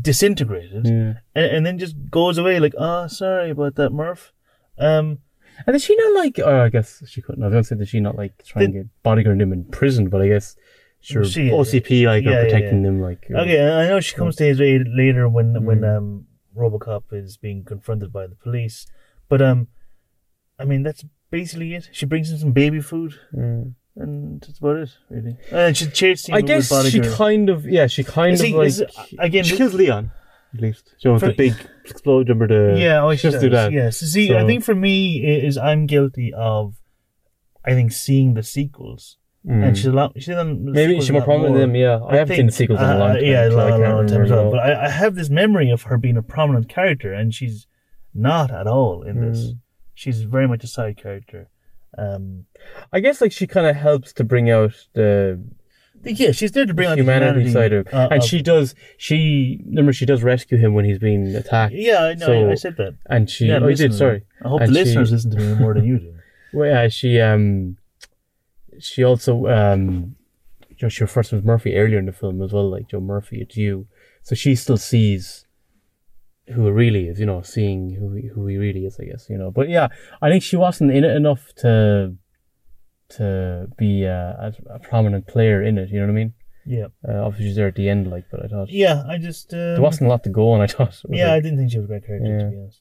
disintegrated, Yeah. and, and then just goes away like, oh, sorry about that, Murph. Um, And did she not like? Oh, I guess she couldn't. I was gonna say did she not like try and Did- get bodyguard him in prison? But I guess sure She- OCP like yeah, are protecting yeah. them like. Okay, I know she comes to his aid later when when Mm. um RoboCop is being confronted by the police, but um, I mean that's basically it. She brings him some baby food, mm. and that's about it, really. And she's chasing. I guess she kind of yeah she kind See, of like is- again, she kills Leon at least. You know, For- the big explosion or the yeah, oh, she does do that. Yes, see, I think for me i- is I'm guilty of, I think seeing the sequels, Mm. and she's a lot. She's done the Maybe she's more prominent than them. Yeah, I, haven't seen the think, sequels in a uh, long time. Yeah, a so I long, time as well. But I, I have this memory of her being a prominent character, and she's not at all in this. Mm. She's very much a side character. Um, I guess like she kind of helps to bring out the yeah, she's there to bring out the humanity, side of, uh, and she does. She remember she does rescue him when he's being attacked, Yeah, I know. So- I said that. and she. Yeah, oh, did. Sorry. I hope And the she- listeners listen to me more than you do. Well, yeah, she um, she also um, you know, she refers to Murphy earlier in the film as well, like Joe Murphy, it's you. So she still sees who he really is, you know, seeing who he, who he really is, I guess, you know. But yeah, I think she wasn't in it enough to to be a, a, a prominent player in it. You know what I mean? Yeah, Uh, obviously she's there at the end, like, but I thought yeah. I just um, there wasn't a lot to go on. I thought. Yeah, I didn't think she was a great character Yeah. to be honest.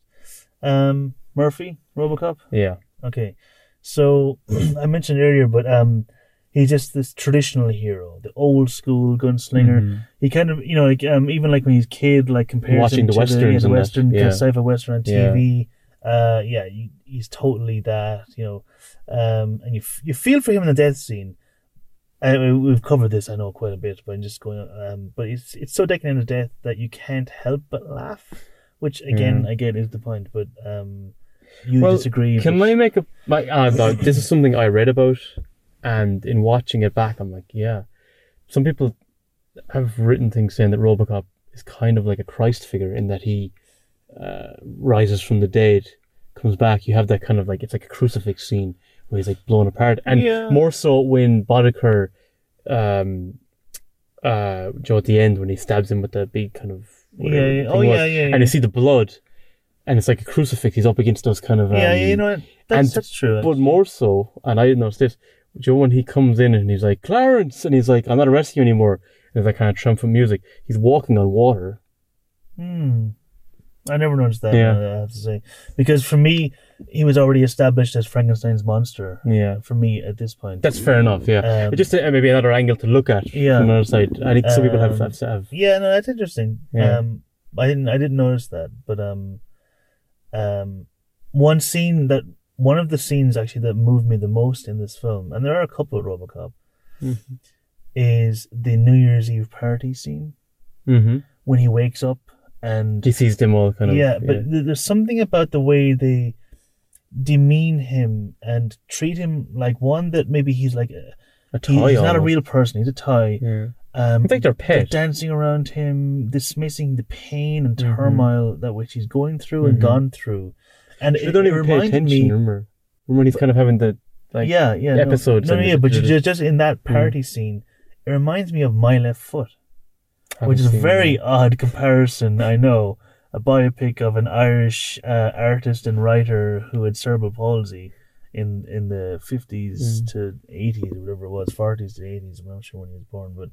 Um, Murphy, RoboCop. yeah, Okay, so I mentioned earlier, but um, he's just this traditional hero, the old school gunslinger. Mhm. He kind of, you know, like um, even like when he's a kid, like compares Watching the to westerns the, yeah, the western, yeah. sci-fi western on. TV. Uh, yeah, he, he's totally that, you know. Um, and you f- you feel for him in the death scene. Uh, we've covered this, I know, quite a bit, but I'm just going. Um, but it's it's so decadent of death that you can't help but laugh, which again, Mm. again, is the point. But um, you Well, disagree. Can but- I make a my? Uh, no, this is something I read about, and in watching it back, I'm like, yeah. Some people have written things saying that RoboCop is kind of like a Christ figure in that he uh, rises from the dead comes back, you have that kind of like it's like a crucifix scene where he's like blown apart, and Yeah. more so when Boddicker, um, uh, Joe at the end when he stabs him with the big kind of whatever Yeah, yeah. Oh, was, yeah, yeah, and you see the blood, and it's like a crucifix. He's up against those kind of um, yeah, you know? That's, and- that's true. but more so, and I didn't notice this. Joe, when he comes in and he's like, Clarence, and he's like, I'm not arresting you anymore. There's that kind of triumphant music. He's walking on water. Hmm. I never noticed that. Yeah. I have to say, because for me, he was already established as Frankenstein's monster. Yeah. For me, at this point, That's fair enough, yeah. Um, just uh, maybe another angle to look at Yeah. from another side. I think some people have, Um, have, have yeah, no, that's interesting. Yeah. Um, I didn't, I didn't notice that, but um, um, one scene that one of the scenes actually that moved me the most in this film, and there are a couple of RoboCop, Mm-hmm. is the New Year's Eve party scene hmm when he wakes up and he sees them all kind of. yeah, but th- there's something about the way they demean him and treat him like one that maybe he's like a, a he- toy he's not a real person. He's a toy. Yeah. Um, they're pet. dancing around him, dismissing the pain and Mhm. turmoil that which he's going through and Mhm. gone through. And it, don't it even pay attention, me. remember? Remember when he's kind of having the, like, yeah, yeah, no. episodes No, no, yeah, but just, just in that party scene, it reminds me of My Left Foot, which is a very that. odd comparison. I know a biopic of an Irish uh, artist and writer who had cerebral palsy in in the fifties Mm. to eighties, whatever it was, forties to eighties. I'm not sure when he was born, but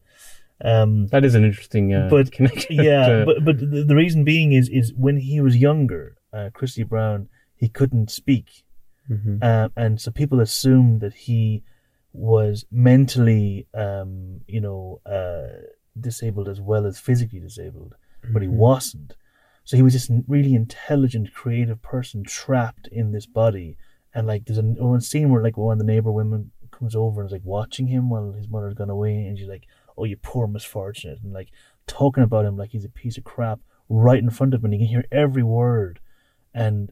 um, That is an interesting uh, But- connection. yeah, to- but but the, the reason being is is when he was younger, uh, Christy Brown, he couldn't speak, Mhm. uh, and so people assumed that he was mentally, um, you know, uh, disabled as well as physically disabled, but he Mhm. wasn't. So he was this really intelligent, creative person trapped in this body. And like, there's a one scene where like one of the neighbor women comes over and is like watching him while his mother's gone away, and she's like, "Oh, you poor misfortunate," and like talking about him like he's a piece of crap right in front of him, and you can hear every word, and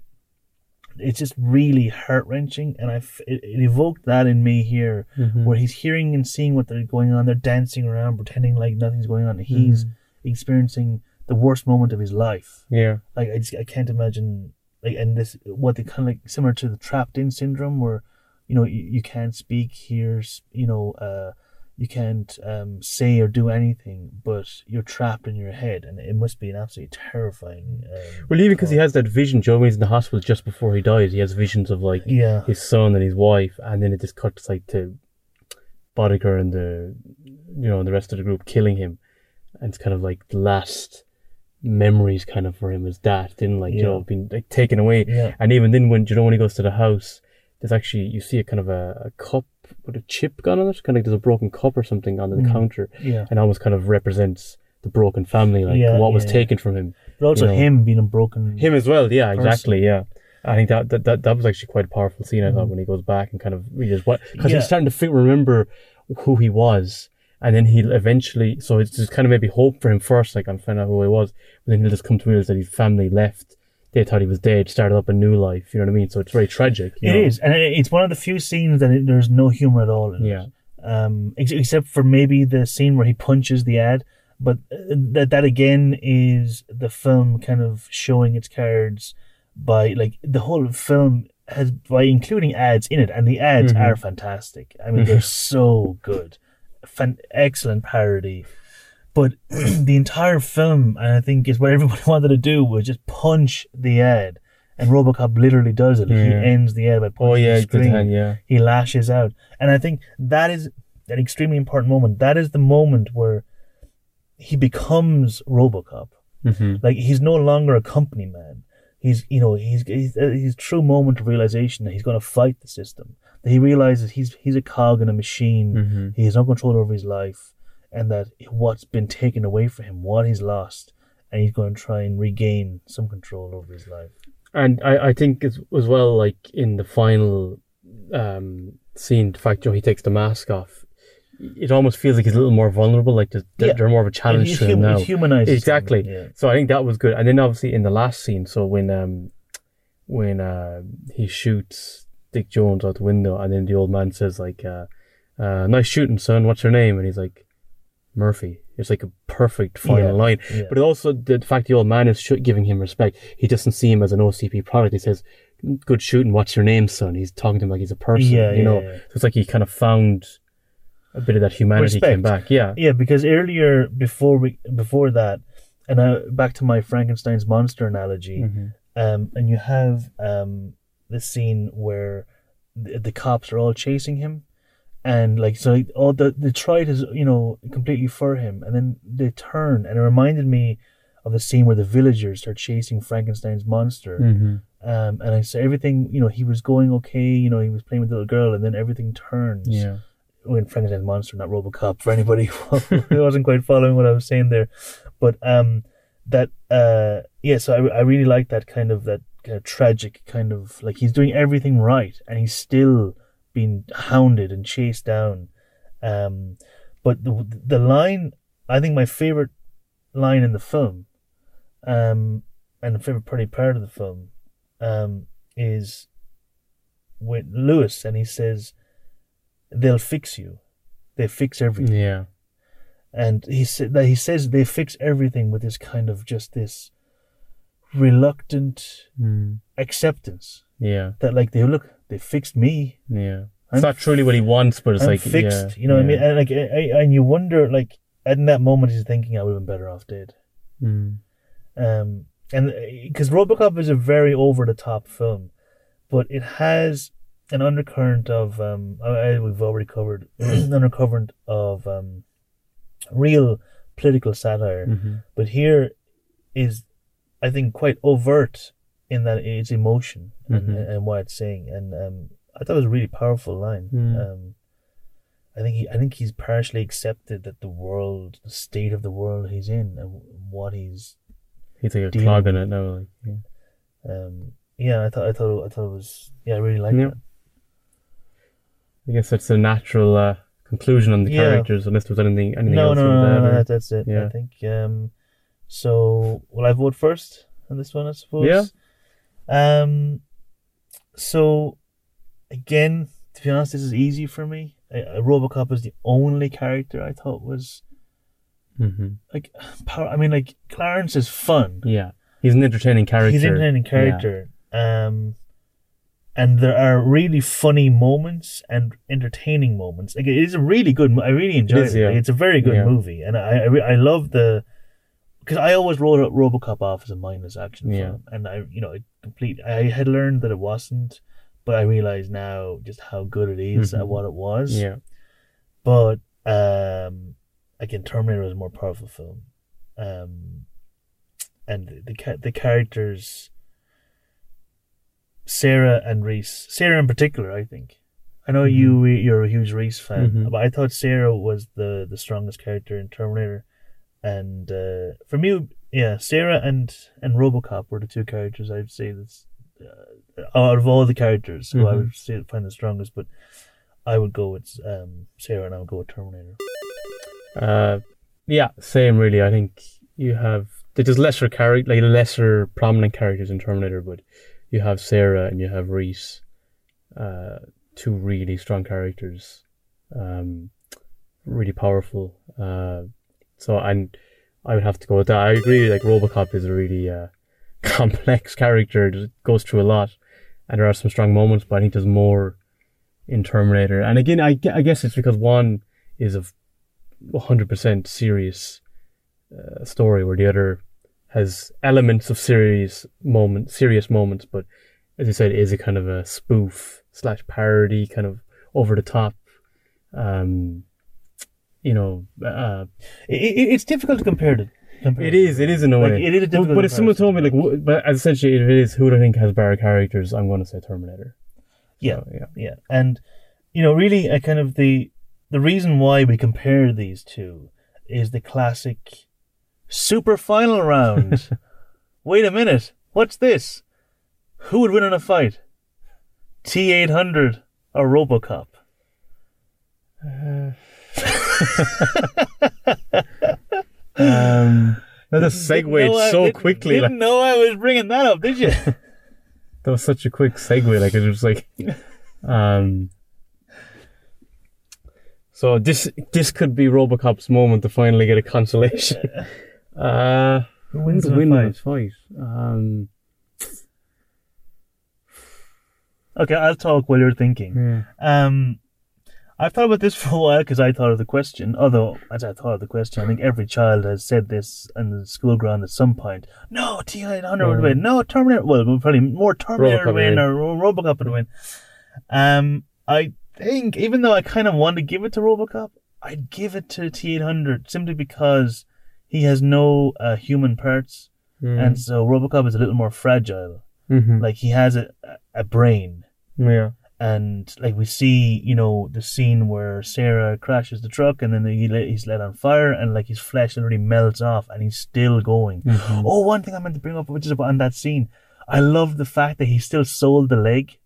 it's just really heart wrenching. And I it, it evoked that in me here, Mhm. where he's hearing and seeing what they're going on. They're dancing around, pretending like nothing's going on. And he's Mhm. experiencing the worst moment of his life. Yeah. Like I just I can't imagine like and this what they kind of like similar to the trapped in syndrome where you know you, you can't speak here's you know uh you can't um say or do anything but you're trapped in your head and it must be an absolutely terrifying um, Well, even because he has that vision, Joe he's in the hospital just before he dies, he has visions of like yeah. his son and his wife, and then it just cuts like to Boddicker and the you know and the rest of the group killing him, and it's kind of like the last memories kind of for him is that, then like you know being like taken away, yeah. And even then when you know when he goes to the house, there's actually you see a kind of a, a cup with a chip gone on it, kind of like there's a broken cup or something on the Mhm. counter, yeah and almost kind of represents the broken family, like Yeah, what was yeah. taken from him. but also you know. him being a broken Him as well, yeah, person. exactly, yeah. I think that, that that that was actually quite a powerful scene. I thought Mhm. when he goes back and kind of reads what because he's starting to remember who he was, and then he'll eventually. So it's just kind of maybe hope for him first, like, and find out who he was. But then he'll just come to realize that his family left. They thought he was dead, started up a new life. You know what I mean? So it's very tragic. you It know? is, and it's one of the few scenes that it, there's no humor at all in Yeah. it. Um, ex- except for maybe the scene where he punches the ad, but uh, that that again is the film kind of showing its cards by like the whole film has by including ads in it, and the ads Mhm. are fantastic. I mean, they're so good, Fan- excellent parody. But the entire film, and I think is what everybody wanted to do was just punch the ad, and RoboCop literally does it. He ends the ad by punching Oh yeah, the good screen. hand, yeah. He lashes out, and I think that is an extremely important moment. That is the moment where he becomes RoboCop. hmm Like he's no longer a company man. He's you know he's he's uh, his true moment of realization that he's going to fight the system. That he realizes he's he's a cog in a machine. hmm He has no control over his life, and that what's been taken away from him, what he's lost, and he's going to try and regain some control over his life. And I, I think as, as well, like in the final um, scene, the fact you know, he takes the mask off, it almost feels like he's a little more vulnerable. Like there's, Yeah. they're more of a challenge to him now. It humanizes him, Exactly. Yeah. So I think that was good. And then obviously in the last scene, so when um when uh he shoots Dick Jones out the window, and then the old man says like, uh, uh "Nice shooting, son. What's your name?" And he's like, "Murphy." It's like a perfect final Yeah, line. yeah. But also the fact the old man is sh- giving him respect. He doesn't see him as an OCP product. He says, good shooting. What's your name, son? He's talking to him like he's a person. Yeah, you know. So it's like he kind of found a bit of that humanity Respect. came back. Yeah. Yeah, because earlier before we before that, and uh, back to my Frankenstein's monster analogy, Mhm. um, and you have um this scene where the, the cops are all chasing him, and like so, like, all the the try to you know completely for him, and then they turn, and it reminded me of the scene where the villagers start chasing Frankenstein's monster. Mhm. Um, and I said everything, you know, he was going okay, you know, he was playing with the little girl, and then everything turns Yeah. when Frankenstein's monster, not RoboCop, for anybody who wasn't quite following what I was saying there. But um, that uh, yeah, so I, I really like that kind of that kind of tragic kind of like he's doing everything right and he's still being hounded and chased down. Um, but the the line I think my favorite line in the film, um, and the favorite pretty part of the film, um, is with Lewis and he says they'll fix you. They fix everything. Yeah. And he said that he says they fix everything with this kind of just this reluctant Mm. acceptance Yeah. that like they look they fixed me. Yeah. I'm It's not truly what he wants, but it's I'm like fixed. yeah, you know what I mean? And like I, I- and you wonder like in that moment he's thinking I would have been better off dead. Mm. Um and because RoboCop is a very over the top film, but it has an undercurrent of um I, we've already covered an undercurrent of um real political satire. Mhm. but here is I think quite overt in that it's emotion and, Mhm. and what it's saying and um, I thought it was a really powerful line Mm. um, I think he I think he's partially accepted that the world the state of the world he's in and what he's He's like a clog in it now. Like, yeah. um, yeah I thought I thought I thought it was yeah I really liked Yeah. it I guess that's a natural uh, conclusion on the Yeah. characters, unless there was anything anything no else no no, no, that, that's it I think um, so will I vote first on this one I suppose Yeah. Um, so again, to be honest, this is easy for me. I, I- RoboCop is the only character I thought was Mhm. like power. I mean, like Clarence is fun. Yeah. He's an entertaining character. He's an entertaining character. Um, and there are really funny moments and entertaining moments. Like it is a really good. I really enjoyed it. is, yeah. Like, it's a very good Yeah. movie, and I I, I love the because I always wrote RoboCop off as a mindless action Yeah. film, and I you know it complete. I had learned that it wasn't, but I realize now just how good it is at Mhm. what it was. Yeah. But um, again, Terminator was a more powerful film, um, and the the, the characters, Sarah and Reese, Sarah in particular, I think. I know you you're a huge Reese fan, Mhm. but I thought Sarah was the the strongest character in Terminator, and uh, for me, yeah, Sarah and and RoboCop were the two characters I'd say that's uh, out of all the characters who I Mhm. would say find the strongest, but. I would go with um, Sarah and I would go with Terminator. Uh, yeah, same really. I think you have there's lesser character, like lesser prominent characters in Terminator, but you have Sarah and you have Reese, uh, two really strong characters, um, really powerful. Uh, so and I would have to go with that. I agree. Like RoboCop is a really uh, complex character. It goes through a lot, and there are some strong moments, but I think there's more in Terminator. And again, I, I guess it's because one is a 100% serious uh, story where the other has elements of serious moments, serious moments, but as you said, is a kind of a spoof slash parody, kind of over the top. Um, you know, uh, It, it, it's difficult to compare to. Compare it is, it is in a Like, way. it is a but, difficult but if someone told me, like, wh- but essentially, if it is who do I think has better characters, I'm going to say Terminator. Yeah, So, yeah. yeah, and you know, really, a kind of the the reason why we compare these two is the classic super final round. Wait a minute, what's this? Who would win in a fight? T eight hundred or RoboCop? Um, that just I- so didn't- quickly. Didn't Like, know I was bringing that up, did you? that was such a quick segue. Like it was like, um. So this this could be RoboCop's moment to finally get a consolation. Uh, Who wins in win fight? fight? Um, Okay, I'll talk while you're thinking. Yeah. Um, I've thought about this for a while because I thought of the question. Although, as I thought of the question, I think every child has said this in the school ground at some point. No, T eight hundred would Mm. win. No, Terminator. Well, probably more Terminator would win or Robocop would win. Um, I think even though I kind of want to give it to Robocop, I'd give it to T eight hundred simply because he has no uh, human parts, and so Robocop is a little more fragile. Mhm. Like he has a a brain yeah. And like we see, you know, the scene where Sarah crashes the truck and then he let, he's let on fire and like his flesh literally melts off and he's still going. Mhm. Oh, one thing I meant to bring up, which is about on that scene, I love the fact that he still sold the leg.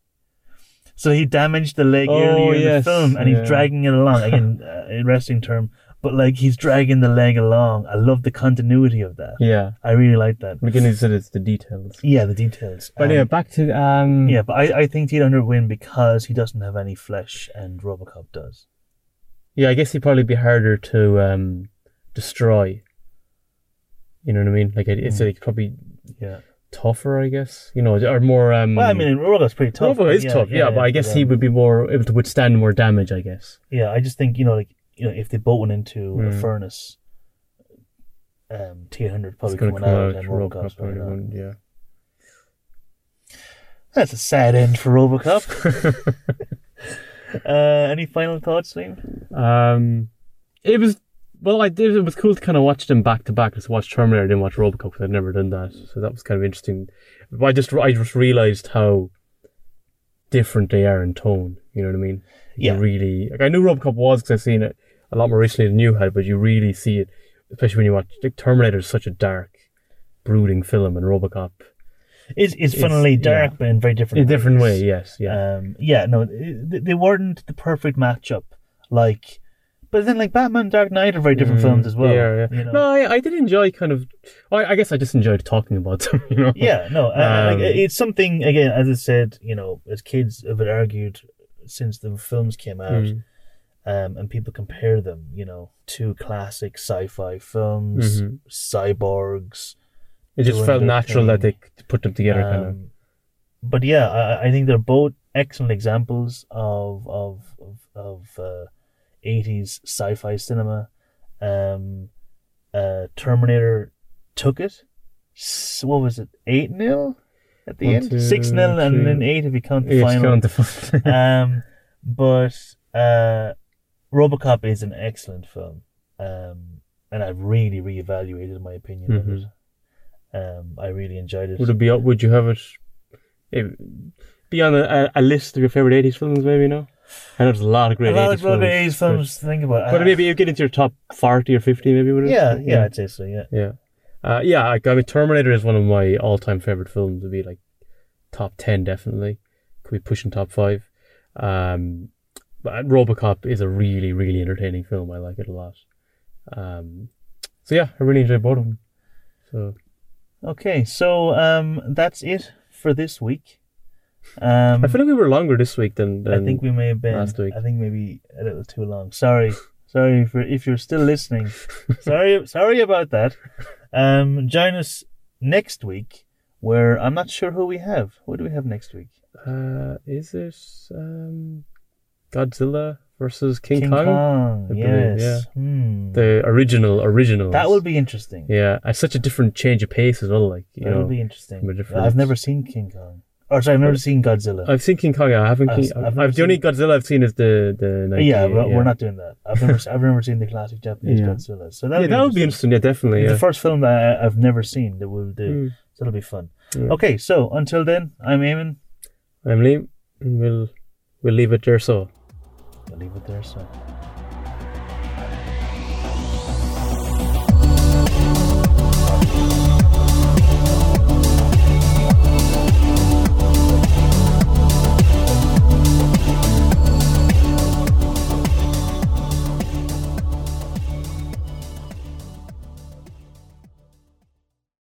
So he damaged the leg Oh, earlier in yes, the film, and yeah. he's dragging it along. Again, uh, wrestling term, but like he's dragging the leg along. I love the continuity of that. Yeah. I really like that. Beginning said it's the details. Yeah, the details. But Um, yeah, back to um. yeah, but I, I think T-Thunder would win because he doesn't have any flesh and Robocop does. Yeah, I guess he'd probably be harder to um destroy. You know what I mean? Like it- it's Mm. like probably Yeah. tougher, I guess. You know, or more. Um, Well, I mean, Robocop's pretty tough. Robo but is tough, yeah, but I guess he would be more able to withstand more damage. I guess. Yeah, I just think you know, like you know, if they both went into a Mm. furnace, um, T hundred probably it's coming come out, out. and Robocop Robocop's probably not. won't, yeah. That's a sad end for Robocop. uh, any final thoughts, Liam? Um, it was well, I did. It was cool to kind of watch them back to back. Just watch Terminator, didn't watch Robocop because I'd never done that. So that was kind of interesting. But I just I just realized how different they are in tone. You know what I mean? You Yeah. really like I knew Robocop was because I've seen it a lot more recently than you had, but you really see it, especially when you watch like Terminator is such a dark, brooding film, and Robocop It's it's funnily dark, yeah. but in very different in a different way. Yes, yeah. Um, yeah, no, they weren't the perfect matchup. Like, but then like Batman, Dark Knight are very different Mm, films as well. Yeah, yeah. You know? No, I, I did enjoy kind of. I, I guess I just enjoyed talking about them. You know. yeah, no, Um, like, it's something again. As I said, you know, as kids have argued since the films came out, Mm. Um, and people compare them, you know, to classic sci-fi films, Mhm. cyborgs. It just felt natural that they put them together, kind of. Um, But yeah, I, I think they're both excellent examples of of of, of uh, 80s sci-fi cinema. Um, uh, Terminator took it. S- What was it? Eight 0 at the One, end. two, Six 0 and then eight if you count the Yeah, final. go on to- um, but uh, RoboCop is an excellent film, um, and I've really reevaluated my opinion of Mhm. it. Um, I really enjoyed it. would it be? up- Would you have it? it be on a, a list of your favorite eighties films? Maybe no. I know there's a lot of great a lot eighties of good films. 80s films to think about. But, Uh, maybe you get into your top forty or fifty. Maybe would it? yeah, yeah, I'd say so. Yeah, yeah. Uh, yeah, I, I mean, Terminator is one of my all-time favorite films. It'd be like top ten, definitely. Could be pushing top five. Um, but RoboCop is a really, really entertaining film. I like it a lot. Um, so yeah, I really enjoy both of them. So Okay, so um, that's it for this week. Um, I feel like we were longer this week than, than I think we may have been. last week. I think maybe a little too long. Sorry, sorry if you're, if you're still listening. sorry, sorry about that. Um, join us next week, where I'm not sure who we have. Who do we have next week? Uh, is it um, Godzilla versus King, King Kong? Kong. Yes. yeah. Hmm. The original, original. that will be interesting. Yeah, it's such a different change of pace as well. Like you that will know, be interesting. different- I've never seen King Kong. Or sorry, I've never seen Godzilla. I've seen King Kong. I haven't. I've- King, I've I've, the only Godzilla I've seen is the the. 90, yeah, we're, we're not doing that. I've never, I've never seen the classic Japanese Yeah. Godzilla. So Yeah, that would be interesting. Yeah, definitely. It's Yeah. the first film that I, I've never seen that we'll do. Mm. So it'll be fun. Yeah. Okay, so until then, I'm Eamon. I'm Liam. and We'll we'll leave it there. So. I'll leave it there. So.